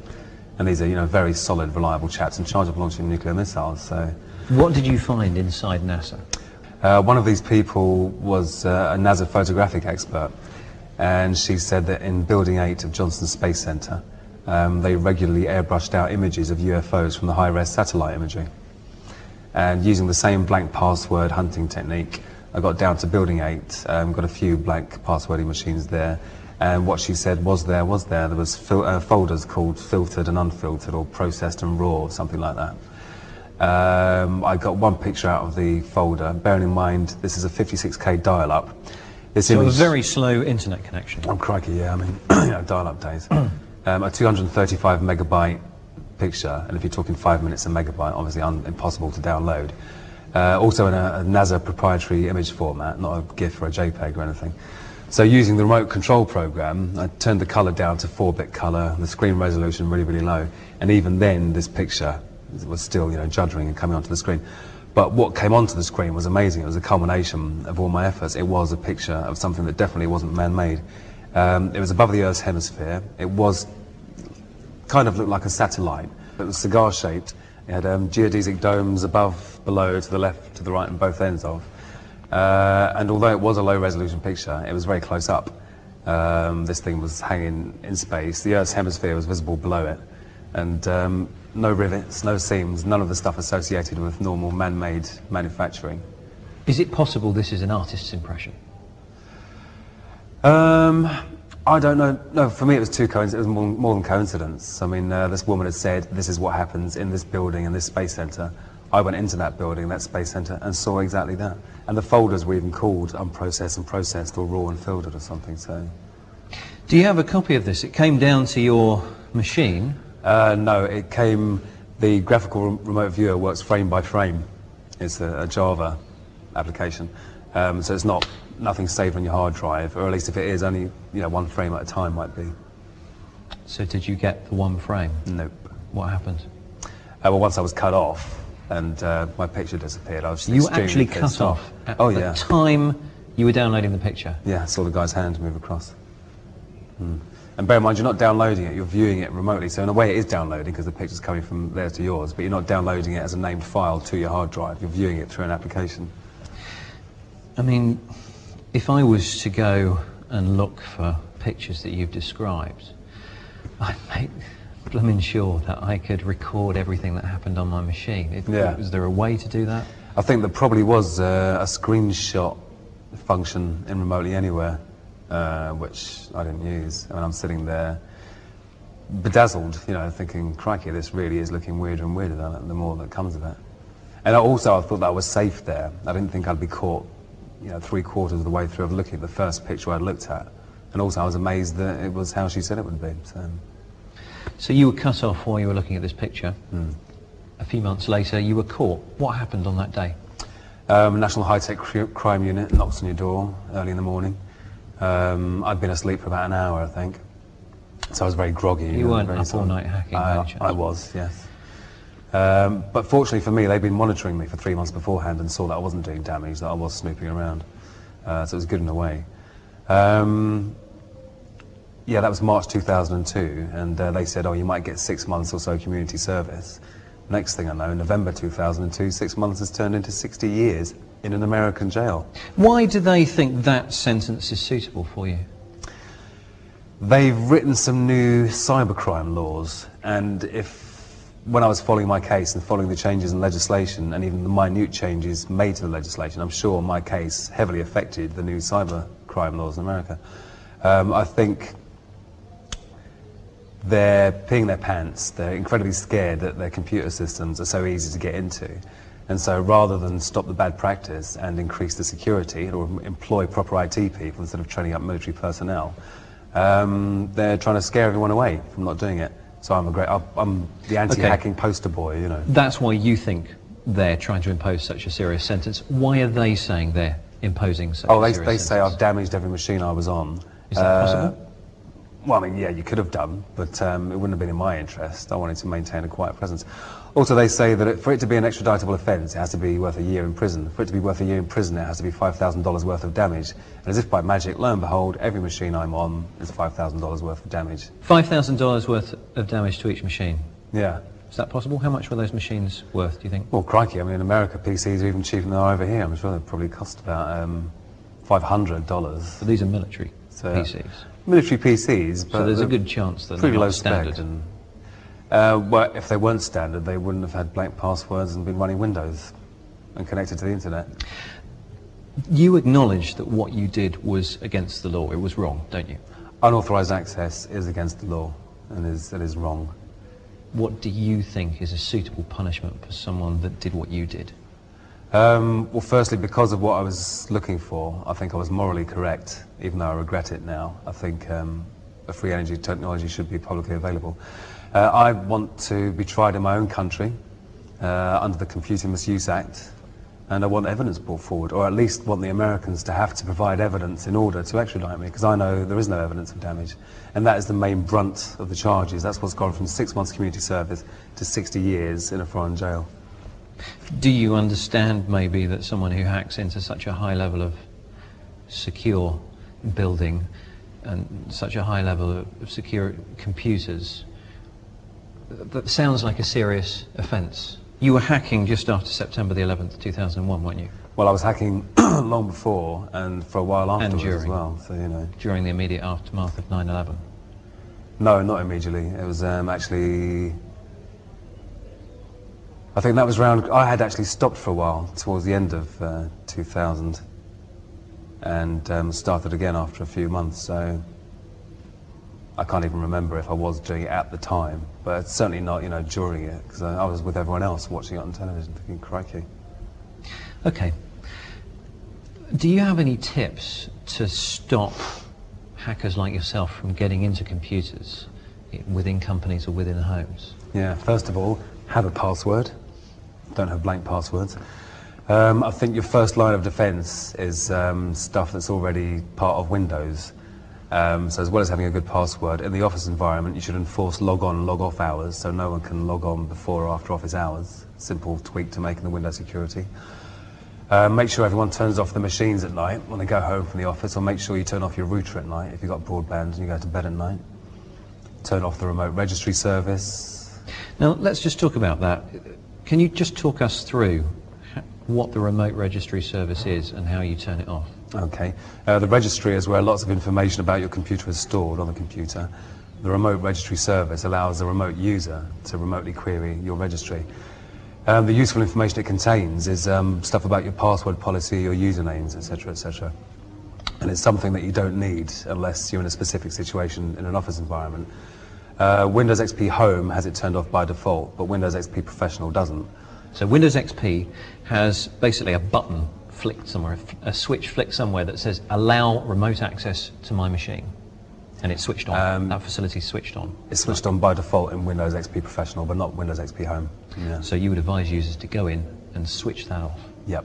Speaker 13: And these are, you know, very solid, reliable chaps in charge of launching nuclear missiles. So.
Speaker 11: What did you find inside NASA?
Speaker 13: Uh, one of these people was uh, a NASA photographic expert, and she said that in Building 8 of Johnson Space Center, um, they regularly airbrushed out images of UFOs from the high-res satellite imagery. And using the same blank password hunting technique, I got down to Building 8, um, got a few blank passwording machines there, and what she said was there was there. There was uh, folders called filtered and unfiltered, or processed and raw, or something like that. Um, I got one picture out of the folder, bearing in mind this is a 56k dial-up. This
Speaker 11: So a very slow internet connection.
Speaker 13: Oh, crikey, yeah, I mean, you know, dial-up days. um, a 235 megabyte picture, and if you're talking five minutes a megabyte, obviously un- impossible to download. Uh, also in a, a NASA proprietary image format, not a GIF or a JPEG or anything. So using the remote control program, I turned the color down to 4-bit color, the screen resolution really, really low, and even then this picture was still, you know, juddering and coming onto the screen. But what came onto the screen was amazing. It was a culmination of all my efforts. It was a picture of something that definitely wasn't man-made. Um, it was above the Earth's hemisphere. It was kind of looked like a satellite. It was cigar-shaped. It had um, geodesic domes above, below, to the left, to the right, and both ends of. Uh, and although it was a low-resolution picture, it was very close up. Um, this thing was hanging in space. The Earth's hemisphere was visible below it. And um, no rivets, no seams, none of the stuff associated with normal man-made manufacturing.
Speaker 11: Is it possible this is an artist's impression?
Speaker 13: Um, I don't know. No, for me it was two coincidence. It was more, more than coincidence. I mean, uh, this woman had said, "This is what happens in this building, in this space center." I went into that building, that space center, and saw exactly that. And the folders were even called unprocessed and processed, or raw and filtered, or something. So,
Speaker 11: Do you have a copy of this? It came down to your machine.
Speaker 13: Uh, no, it came. The graphical remote viewer works frame by frame. It's a, a Java application, um, so it's not nothing saved on your hard drive, or at least if it is, only you know one frame at a time might be.
Speaker 11: So did you get the one frame?
Speaker 13: Nope.
Speaker 11: What happened?
Speaker 13: Uh, well, once I was cut off and uh, my picture disappeared, I was just
Speaker 11: You actually cut off at
Speaker 13: oh
Speaker 11: the
Speaker 13: yeah,
Speaker 11: time you were downloading the picture.
Speaker 13: yeah. I saw the guy's hand move across. Hmm. And bear in mind, you're not downloading it; you're viewing it remotely. So in a way, it is downloading because the picture's coming from there to yours, but you're not downloading it as a named file to your hard drive. You're viewing it through an application.
Speaker 11: I mean, if I was to go and look for pictures that you've described, I'd make blooming sure that I could record everything that happened on my machine. It,
Speaker 13: Yeah.
Speaker 11: Was there a way to do that?
Speaker 13: I think there probably was uh, a screenshot function in remotely anywhere, uh, which I didn't use. I mean, I'm sitting there bedazzled, you know, thinking, crikey, this really is looking weirder and weirder the the more that comes of it. And I also, I thought that I was safe there. I didn't think I'd be caught, you know, three quarters of the way through of looking at the first picture I'd looked at. And also, I was amazed that it was how she said it would be. So,
Speaker 11: So you were cut off while you were looking at this picture.
Speaker 13: Hmm.
Speaker 11: A few months later, you were caught. What happened on that day?
Speaker 13: Um, National High Tech Cri- Crime Unit knocks on your door early in the morning. Um, I'd been asleep for about an hour, I think. So I was very groggy.
Speaker 11: You
Speaker 13: know,
Speaker 11: weren't
Speaker 13: very
Speaker 11: up
Speaker 13: sort
Speaker 11: all night hacking,
Speaker 13: I. I was, yes. Um, but fortunately for me, they'd been monitoring me for three months beforehand and saw that I wasn't doing damage, that I was snooping around. Uh, so it was good in a way. Um, yeah, that was March 2002, and uh, they said, oh, you might get six months or so community service. Next thing I know, November 2002, six months has turned into 60 years. In an American jail.
Speaker 11: Why do they think that sentence is suitable for you?
Speaker 13: They've written some new cybercrime laws, and if when I was following my case and following the changes in legislation and even the minute changes made to the legislation, I'm sure my case heavily affected the new cybercrime laws in America. Um, I think they're peeing their pants. They're incredibly scared that their computer systems are so easy to get into. And so rather than stop the bad practice and increase the security or employ proper IT people instead of training up military personnel, um, they're trying to scare everyone away from not doing it. So I'm a great, I'm the anti-hacking okay. poster boy, you know.
Speaker 11: That's why you think they're trying to impose such a serious sentence. Why are they saying they're imposing such
Speaker 13: oh, they, they say I've damaged every machine I was on.
Speaker 11: Is that uh, possible?
Speaker 13: Well, I mean, yeah, you could have done, but um, it wouldn't have been in my interest. I wanted to maintain a quiet presence. Also, they say that it, for it to be an extraditable offence, it has to be worth a year in prison. For it to be worth a year in prison, it has to be $5,000 worth of damage. And as if by magic, lo and behold, every machine I'm on is $5,000 worth of damage.
Speaker 11: $5,000 worth of damage to each machine?
Speaker 13: Yeah.
Speaker 11: Is that possible? How much were those machines worth, do you think?
Speaker 13: Well, crikey, I mean, in America, PCs are even cheaper than they are over here. I'm sure they probably cost about um, $500.
Speaker 11: But these are military so, PCs?
Speaker 13: Military PCs, but...
Speaker 11: So there's a good chance that
Speaker 13: pretty
Speaker 11: they're
Speaker 13: low
Speaker 11: standard.
Speaker 13: Spec and, uh, well, if they weren't standard, they wouldn't have had blank passwords and been running Windows and connected to the internet.
Speaker 11: You acknowledge that what you did was against the law. It was wrong, don't you?
Speaker 13: Unauthorized access is against the law and is, it is wrong.
Speaker 11: What do you think is a suitable punishment for someone that did what you did?
Speaker 13: Um, well, firstly, because of what I was looking for, I think I was morally correct, even though I regret it now. I think um, a free energy technology should be publicly available. Uh, I want to be tried in my own country uh, under the Computer Misuse Act, and I want evidence brought forward, or at least want the Americans to have to provide evidence in order to extradite me, because I know there is no evidence of damage. And that is the main brunt of the charges. That's what's gone from six months community service to 60 years in a foreign jail.
Speaker 11: Do you understand maybe that someone who hacks into such a high level of secure building and such a high level of secure computers, that sounds like a serious offence? You were hacking just after September the 11th, 2001, weren't you?
Speaker 13: Well, I was hacking long before and for a while afterwards
Speaker 11: and during,
Speaker 13: as well. So you know,
Speaker 11: during the immediate aftermath of 9/11.
Speaker 13: No, not immediately. It was um, actually. I think that was around. I had actually stopped for a while towards the end of uh, 2000, and um, started again after a few months. So I can't even remember if I was doing it at the time, but certainly not, you know, during it, because I, I was with everyone else watching it on television, thinking, crikey.
Speaker 11: Okay. Do you have any tips to stop hackers like yourself from getting into computers within companies or within homes?
Speaker 13: Yeah, first of all, have a password. Don't have blank passwords. Um, I think your first line of defense is um, stuff that's already part of Windows. Um, so as well as having a good password, in the office environment, you should enforce log on, and log off hours, so no one can log on before or after office hours. Simple tweak to make in the Windows security. Uh, make sure everyone turns off the machines at night when they go home from the office, or make sure you turn off your router at night if you've got broadband and you go to bed at night. Turn off the remote registry service.
Speaker 11: Now, let's just talk about that. Can you just talk us through what the remote registry service is and how you turn it off?
Speaker 13: Okay. Uh, the registry is where lots of information about your computer is stored on the computer. The remote registry service allows the remote user to remotely query your registry. Um, the useful information it contains is um, stuff about your password policy, your usernames, etc., etc. And it's something that you don't need unless you're in a specific situation in an office environment. Uh, Windows XP Home has it turned off by default, but Windows XP Professional doesn't.
Speaker 11: So Windows XP has basically a button flicked somewhere, a switch flicked somewhere that says allow remote access to my machine and it's switched on. Um, that facility's switched on.
Speaker 13: It's switched on by default in Windows XP Professional, but not Windows XP Home.
Speaker 11: Yeah. So you would advise users to go in and switch that off.
Speaker 13: Yep.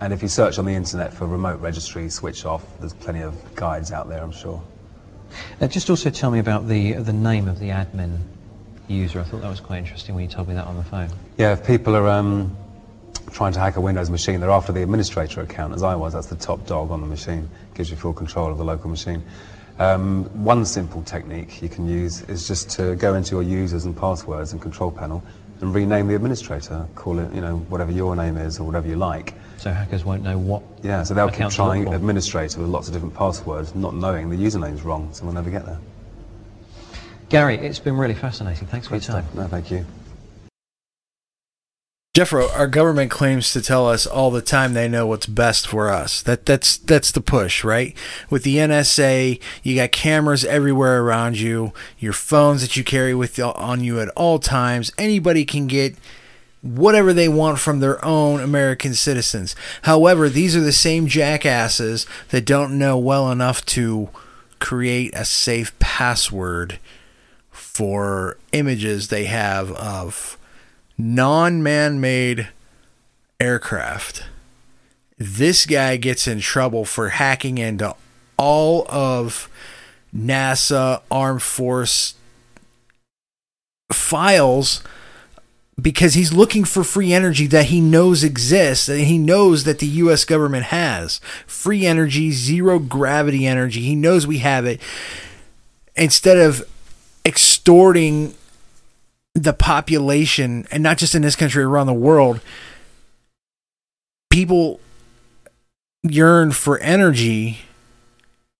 Speaker 13: And if you search on the internet for remote registry switch off, there's plenty of guides out there, I'm sure.
Speaker 11: Uh, just also tell me about the the name of the admin user. I thought that was quite interesting when you told me that on the phone.
Speaker 13: Yeah, if people are um, trying to hack a Windows machine, they're after the administrator account, as I was. That's the top dog on the machine. Gives you full control of the local machine. Um, one simple technique you can use is just to go into your users and passwords and control panel and rename the administrator. Call it, you know, whatever your name is or whatever you like.
Speaker 11: So hackers won't know what.
Speaker 13: Yeah, so they'll keep
Speaker 11: accounts to look
Speaker 13: trying administrator with lots of different passwords, not knowing the username's wrong, so we'll never get there.
Speaker 11: Gary, it's been really fascinating. Thanks for your time.
Speaker 13: No, thank you.
Speaker 3: Jeffro, our government claims to tell us all the time they know what's best for us. That that's that's the push, right? With the NSA, you got cameras everywhere around you, your phones that you carry with on you at all times. Anybody can get whatever they want from their own American citizens. However, these are the same jackasses that don't know well enough to create a safe password for images they have of non man made aircraft. This guy gets in trouble for hacking into all of NASA Armed Force files because he's looking for free energy that he knows exists and he knows that the US government has. Free energy, zero gravity energy. He knows we have it. Instead of extorting the population, and not just in this country, around the world, people yearn for energy.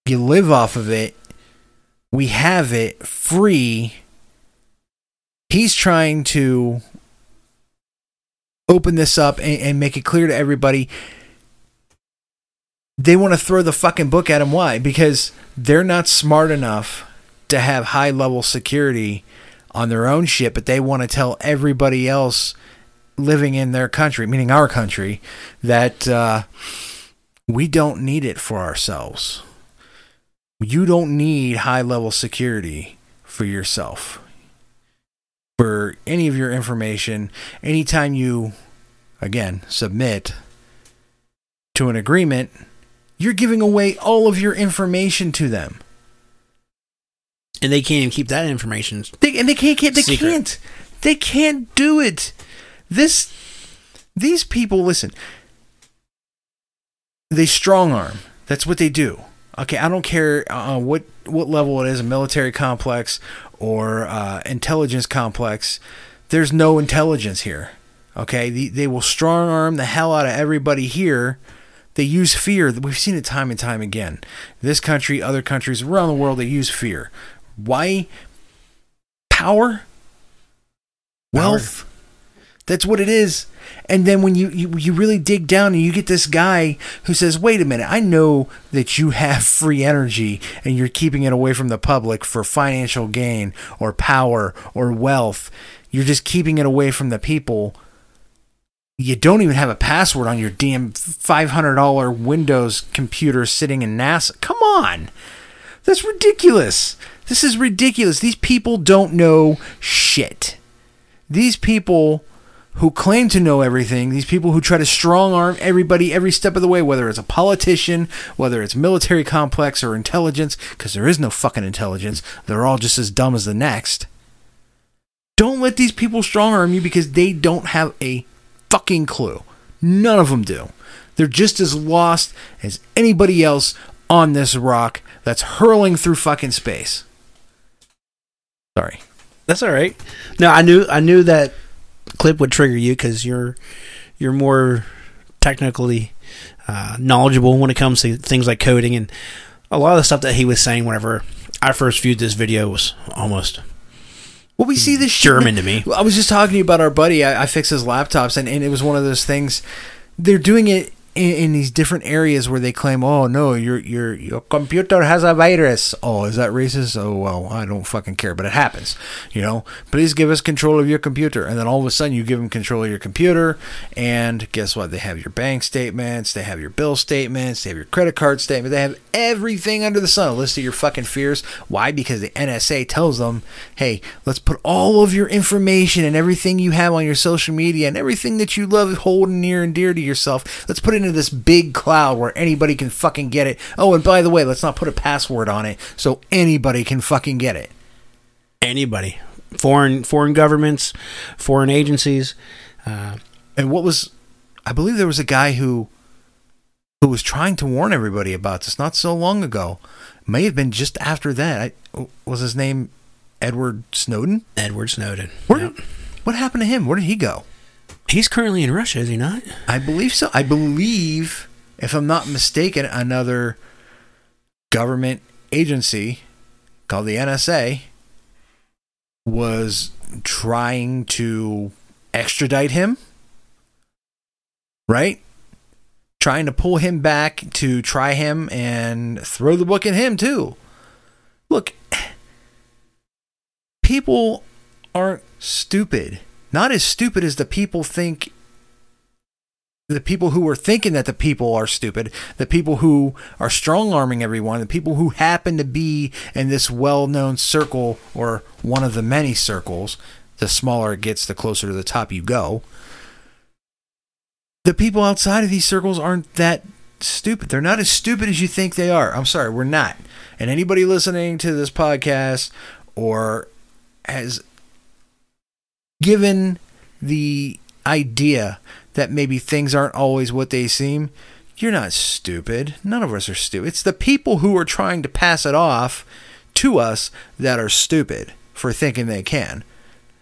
Speaker 3: You live off of it. We have it free. He's trying to open this up and, and make it clear to everybody. They want to throw the fucking book at him. Why? Because they're not smart enough to have high level security on their own shit, but they want to tell everybody else living in their country, meaning our country, that uh, we don't need it for ourselves. You don't need high level security for yourself. For any of your information, anytime you, again, submit to an agreement, you're giving away all of your information to them.
Speaker 4: And they can't even keep that information.
Speaker 3: They, and they can't, can't they
Speaker 4: Secret.
Speaker 3: can't they can't do it. This these people listen. They strong arm. That's what they do. Okay, I don't care uh, what what level it is, a military complex or uh, intelligence complex. There's no intelligence here. Okay, they, they will strong arm the hell out of everybody here. They use fear. We've seen it time and time again. This country, other countries around the world, they use fear. Why? Power? Wealth? That's what it is. And then when you, you you really dig down and you get this guy who says, "Wait a minute, I know that you have free energy and you're keeping it away from the public for financial gain or power or wealth. You're just keeping it away from the people." You don't even have a password on your damn $500 Windows computer sitting in NASA. Come on. That's ridiculous. This is ridiculous. These people don't know shit. These people who claim to know everything, these people who try to strong arm everybody every step of the way, whether it's a politician, whether it's military complex or intelligence, because there is no fucking intelligence, they're all just as dumb as the next. Don't let these people strong arm you because they don't have a fucking clue. None of them do. They're just as lost as anybody else on this rock that's hurling through fucking space. Sorry.
Speaker 4: That's all right. No, I knew I knew that clip would trigger you because you're you're more technically uh, knowledgeable when it comes to things like coding and a lot of the stuff that he was saying whenever I first viewed this video was almost
Speaker 3: Well, we see this
Speaker 4: German to me.
Speaker 3: I was just talking to you about our buddy. I, I fix his laptops, and, and it was one of those things. They're doing it in, in these different areas where they claim, "Oh no, your your your computer has a virus." Oh, is that racist? Oh well, I don't fucking care, but it happens. You know, please give us control of your computer, and then all of a sudden you give them control of your computer, and guess what? They have your bank statements, they have your bill statements, they have your credit card statement, they have everything under the sun. A list of your fucking fears. Why? Because the NSA tells them, "Hey, let's put all of your information and everything you have on your social media and everything that you love holding near and dear to yourself. Let's put it into this big cloud where anybody can fucking get it. Oh, and by the way, let's not put a password on it so anybody can fucking get it."
Speaker 4: anybody, foreign foreign governments, foreign agencies. Uh,
Speaker 3: and what was, I believe there was a guy who, who was trying to warn everybody about this not so long ago. May have been just after that. I, was his name Edward Snowden?
Speaker 4: Edward Snowden.
Speaker 3: Where, What happened to him? Where did he go?
Speaker 4: He's currently in Russia, is he not?
Speaker 3: I believe so. I believe, if I'm not mistaken, another government agency called the NSA was trying to extradite him, right? Trying to pull him back to try him and throw the book at him, too. Look, people aren't stupid. Not as stupid as the people think the people who are thinking that the people are stupid, the people who are strong arming everyone, the people who happen to be in this well known circle or one of the many circles, the smaller it gets, the closer to the top you go. The people outside of these circles aren't that stupid. They're not as stupid as you think they are. I'm sorry, we're not. And anybody listening to this podcast or has given the idea that maybe things aren't always what they seem, you're not stupid. None of us are stupid. It's the people who are trying to pass it off to us that are stupid for thinking they can.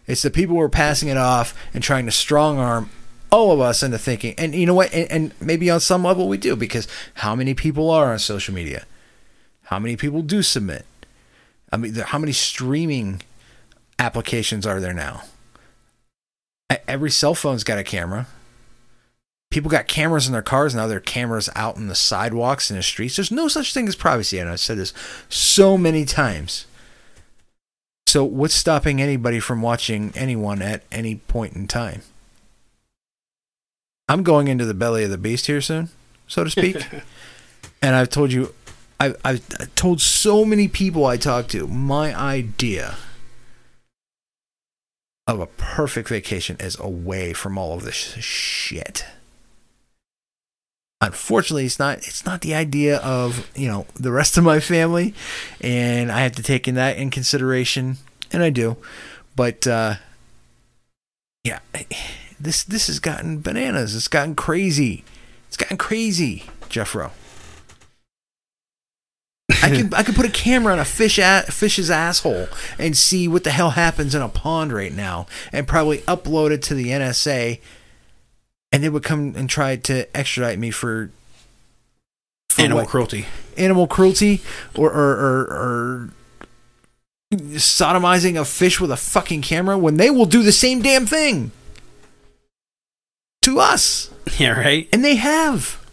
Speaker 3: It's the people who are passing it off and trying to strong arm all of us into thinking. And you know what? And, and maybe on some level we do because how many people are on social media? How many people do submit? I mean, how many streaming applications are there now? Every cell phone's got a camera people got cameras in their cars now. There are cameras out in the sidewalks and the streets. There's no such thing as privacy, and I've said this so many times. So, what's stopping anybody from watching anyone at any point in time? I'm going into the belly of the beast here soon, so to speak. and I've told you, I've, I've told so many people I talk to my idea of a perfect vacation is away from all of this shit. Unfortunately, it's not it's not the idea of, you know, the rest of my family and I have to take in that in consideration and I do. But uh yeah, this this has gotten bananas. It's gotten crazy. It's gotten crazy, Jeffro. I could I could put a camera on a fish a, fish's asshole and see what the hell happens in a pond right now, and probably upload it to the NSA and they would come and try to extradite me for,
Speaker 4: for animal what? cruelty,
Speaker 3: animal cruelty, or or, or or sodomizing a fish with a fucking camera when they will do the same damn thing to us.
Speaker 4: Yeah, right.
Speaker 3: And they have.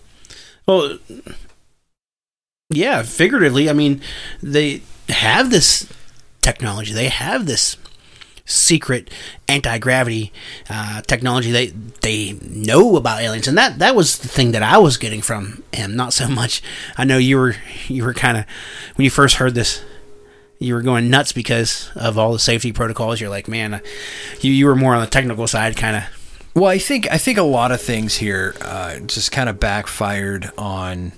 Speaker 4: Well, yeah, figuratively, I mean, they have this technology. They have this secret anti gravity uh, technology. They they know about aliens, and that that was the thing that I was getting from him. Not so much. I know you were you were kind of when you first heard this. You were going nuts because of all the safety protocols. You're like, man, uh, you you were more on the technical side, kind of.
Speaker 3: Well, I think I think a lot of things here uh, just kind of backfired on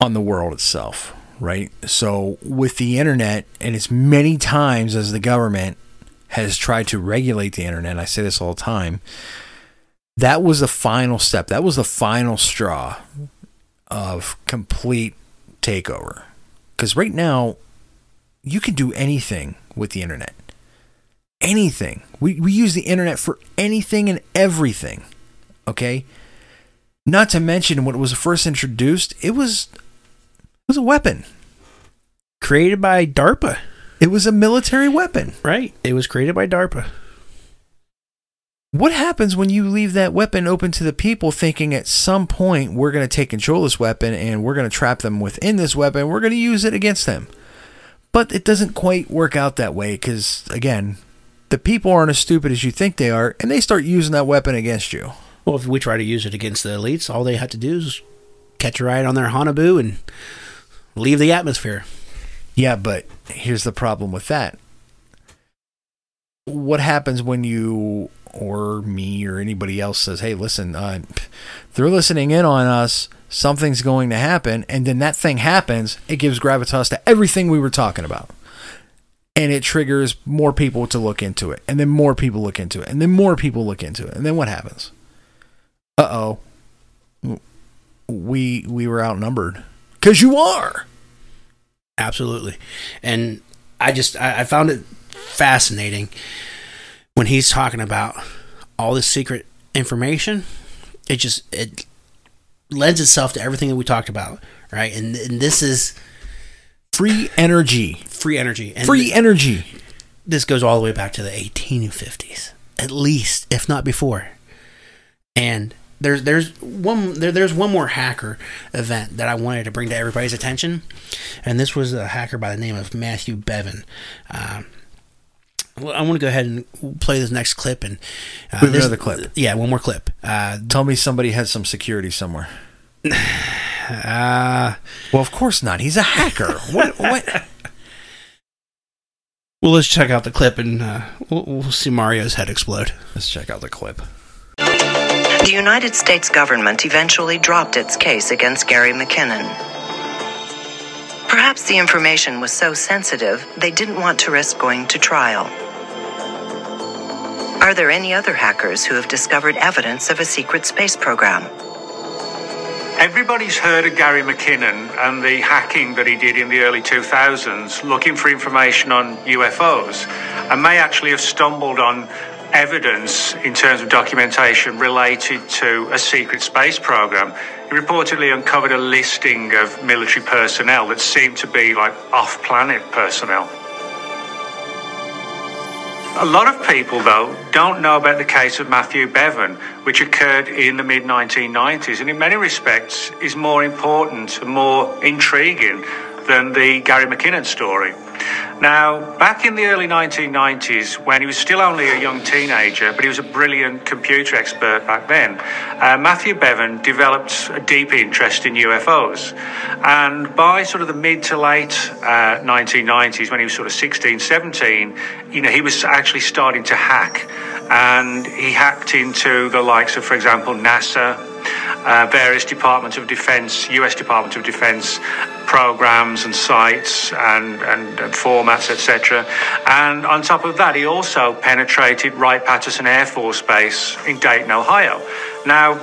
Speaker 3: on the world itself right? So, with the internet, and as many times as the government has tried to regulate the internet, I say this all the time, that was the final step. That was the final straw of complete takeover. Because right now, you can do anything with the internet. Anything. We, we use the internet for anything and everything. Okay? Not to mention when it was first introduced, it was was a weapon
Speaker 4: created by DARPA.
Speaker 3: It was a military weapon.
Speaker 4: Right. It was created by DARPA.
Speaker 3: What happens when you leave that weapon open to the people thinking at some point we're going to take control of this weapon and we're going to trap them within this weapon, we're going to use it against them? But it doesn't quite work out that way because, again, the people aren't as stupid as you think they are and they start using that weapon against you.
Speaker 4: Well, if we try to use it against the elites, all they have to do is catch a ride on their Haunebu and leave the atmosphere.
Speaker 3: Yeah, but here's the problem with that. What happens when you or me or anybody else says, "Hey, listen, uh, they're listening in on us. Something's going to happen," and then that thing happens. It gives gravitas to everything we were talking about, and it triggers more people to look into it, and then more people look into it, and then more people look into it, and then what happens? Uh oh, we we were outnumbered because you are
Speaker 4: absolutely, and I just I, I found it fascinating when he's talking about all this secret information. It just it lends itself to everything that we talked about, right? And, and this is
Speaker 3: free energy,
Speaker 4: free energy, and
Speaker 3: free energy.
Speaker 4: This goes all the way back to the 1850s, at least, if not before. And there's there's one there, there's one more hacker event that I wanted to bring to everybody's attention, and this was a hacker by the name of Matthew Bevan. Um, well, I want to go ahead and play this next clip and
Speaker 3: uh, this, another clip.
Speaker 4: Yeah, one more clip. Uh,
Speaker 3: Tell me somebody has some security somewhere.
Speaker 4: Uh,
Speaker 3: well, of course not. He's a hacker. what? What?
Speaker 4: Well, let's check out the clip and uh, we'll, we'll see Mario's head explode.
Speaker 3: Let's check out the clip.
Speaker 8: The United States government eventually dropped its case against Gary McKinnon. Perhaps the information was so sensitive they didn't want to risk going to trial. Are there any other hackers who have discovered evidence of a secret space program?
Speaker 9: Everybody's heard of Gary McKinnon and the hacking that he did in the early 2000s looking for information on UFOs and may actually have stumbled on evidence in terms of documentation related to a secret space program. He reportedly uncovered a listing of military personnel that seemed to be like off planet personnel. A lot of people, though, don't know about the case of Matthew Bevan, which occurred in the mid 1990s, and in many respects is more important and more intriguing than the Gary McKinnon story. Now, back in the early 1990s, when he was still only a young teenager, but he was a brilliant computer expert back then, uh, Matthew Bevan developed a deep interest in UFOs. And by sort of the mid to late uh, 1990s, when he was sort of 16, 17, you know, he was actually starting to hack. And he hacked into the likes of, for example, NASA, uh, various departments of defense, US Department of Defense programs and sites and, and, and formats, etc. And on top of that, he also penetrated Wright Patterson Air Force Base in Dayton, Ohio. Now,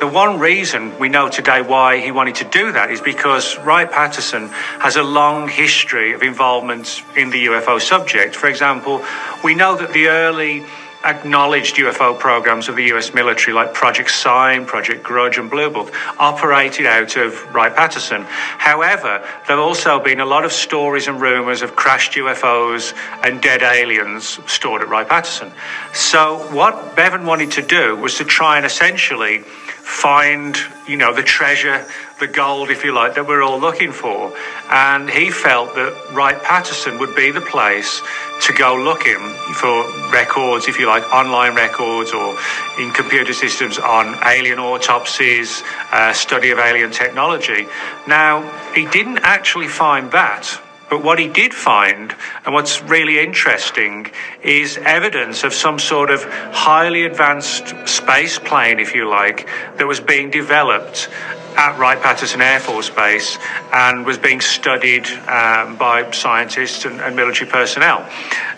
Speaker 9: the one reason we know today why he wanted to do that is because Wright Patterson has a long history of involvement in the UFO subject. For example, we know that the early acknowledged UFO programs of the US military, like Project Sign, Project Grudge, and Blue Book, operated out of Wright Patterson. However, there have also been a lot of stories and rumors of crashed UFOs and dead aliens stored at Wright Patterson. So, what Bevan wanted to do was to try and essentially find, you know, the treasure, the gold, if you like, that we're all looking for. And he felt that Wright Patterson would be the place to go looking for records, if you like, online records or in computer systems on alien autopsies, uh, study of alien technology. Now, he didn't actually find that. But what he did find, and what's really interesting, is evidence of some sort of highly advanced space plane, if you like, that was being developed at Wright Patterson Air Force Base and was being studied um, by scientists and, and, military personnel.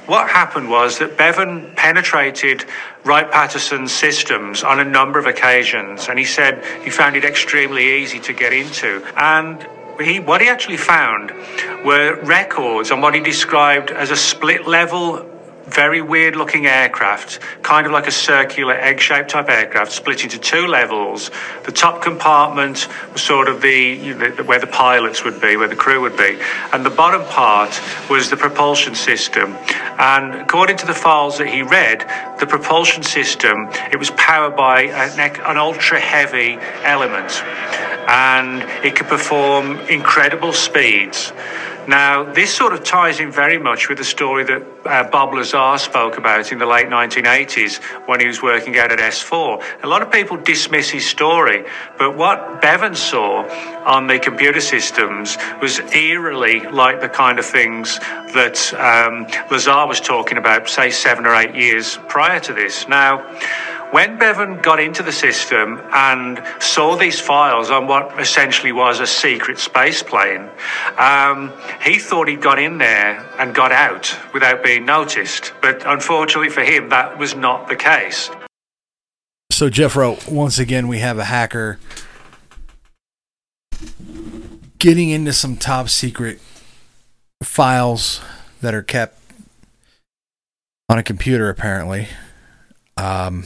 Speaker 9: What happened was that Bevan penetrated Wright Patterson's systems on a number of occasions, and he said he found it extremely easy to get into. And he, what he actually found were records on what he described as a split level very weird looking aircraft, kind of like a circular egg shaped type aircraft, split into two levels. The top compartment was sort of the, you know, where the pilots would be, where the crew would be, and the bottom part was the propulsion system. And according to the files that he read, the propulsion system it was powered by an, an ultra heavy element, and it could perform incredible speeds. Now, this sort of ties in very much with the story that uh, Bob Lazar spoke about in the late 1980s when he was working out at S4. A lot of people dismiss his story, but what Bevan saw on the computer systems was eerily like the kind of things that um, Lazar was talking about, say, seven or eight years prior to this. Now, when Bevan got into the system and saw these files on what essentially was a secret space plane, um, he thought he'd got in there and got out without being noticed. But unfortunately for him, that was not the case.
Speaker 3: So, Jeffro, once again, we have a hacker getting into some top secret files that are kept on a computer apparently. Um,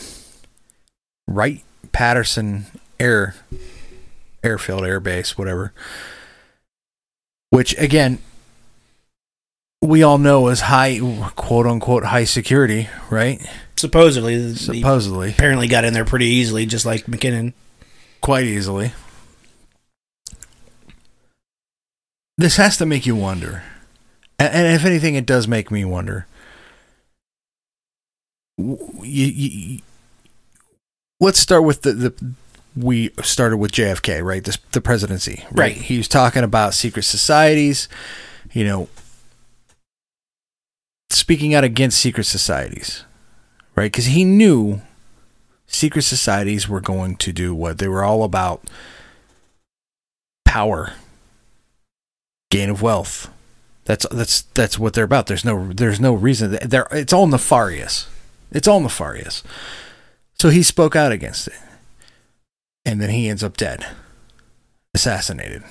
Speaker 3: Wright Patterson Air Airfield Air Base, whatever. Which again, we all know is high, quote unquote, high security, right?
Speaker 4: Supposedly,
Speaker 3: Supposedly,
Speaker 4: apparently got in there pretty easily, just like McKinnon.
Speaker 3: quite easily. This has to make you wonder, and if anything, it does make me wonder. You, you, let's start with the, the we started with JFK, right? This, the presidency, right?
Speaker 4: Right.
Speaker 3: He was talking about secret societies, you know, speaking out against secret societies, right? Because he knew secret societies were going to do what they were all about power, gain of wealth. That's that's that's what they're about. There's no there's no reason. They're it's all nefarious. It's all nefarious. So he spoke out against it, and then he ends up dead, assassinated.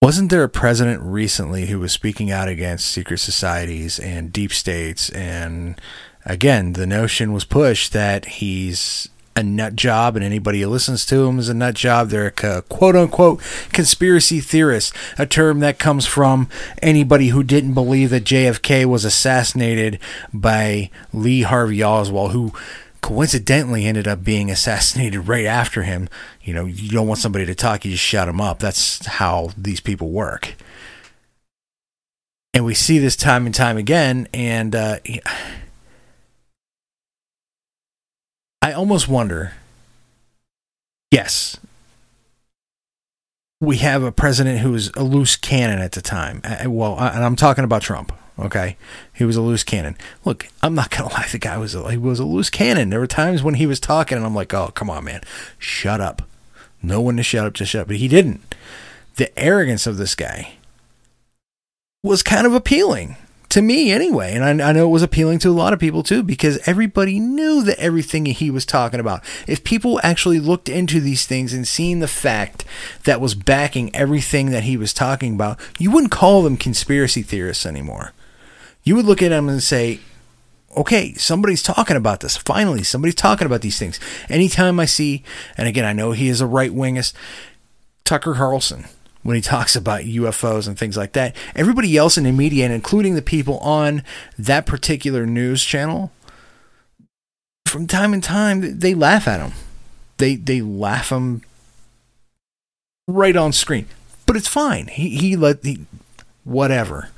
Speaker 3: Wasn't there a president recently who was speaking out against secret societies and deep states? And again, the notion was pushed that he's a nut job and anybody who listens to him is a nut job. They're a quote unquote conspiracy theorist, a term that comes from anybody who didn't believe that JFK was assassinated by Lee Harvey Oswald, who coincidentally ended up being assassinated right after him. You know, you don't want somebody to talk, you just shut them up. That's how these people work. And we see this time and time again, and uh, I almost wonder. Yes, we have a president who was a loose cannon at the time. Well, and I'm talking about Trump. Okay, he was a loose cannon. Look, I'm not gonna lie. The guy was a, he was a loose cannon. There were times when he was talking, and I'm like, oh, come on, man, shut up. No one to shut up, just shut up. But he didn't. The arrogance of this guy was kind of appealing to me anyway. And I, I know it was appealing to a lot of people too, because everybody knew that everything he was talking about. If people actually looked into these things and seen the fact that was backing everything that he was talking about, you wouldn't call them conspiracy theorists anymore. You would look at them and say, okay, somebody's talking about this. Finally, somebody's talking about these things. Anytime I see, and again, I know he is a right wingist, Tucker Carlson, when he talks about UFOs and things like that, everybody else in the media, and including the people on that particular news channel, from time to time, they laugh at him. They they laugh him right on screen, but it's fine. He he let the whatever.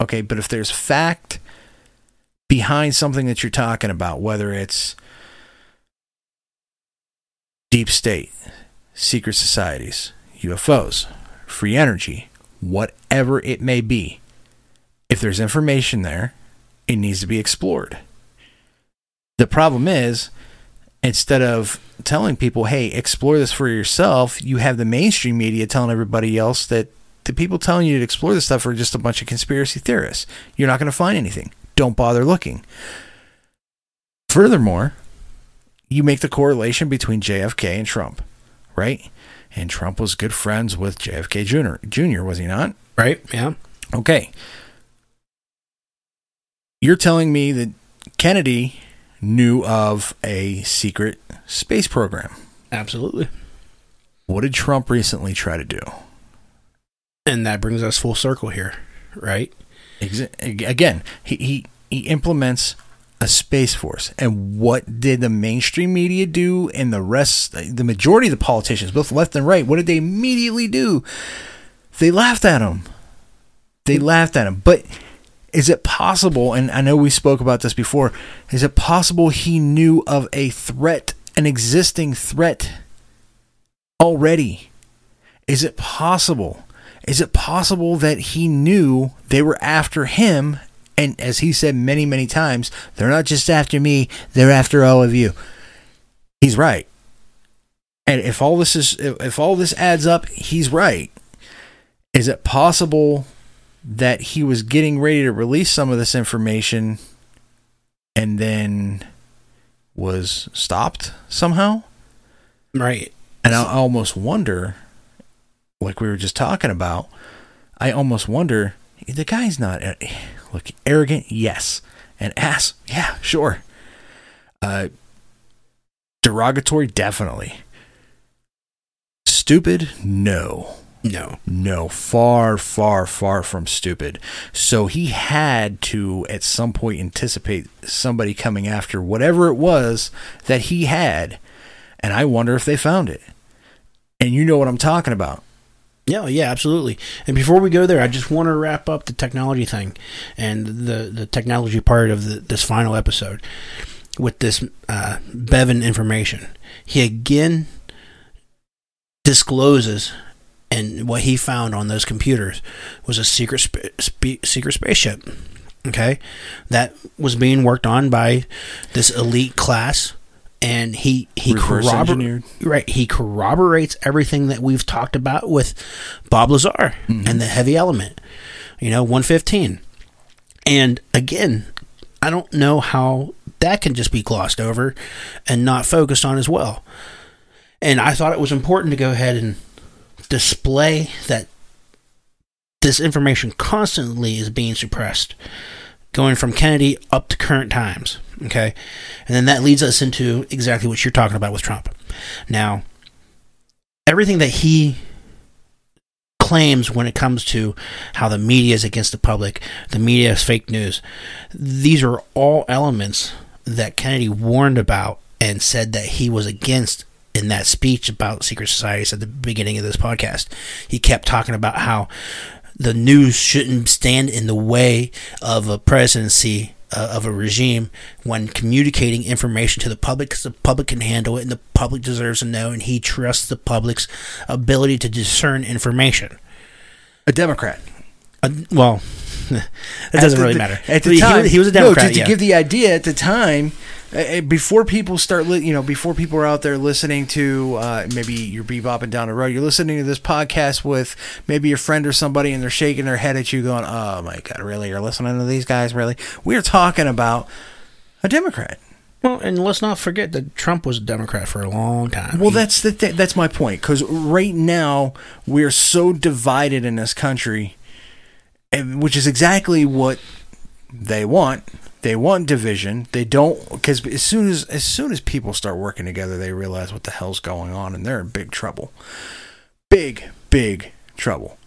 Speaker 3: Okay, but if there's fact behind something that you're talking about, whether it's deep state, secret societies, UFOs, free energy, whatever it may be, if there's information there, it needs to be explored. The problem is, instead of telling people, hey, explore this for yourself, you have the mainstream media telling everybody else that the people telling you to explore this stuff are just a bunch of conspiracy theorists. You're not going to find anything. Don't bother looking. Furthermore, you make the correlation between JFK and Trump, right? And Trump was good friends with JFK Jr. Jr. Was he not?
Speaker 4: Right? Yeah.
Speaker 3: Okay. You're telling me that Kennedy knew of a secret space program.
Speaker 4: Absolutely.
Speaker 3: What did Trump recently try to do?
Speaker 4: And that brings us full circle here, right?
Speaker 3: Again, he, he he implements a space force, and what did the mainstream media do? And the rest, the majority of the politicians, both left and right, what did they immediately do? They laughed at him. They laughed at him. But is it possible? And I know we spoke about this before. Is it possible he knew of a threat, an existing threat already? Is it possible? Is it possible that he knew they were after him? And as he said many, many times, they're not just after me, they're after all of you. He's right. And if all this is if all this adds up, he's right. Is it possible that he was getting ready to release some of this information and then was stopped somehow?
Speaker 4: Right.
Speaker 3: And I almost wonder, like we were just talking about, I almost wonder the guy's not. Look arrogant, yes. And ass, yeah, sure. Uh, derogatory, definitely. Stupid, no.
Speaker 4: No.
Speaker 3: No, far, far, far from stupid. So he had to, at some point, anticipate somebody coming after whatever it was that he had. And I wonder if they found it. And you know what I'm talking about.
Speaker 4: Yeah, yeah, absolutely. And before we go there, I just want to wrap up the technology thing and the the technology part of the, this final episode with this uh, Bevan information. He again discloses, and what he found on those computers was a secret sp- sp- secret spaceship. Okay, that was being worked on by this elite class and he he
Speaker 3: Reverse
Speaker 4: corrobor- right he corroborates everything that we've talked about with Bob Lazar mm-hmm. and the heavy element you know 115 and again I don't know how that can just be glossed over and not focused on as well. And I thought it was important to go ahead and display that this information constantly is being suppressed going from Kennedy up to current times. Okay. And then that leads us into exactly what you're talking about with Trump. Now, everything that he claims when it comes to how the media is against the public, the media is fake news, these are all elements that Kennedy warned about and said that he was against in that speech about secret societies at the beginning of this podcast. He kept talking about how the news shouldn't stand in the way of a presidency uh, of a regime when communicating information to the public because the public can handle it and the public deserves to know and he trusts the public's ability to discern information
Speaker 3: A Democrat.
Speaker 4: uh, well it doesn't really matter
Speaker 3: At the
Speaker 4: He-
Speaker 3: time,
Speaker 4: he, was a
Speaker 3: no,
Speaker 4: democrat
Speaker 3: to, to
Speaker 4: yeah.
Speaker 3: give the idea at the time, before people start, li- you know, before people are out there listening to uh, maybe you're bebopping down the road, you're listening to this podcast with maybe your friend or somebody, and they're shaking their head at you, going, "Oh my god, really? You're listening to these guys? Really?" We're talking about a Democrat.
Speaker 4: well and let's not forget that trump was a democrat for a long time
Speaker 3: Well, that's the th- that's my point. Because right now we're so divided in this country, and, which is exactly what they want. They want division. They don't because as soon as as soon as people start working together, they realize what the hell's going on, and they're in big trouble. Big, big trouble.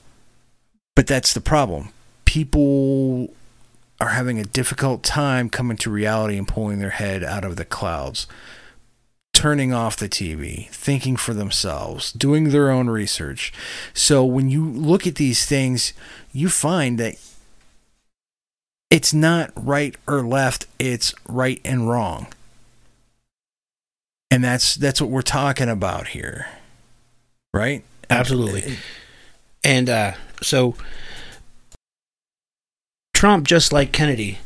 Speaker 3: But that's the problem. People are having a difficult time coming to reality and pulling their head out of the clouds turning off the TV, thinking for themselves, doing their own research. So when you look at these things, you find that it's not right or left, it's right and wrong. And that's that's what we're talking about here. Right?
Speaker 4: Absolutely. And uh, so Trump, just like Kennedy,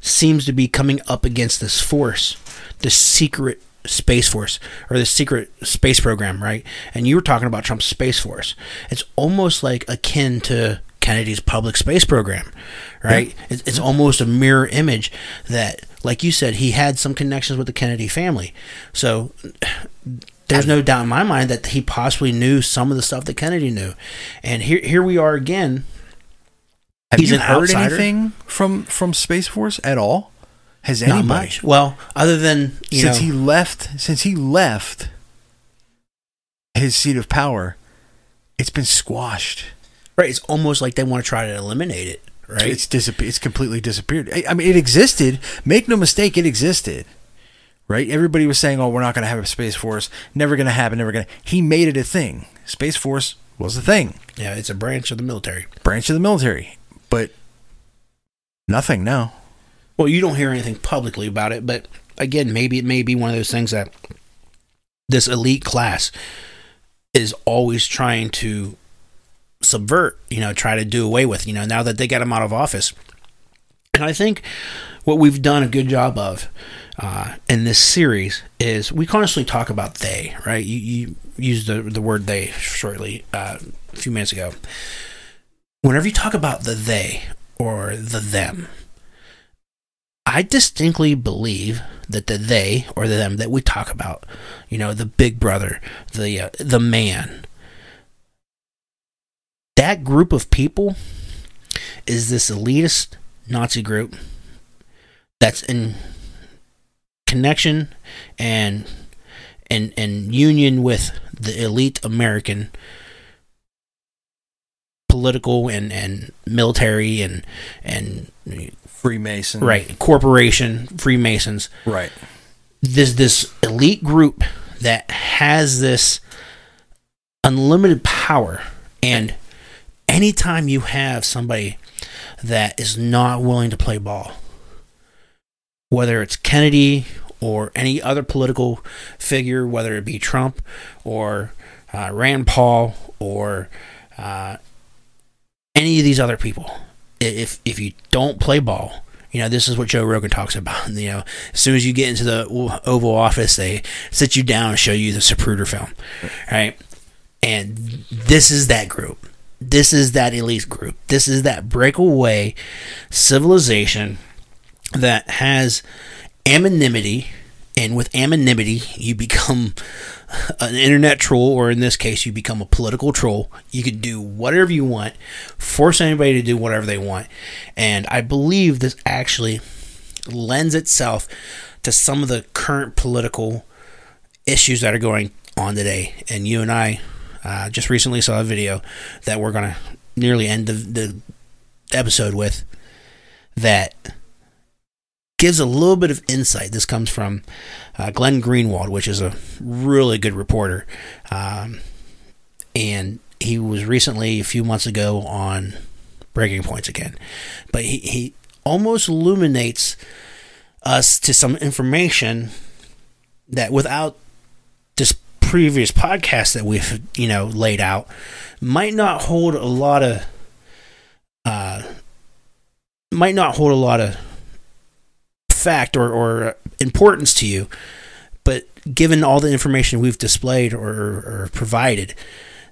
Speaker 4: seems to be coming up against this force, the secret space force or the secret space program, right? And you were talking about Trump's space force. It's almost like akin to Kennedy's public space program, right? It's, it's almost a mirror image that, like you said, he had some connections with the Kennedy family. So there's no doubt in my mind that he possibly knew some of the stuff that Kennedy knew. And here, here we are again.
Speaker 3: Have
Speaker 4: He's
Speaker 3: you
Speaker 4: an
Speaker 3: heard
Speaker 4: outsider.
Speaker 3: anything from from Space Force at all? Has
Speaker 4: Not
Speaker 3: anybody
Speaker 4: much. Well, other than you
Speaker 3: since
Speaker 4: know,
Speaker 3: he left since he left his seat of power, it's been squashed.
Speaker 4: right? It's almost like they want to try to eliminate it, right?
Speaker 3: It's disappeared. It's completely disappeared. I, I mean, it existed. Make no mistake, it existed. Right? Everybody was saying, "Oh, we're not going to have a space force. Never going to happen. Never going to." He made it a thing. Space force was a thing.
Speaker 4: yeah, it's a branch of the military.
Speaker 3: Branch of the military, but nothing now.
Speaker 4: Well, you don't hear anything publicly about it, but again, maybe it may be one of those things that this elite class is always trying to subvert, you know, try to do away with, you know, now that they got him out of office. And I think what we've done a good job of uh, in this series is we constantly talk about they, right? You, you used the, the word they shortly uh, a few minutes ago. Whenever you talk about the they or the them, I distinctly believe that the they or the them that we talk about, you know, the big brother, the uh, the man, that group of people is this elitist Nazi group that's in connection and and and union with the elite American political and and military and and
Speaker 3: Freemason.
Speaker 4: right corporation Freemasons
Speaker 3: Right.
Speaker 4: this this elite group that has this unlimited power and anytime you have somebody that is not willing to play ball whether it's Kennedy or any other political figure whether it be Trump or uh, Rand Paul or uh, any of these other people if if you don't play ball you know this is what Joe Rogan talks about. You know as soon as you get into the Oval Office they sit you down and show you the Zapruder film right? And this is that group this is that elite group. This is that breakaway civilization that has anonymity. And with anonymity you become an internet troll or in this case you become a political troll. You can do whatever you want force anybody to do whatever they want. And i believe this actually lends itself to some of the current political issues that are going on today. And you and i uh, just recently saw a video that we're going to nearly end the, the episode with that gives a little bit of insight. This comes from uh, Glenn Greenwald, which is a really good reporter. Um, and he was recently, a few months ago, on Breaking Points again. But he, he almost illuminates us to some information that without previous podcast that we've, you know, laid out, might not hold a lot of. Uh, might not hold a lot of fact or, or importance to you, but given all the information we've displayed or, or provided,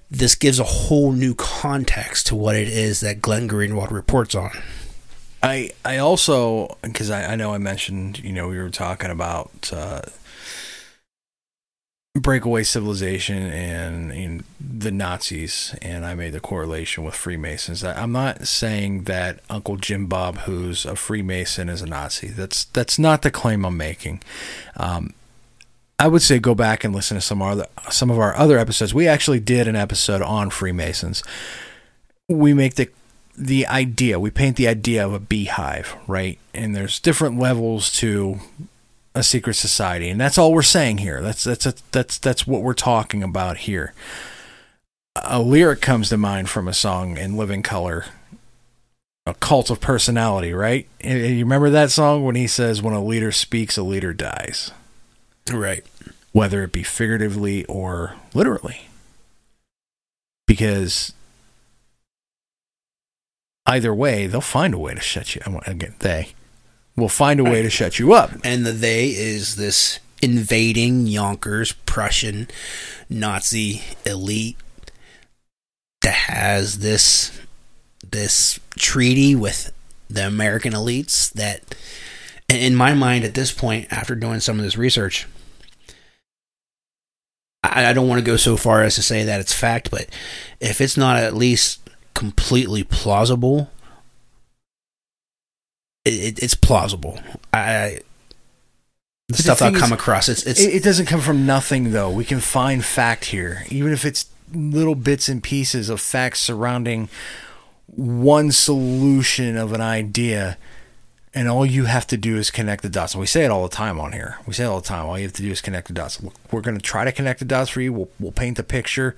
Speaker 4: this gives a whole new context to what it is that Glenn Greenwald reports on.
Speaker 3: I I also because I, I know I mentioned you know we were talking about uh, breakaway civilization and, and the Nazis, and I made the correlation with Freemasons. I, I'm not saying that Uncle Jim Bob, who's a Freemason, is a Nazi. That's that's not the claim I'm making. Um, I would say go back and listen to some other some of our other episodes. We actually did an episode on Freemasons. We make the the idea, we paint the idea of a beehive, right? And there's different levels to a secret society, and that's all we're saying here. That's that's that's that's what we're talking about here. A lyric comes to mind from a song in Living Color, a cult of personality, right? And you remember that song when he says, "When a leader speaks, a leader dies."
Speaker 4: Right.
Speaker 3: Whether it be figuratively or literally, because either way, they'll find a way to shut you. Again, they will find a way to shut you up.
Speaker 4: And the they is this invading Junkers Prussian Nazi elite that has this this treaty with the American elites that in my mind at this point after doing some of this research I, I don't want to go so far as to say that it's fact but if it's not at least completely plausible it, it, it's plausible I the
Speaker 3: But
Speaker 4: stuff I've come
Speaker 3: is,
Speaker 4: across it's it's
Speaker 3: it, it doesn't come from nothing though. We can find fact here, even if it's little bits and pieces of facts surrounding one solution of an idea. And all you have to do is connect the dots. And we say it all the time on here. We say it all the time. All you have to do is connect the dots. We're going to try to connect the dots for you. We'll, we'll paint the picture.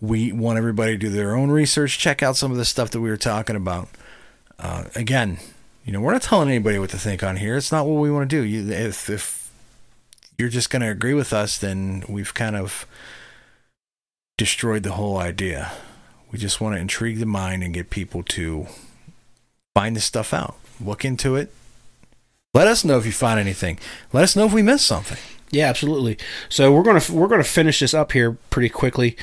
Speaker 3: We want everybody to do their own research. Check out some of the stuff that we were talking about. Uh, again, you know, we're not telling anybody what to think on here. It's not what we want to do. You, if if you're just going to agree with us, then we've kind of destroyed the whole idea. We just want to intrigue the mind and get people to find this stuff out, look into it. Let us know if you find anything. Let us know if we missed something.
Speaker 4: Yeah, absolutely. So we're gonna we're gonna finish this up here pretty quickly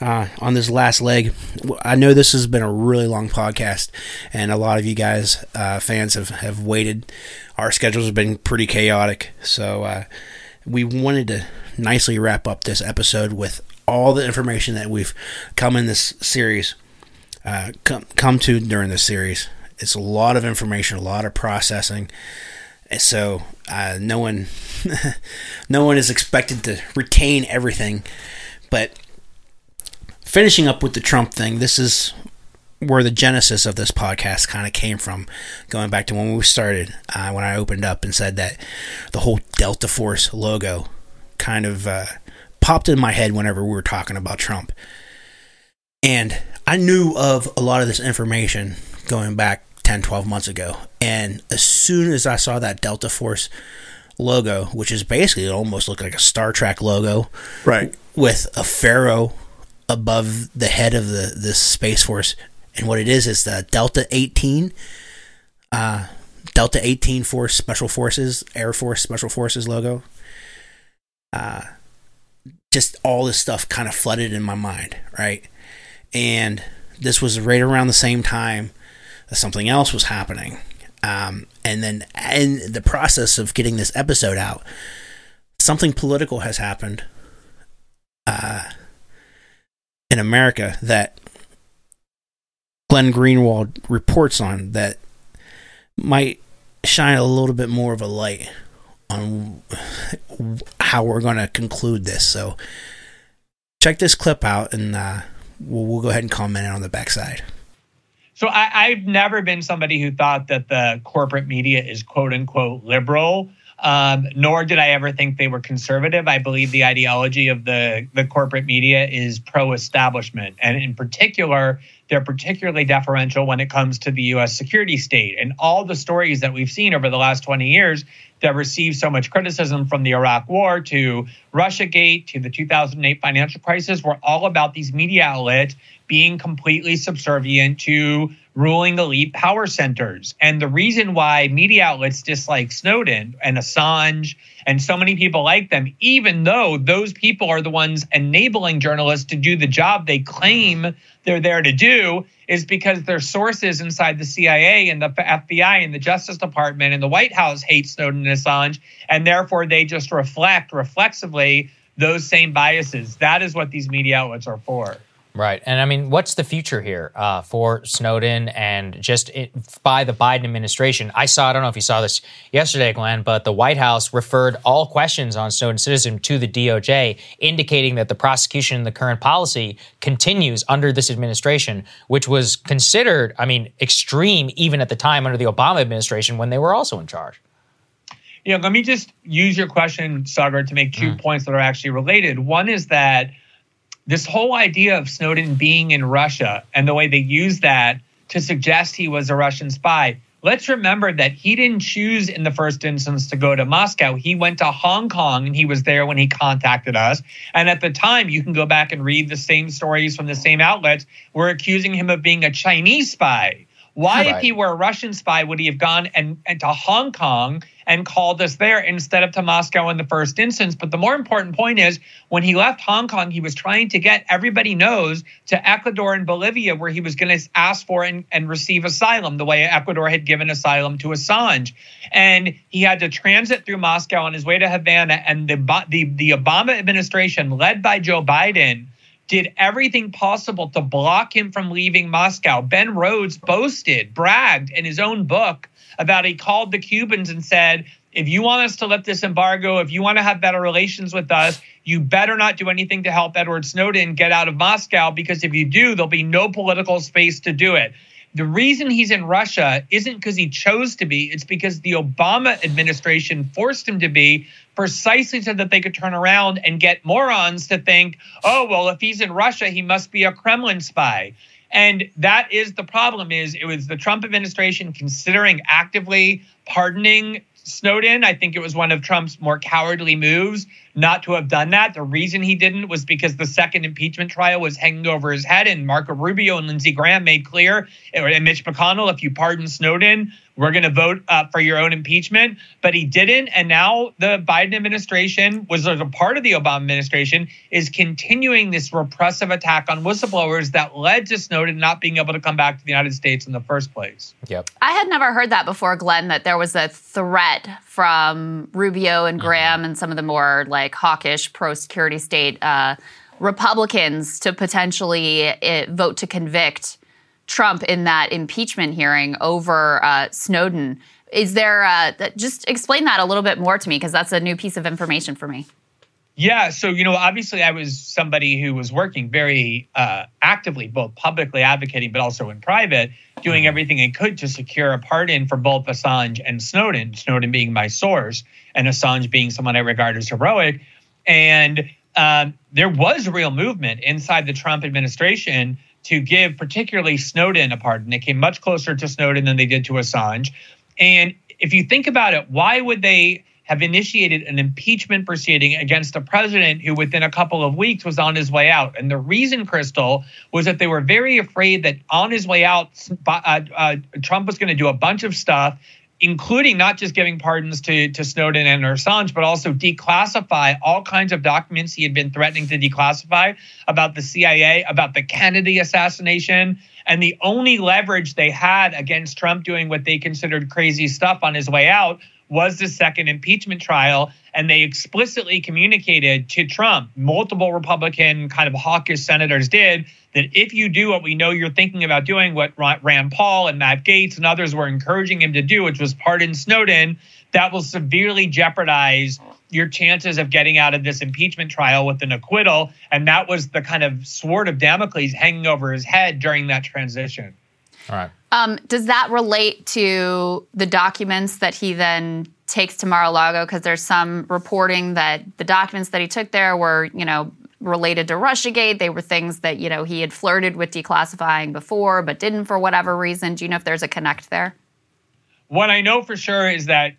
Speaker 4: uh, on this last leg. I know this has been a really long podcast, and a lot of you guys uh, fans have have waited. Our schedules have been pretty chaotic, so uh, we wanted to nicely wrap up this episode with all the information that we've come in this series, uh, come come to during this series, It's a lot of information, a lot of processing. And so uh, no one, no one is expected to retain everything. But finishing up with the Trump thing, this is where the genesis of this podcast kind of came from, going back to when we started, uh, when I opened up and said that the whole Delta Force logo kind of uh, popped in my head whenever we were talking about Trump. And I knew of a lot of this information going back 10, 12 months ago. And as soon as I saw that Delta Force logo, which is basically it almost looked like a Star Trek logo,
Speaker 5: right,
Speaker 4: with a pharaoh above the head of the this space force, and what it is is the Delta 18, uh, Delta 18 Force Special Forces, Air Force Special Forces logo. Uh, just all this stuff kind of flooded in my mind, right? And this was right around the same time that something else was happening. Um, and then in the process of getting this episode out, something political has happened uh, in America that Glenn Greenwald reports on that might shine a little bit more of a light on how we're going to conclude this. So check this clip out and uh, we'll, we'll go ahead and comment on the backside.
Speaker 14: So I, have never been somebody who thought that the corporate media is quote unquote liberal. Um, nor did I ever think they were conservative. I believe the ideology of the, the corporate media is pro establishment. And in particular, they're particularly deferential when it comes to the US security state. And all the stories that we've seen over the last 20 years that received so much criticism from the Iraq War to Russiagate to the 2008 financial crisis were all about these media outlets being completely subservient to ruling elite power centers. And the reason why media outlets dislike Snowden and Assange and so many people like them, even though those people are the ones enabling journalists to do the job they claim they're there to do, is because their sources inside the CIA and the FBI and the Justice Department and the White House hate Snowden and Assange. And therefore, they just reflect reflexively those same biases. That is what these media outlets are for.
Speaker 15: Right. And I mean, what's the future here uh, for Snowden and just it, by the Biden administration? I saw, I don't know if you saw this yesterday, Glenn, but the White House referred all questions on Snowden citizenship to the DOJ, indicating that the prosecution in the current policy continues under this administration, which was considered, I mean, extreme even at the time under the Obama administration when they were also in charge.
Speaker 14: You know, let me just use your question, Saagar, to make two mm. points that are actually related. One is that this whole idea of Snowden being in Russia and the way they use that to suggest he was a Russian spy. Let's remember that he didn't choose in the first instance to go to Moscow. He went to Hong Kong and he was there when he contacted us. And at the time, you can go back and read the same stories from the same outlets. We're accusing him of being a Chinese spy. Why, right. if he were a Russian spy, would he have gone and, and to Hong Kong and called us there instead of to Moscow in the first instance? But the more important point is when he left Hong Kong, he was trying to get everybody knows to Ecuador and Bolivia, where he was going to ask for and, and receive asylum, the way Ecuador had given asylum to Assange. And he had to transit through Moscow on his way to Havana. And the, the, the Obama administration, led by Joe Biden, did everything possible to block him from leaving Moscow. Ben Rhodes boasted, bragged in his own book about he called the Cubans and said, if you want us to lift this embargo, if you want to have better relations with us, you better not do anything to help Edward Snowden get out of Moscow because if you do, there'll be no political space to do it. The reason he's in Russia isn't because he chose to be, it's because the Obama administration forced him to be precisely so that they could turn around and get morons to think, oh, well, if he's in Russia, he must be a Kremlin spy. And that is the problem is it was the Trump administration considering actively pardoning Snowden. I think it was one of Trump's more cowardly moves not to have done that. The reason he didn't was because the second impeachment trial was hanging over his head, and Marco Rubio and Lindsey Graham made clear, and Mitch McConnell, if you pardon Snowden, we're going to vote uh, for your own impeachment. But he didn't. And now the Biden administration, was a part of the Obama administration, is continuing this repressive attack on whistleblowers that led to Snowden not being able to come back to the United States in the first place.
Speaker 15: Yep.
Speaker 16: I had never heard that before, Glenn, that there was a threat from Rubio and Graham mm-hmm. and some of the more like like hawkish pro security state uh, Republicans to potentially uh, vote to convict Trump in that impeachment hearing over uh, Snowden. Is there uh, that, just explain that a little bit more to me because that's a new piece of information for me.
Speaker 14: Yeah, so you know, obviously, I was somebody who was working very uh, actively, both publicly advocating, but also in private, doing everything I could to secure a pardon for both Assange and Snowden. Snowden being my source, and Assange being someone I regard as heroic. And um, there was real movement inside the Trump administration to give, particularly Snowden, a pardon. They came much closer to Snowden than they did to Assange. And if you think about it, why would they? have initiated an impeachment proceeding against a president who, within a couple of weeks, was on his way out. And the reason, Crystal, was that they were very afraid that on his way out, uh, uh, Trump was going to do a bunch of stuff including not just giving pardons to, to Snowden and Assange, but also declassify all kinds of documents he had been threatening to declassify about the CIA, about the Kennedy assassination. And the only leverage they had against Trump doing what they considered crazy stuff on his way out was the second impeachment trial. And they explicitly communicated to Trump, multiple Republican kind of hawkish senators did, that if you do what we know you're thinking about doing, what Rand Paul and Matt Gaetz and others were encouraging him to do, which was pardon Snowden, that will severely jeopardize your chances of getting out of this impeachment trial with an acquittal. And that was the kind of sword of Damocles hanging over his head during that transition.
Speaker 15: All right.
Speaker 16: Um, does that relate to the documents that he then takes to Mar-a-Lago? Because there's some reporting that the documents that he took there were, you know, related to Russiagate. They were things that you know he had flirted with declassifying before, but didn't for whatever reason. Do you know if there's a connect there?
Speaker 14: What I know for sure is that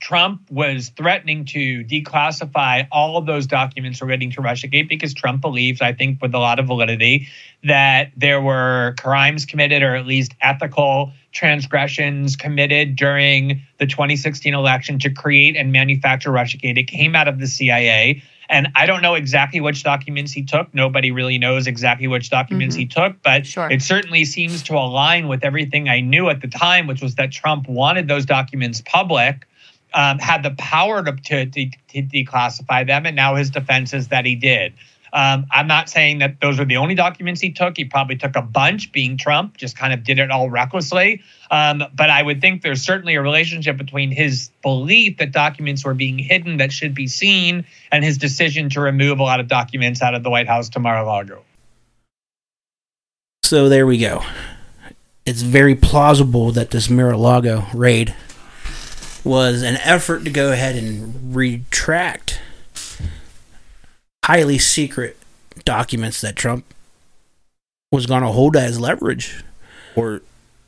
Speaker 14: Trump was threatening to declassify all of those documents relating to Russiagate because Trump believes, I think, with a lot of validity, that there were crimes committed or at least ethical transgressions committed during the 2016 election to create and manufacture Russiagate. It came out of the CIA. And I don't know exactly which documents he took. Nobody really knows exactly which documents mm-hmm. he took, but
Speaker 16: sure.
Speaker 14: it certainly seems to align with everything I knew at the time, which was that Trump wanted those documents public um, had the power to, to, to, declassify them, and now his defense is that he did. Um, I'm not saying that those are the only documents he took. He probably took a bunch, being Trump, just kind of did it all recklessly. Um, but I would think there's certainly a relationship between his belief that documents were being hidden that should be seen and his decision to remove a lot of documents out of the White House to Mar-a-Lago.
Speaker 4: So there we go. It's very plausible that this Mar-a-Lago raid was an effort to go ahead and retract highly secret documents that Trump was going to hold as leverage.
Speaker 3: Or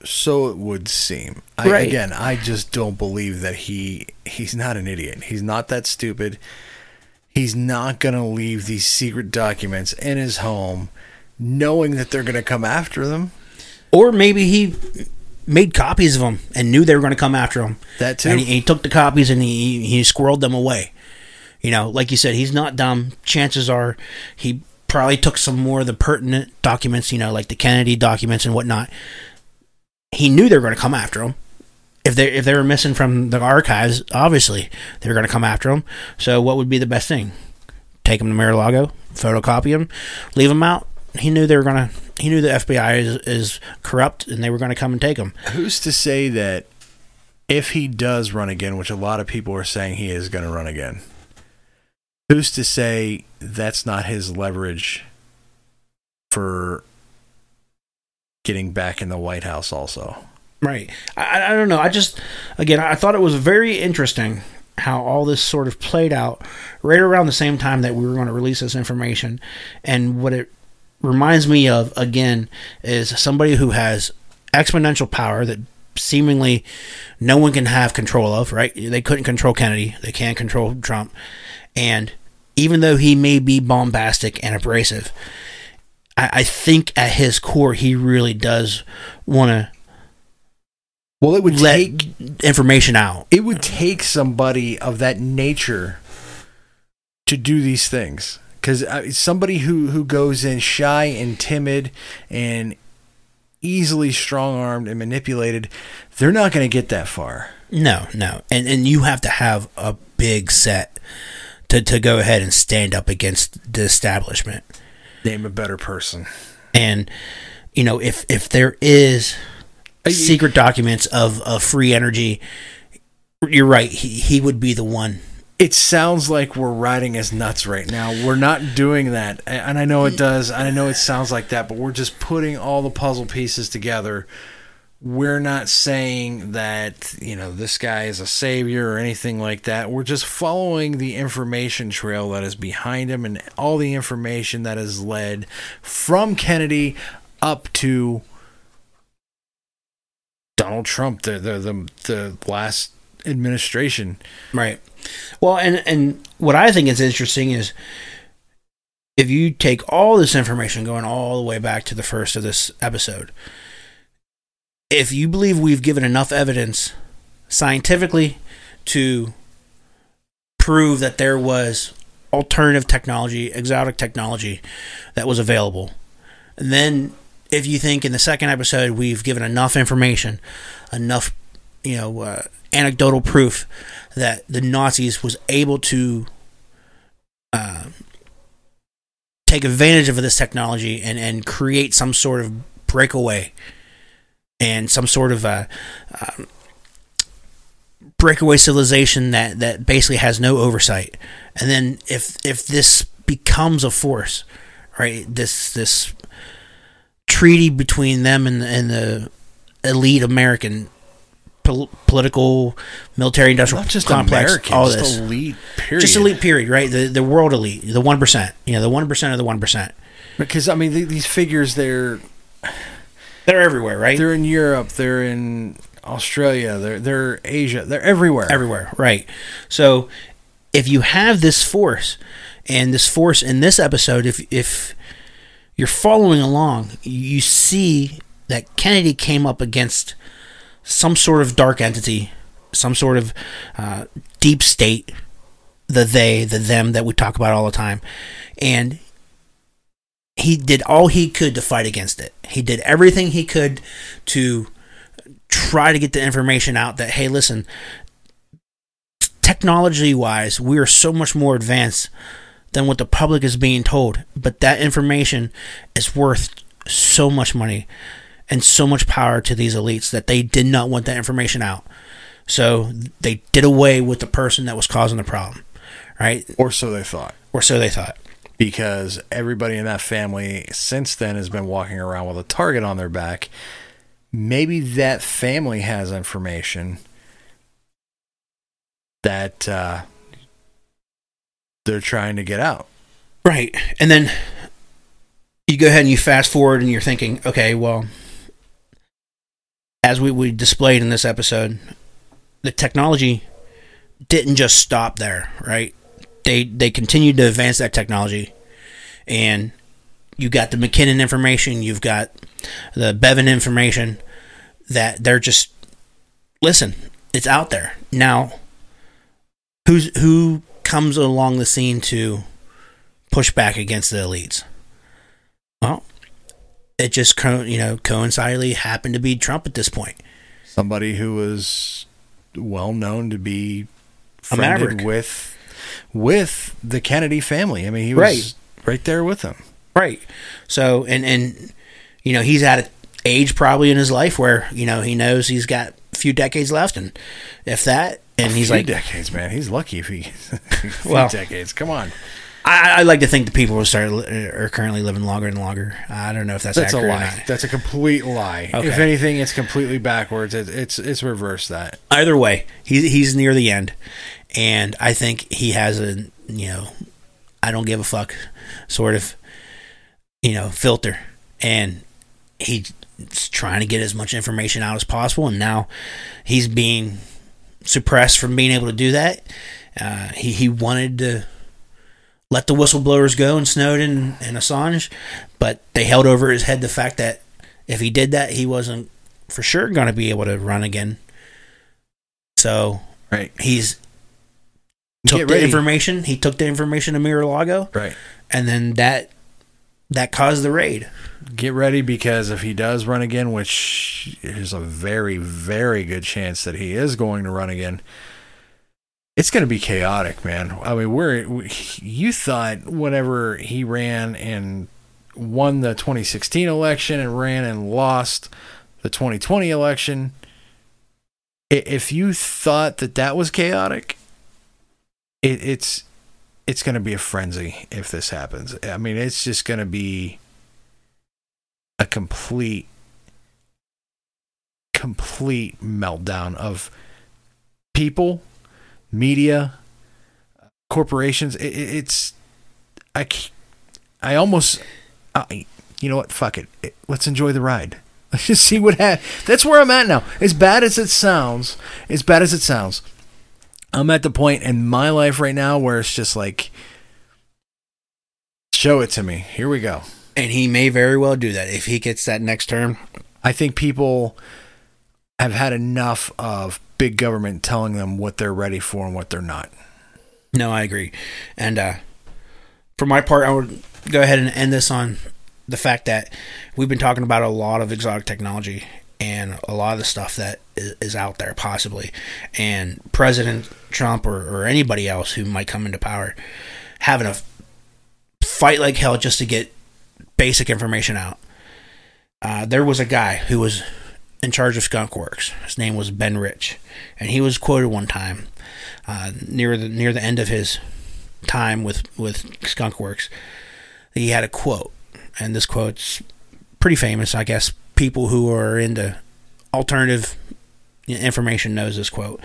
Speaker 3: so it would seem. I, right. Again, I just don't believe that he he's not an idiot. He's not that stupid. He's not going to leave these secret documents in his home knowing that they're going to come after them.
Speaker 4: Or maybe he made copies of them and knew they were going to come after him.
Speaker 3: That too.
Speaker 4: And he, he, took the copies and he he squirreled them away. You know, like you said, he's not dumb. Chances are he probably took some more of the pertinent documents. You know, like the Kennedy documents and whatnot. He knew they were going to come after him. If they if they were missing from the archives, obviously they were going to come after him. So what would be the best thing? Take him to Mar-a-Lago, photocopy him, leave him out. He knew they were going to he knew the FBI is, is corrupt and they were going to come and take him.
Speaker 3: Who's to say that if he does run again, which a lot of people are saying he is going to run again, who's to say that's not his leverage for getting back in the White House also?
Speaker 4: Right. I, I don't know. I just, again, I thought it was very interesting how all this sort of played out right around the same time that we were going to release this information and what it reminds me of again is somebody who has exponential power that seemingly no one can have control of, right? They couldn't control Kennedy, they can't control Trump. And even though he may be bombastic and abrasive, I, I think at his core he really does want to
Speaker 3: well, it would
Speaker 4: let
Speaker 3: take
Speaker 4: information out.
Speaker 3: It would take somebody of that nature to do these things because uh, somebody who who goes in shy and timid and easily strong armed and manipulated, they're not going to get that far.
Speaker 4: No, no, and and you have to have a big set to to go ahead and stand up against the establishment.
Speaker 3: Name a better person.
Speaker 4: And you know, if if there is secret documents of of free energy, you're right. He he would be the one.
Speaker 3: It sounds like we're riding as nuts right now. We're not doing that, and I know it does. I know it sounds like that, but we're just putting all the puzzle pieces together. We're not saying that you know this guy is a savior or anything like that. We're just following the information trail that is behind him and all the information that has led from Kennedy up to Donald Trump, the the the, the last administration.
Speaker 4: Right. Well, and and what I think is interesting is if you take all this information going all the way back to the first of this episode, if you believe we've given enough evidence scientifically to prove that there was alternative technology, exotic technology that was available, and then if you think in the second episode we've given enough information, enough, you know, uh, anecdotal proof that the Nazis was able to uh, take advantage of this technology and, and create some sort of breakaway and some sort of a um, breakaway civilization that, that basically has no oversight. And then if if this becomes a force, right, this this treaty between them and, and the elite American pol- political, military, industrial
Speaker 3: Not just
Speaker 4: complex,
Speaker 3: American,
Speaker 4: all
Speaker 3: just
Speaker 4: this,
Speaker 3: elite, period.
Speaker 4: just elite period, right? The the world elite, the one percent, you know, the one percent of the one percent.
Speaker 3: Because I mean, th- these figures they're
Speaker 4: they're everywhere, right?
Speaker 3: They're in Europe, they're in Australia, they're they're Asia, they're everywhere.
Speaker 4: Everywhere, right? So if you have this force, and this force in this episode, if if you're following along, you see that Kennedy came up against some sort of dark entity, some sort of uh, deep state, the they, the them that we talk about all the time, and he did all he could to fight against it. He did everything he could to try to get the information out that hey, listen, technology wise, we are so much more advanced than what the public is being told. But that information is worth so much money and so much power to these elites that they did not want that information out. So they did away with the person that was causing the problem, right?
Speaker 3: Or so they thought.
Speaker 4: Or so they thought.
Speaker 3: Because everybody in that family since then has been walking around with a target on their back. Maybe that family has information that uh, they're trying to get out.
Speaker 4: Right. And then you go ahead and you fast forward and you're thinking, okay, well, as we, we displayed in this episode, the technology didn't just stop there, right? They they continued to advance that technology, and you got the McKinnon information, you've got the Bevan information that they're just listen, it's out there now. Who's who comes along the scene to push back against the elites? It just co- you know coincidentally happened to be Trump at this point.
Speaker 3: Somebody who was well known to be friended with with the Kennedy family. I mean, he was
Speaker 4: Right.
Speaker 3: right there with them.
Speaker 4: Right. So and and you know he's at an age probably in his life where you know he knows he's got a few decades left, and if that, and
Speaker 3: A
Speaker 4: he's
Speaker 3: few
Speaker 4: like,
Speaker 3: decades, man. He's lucky if he
Speaker 4: Well-
Speaker 3: decades. Come on.
Speaker 4: I, I like to think the people who start are currently living longer and longer. I don't know if that's,
Speaker 3: That's a lie. That's a complete lie.
Speaker 4: Okay.
Speaker 3: If anything, it's completely backwards. It, it's it's reverse that.
Speaker 4: Either way, he, he's near the end, and I think he has a you know, I don't give a fuck sort of you know filter, and he's trying to get as much information out as possible, and now he's being suppressed from being able to do that. Uh, he he wanted to let the whistleblowers go and Snowden and Assange, but they held over his head the fact that if he did that, he wasn't for sure going to be able to run again. So
Speaker 3: right,
Speaker 4: he's took
Speaker 3: Get
Speaker 4: the
Speaker 3: ready.
Speaker 4: information. He took the information to Mar-a-Lago,
Speaker 3: Right.
Speaker 4: and then that that caused the raid.
Speaker 3: Get ready because if he does run again, which is a very, very good chance that he is going to run again, it's going to be chaotic, man. I mean, we're we, you thought whenever he ran and won the 2016 election and ran and lost the 2020 election. If you thought that that was chaotic, it, it's it's going to be a frenzy if this happens. I mean, it's just going to be a complete complete meltdown of people, media, corporations. It, it- it's I I almost I, you know what? Fuck it. It- Let's enjoy the ride. Let's just see what happens. That's where I'm at now. As bad as it sounds, as bad as it sounds, I'm at the point in my life right now where it's just like, show it to me. Here we go.
Speaker 4: And he may very well do that if he gets that next term.
Speaker 3: I think people have had enough of big government telling them what they're ready for and what they're not.
Speaker 4: No, I agree. And uh, for my part, I would go ahead and end this on the fact that we've been talking about a lot of exotic technology and a lot of the stuff that is, out there, possibly. And President Trump or, or anybody else who might come into power having a fight like hell just to get basic information out. Uh, there was a guy who was in charge of Skunk Works. His name was Ben Rich, and he was quoted one time uh, near the near the end of his time with with Skunk Works. He had a quote, and this quote's pretty famous. I guess people who are into alternative information knows this quote.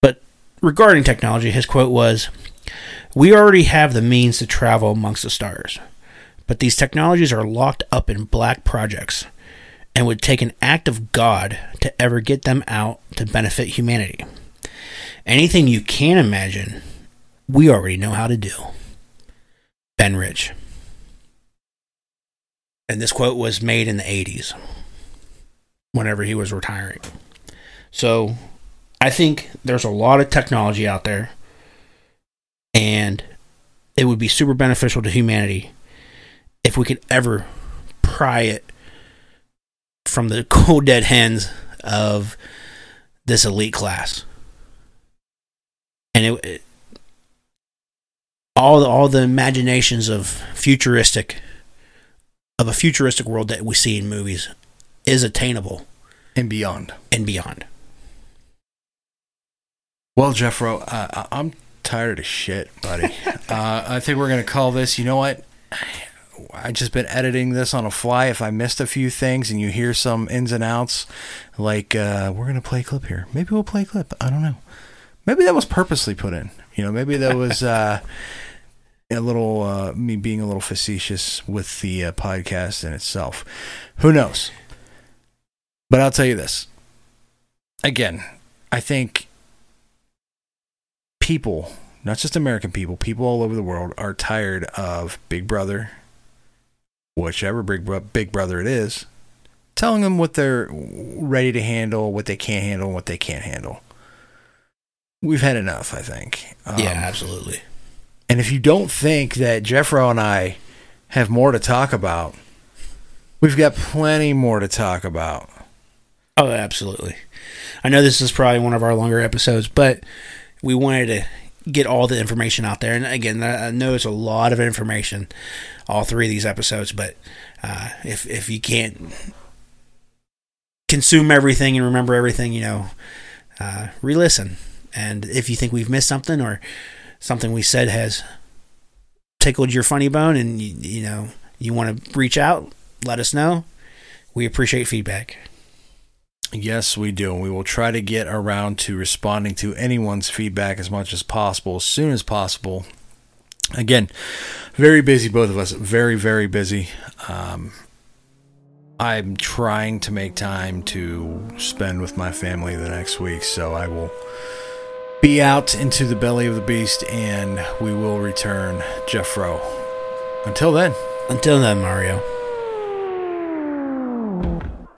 Speaker 4: But regarding technology, his quote was, "We already have the means to travel amongst the stars." But these technologies are locked up in black projects and would take an act of God to ever get them out to benefit humanity. Anything you can imagine, we already know how to do. Ben Rich. And this quote was made in the 80s, whenever he was retiring. So I think there's a lot of technology out there, and it would be super beneficial to humanity if we could ever pry it from the cold dead hands of this elite class. And it, it all the, all the imaginations of futuristic of a futuristic world that we see in movies is attainable
Speaker 3: and beyond
Speaker 4: and beyond.
Speaker 3: Well, Jeffro, uh, I- I'm tired of shit, buddy. uh, I think we're gonna call this. You know what? I just been editing this on a fly. If I missed a few things and you hear some ins and outs, like uh, we're gonna play a clip here. Maybe we'll play a clip. I don't know. Maybe that was purposely put in. You know, maybe that was uh, a little uh, me being a little facetious with the uh, podcast in itself. Who knows? But I'll tell you this. Again, I think people, not just American people, people all over the world are tired of Big Brother, whichever Big, Big Brother it is, telling them what they're ready to handle, what they can't handle, and what they can't handle. We've had enough, I think. Um,
Speaker 4: yeah, absolutely.
Speaker 3: And if you don't think that Jeffro and I have more to talk about, we've got plenty more to talk about.
Speaker 4: Oh, absolutely. I know this is probably one of our longer episodes, but we wanted to get all the information out there. And again, I know it's a lot of information, all three of these episodes. But uh, if if you can't consume everything and remember everything, you know, uh, re-listen. And if you think we've missed something or something we said has tickled your funny bone, and you, you know you want to reach out, let us know. We appreciate feedback.
Speaker 3: Yes, we do. And we will try to get around to responding to anyone's feedback as much as possible, as soon as possible. Again, very busy, both of us. Very, very busy. Um, I'm trying to make time to spend with my family the next week, so I will be out into the belly of the beast and we will return Jeffro. Until then.
Speaker 4: Until then, Mario.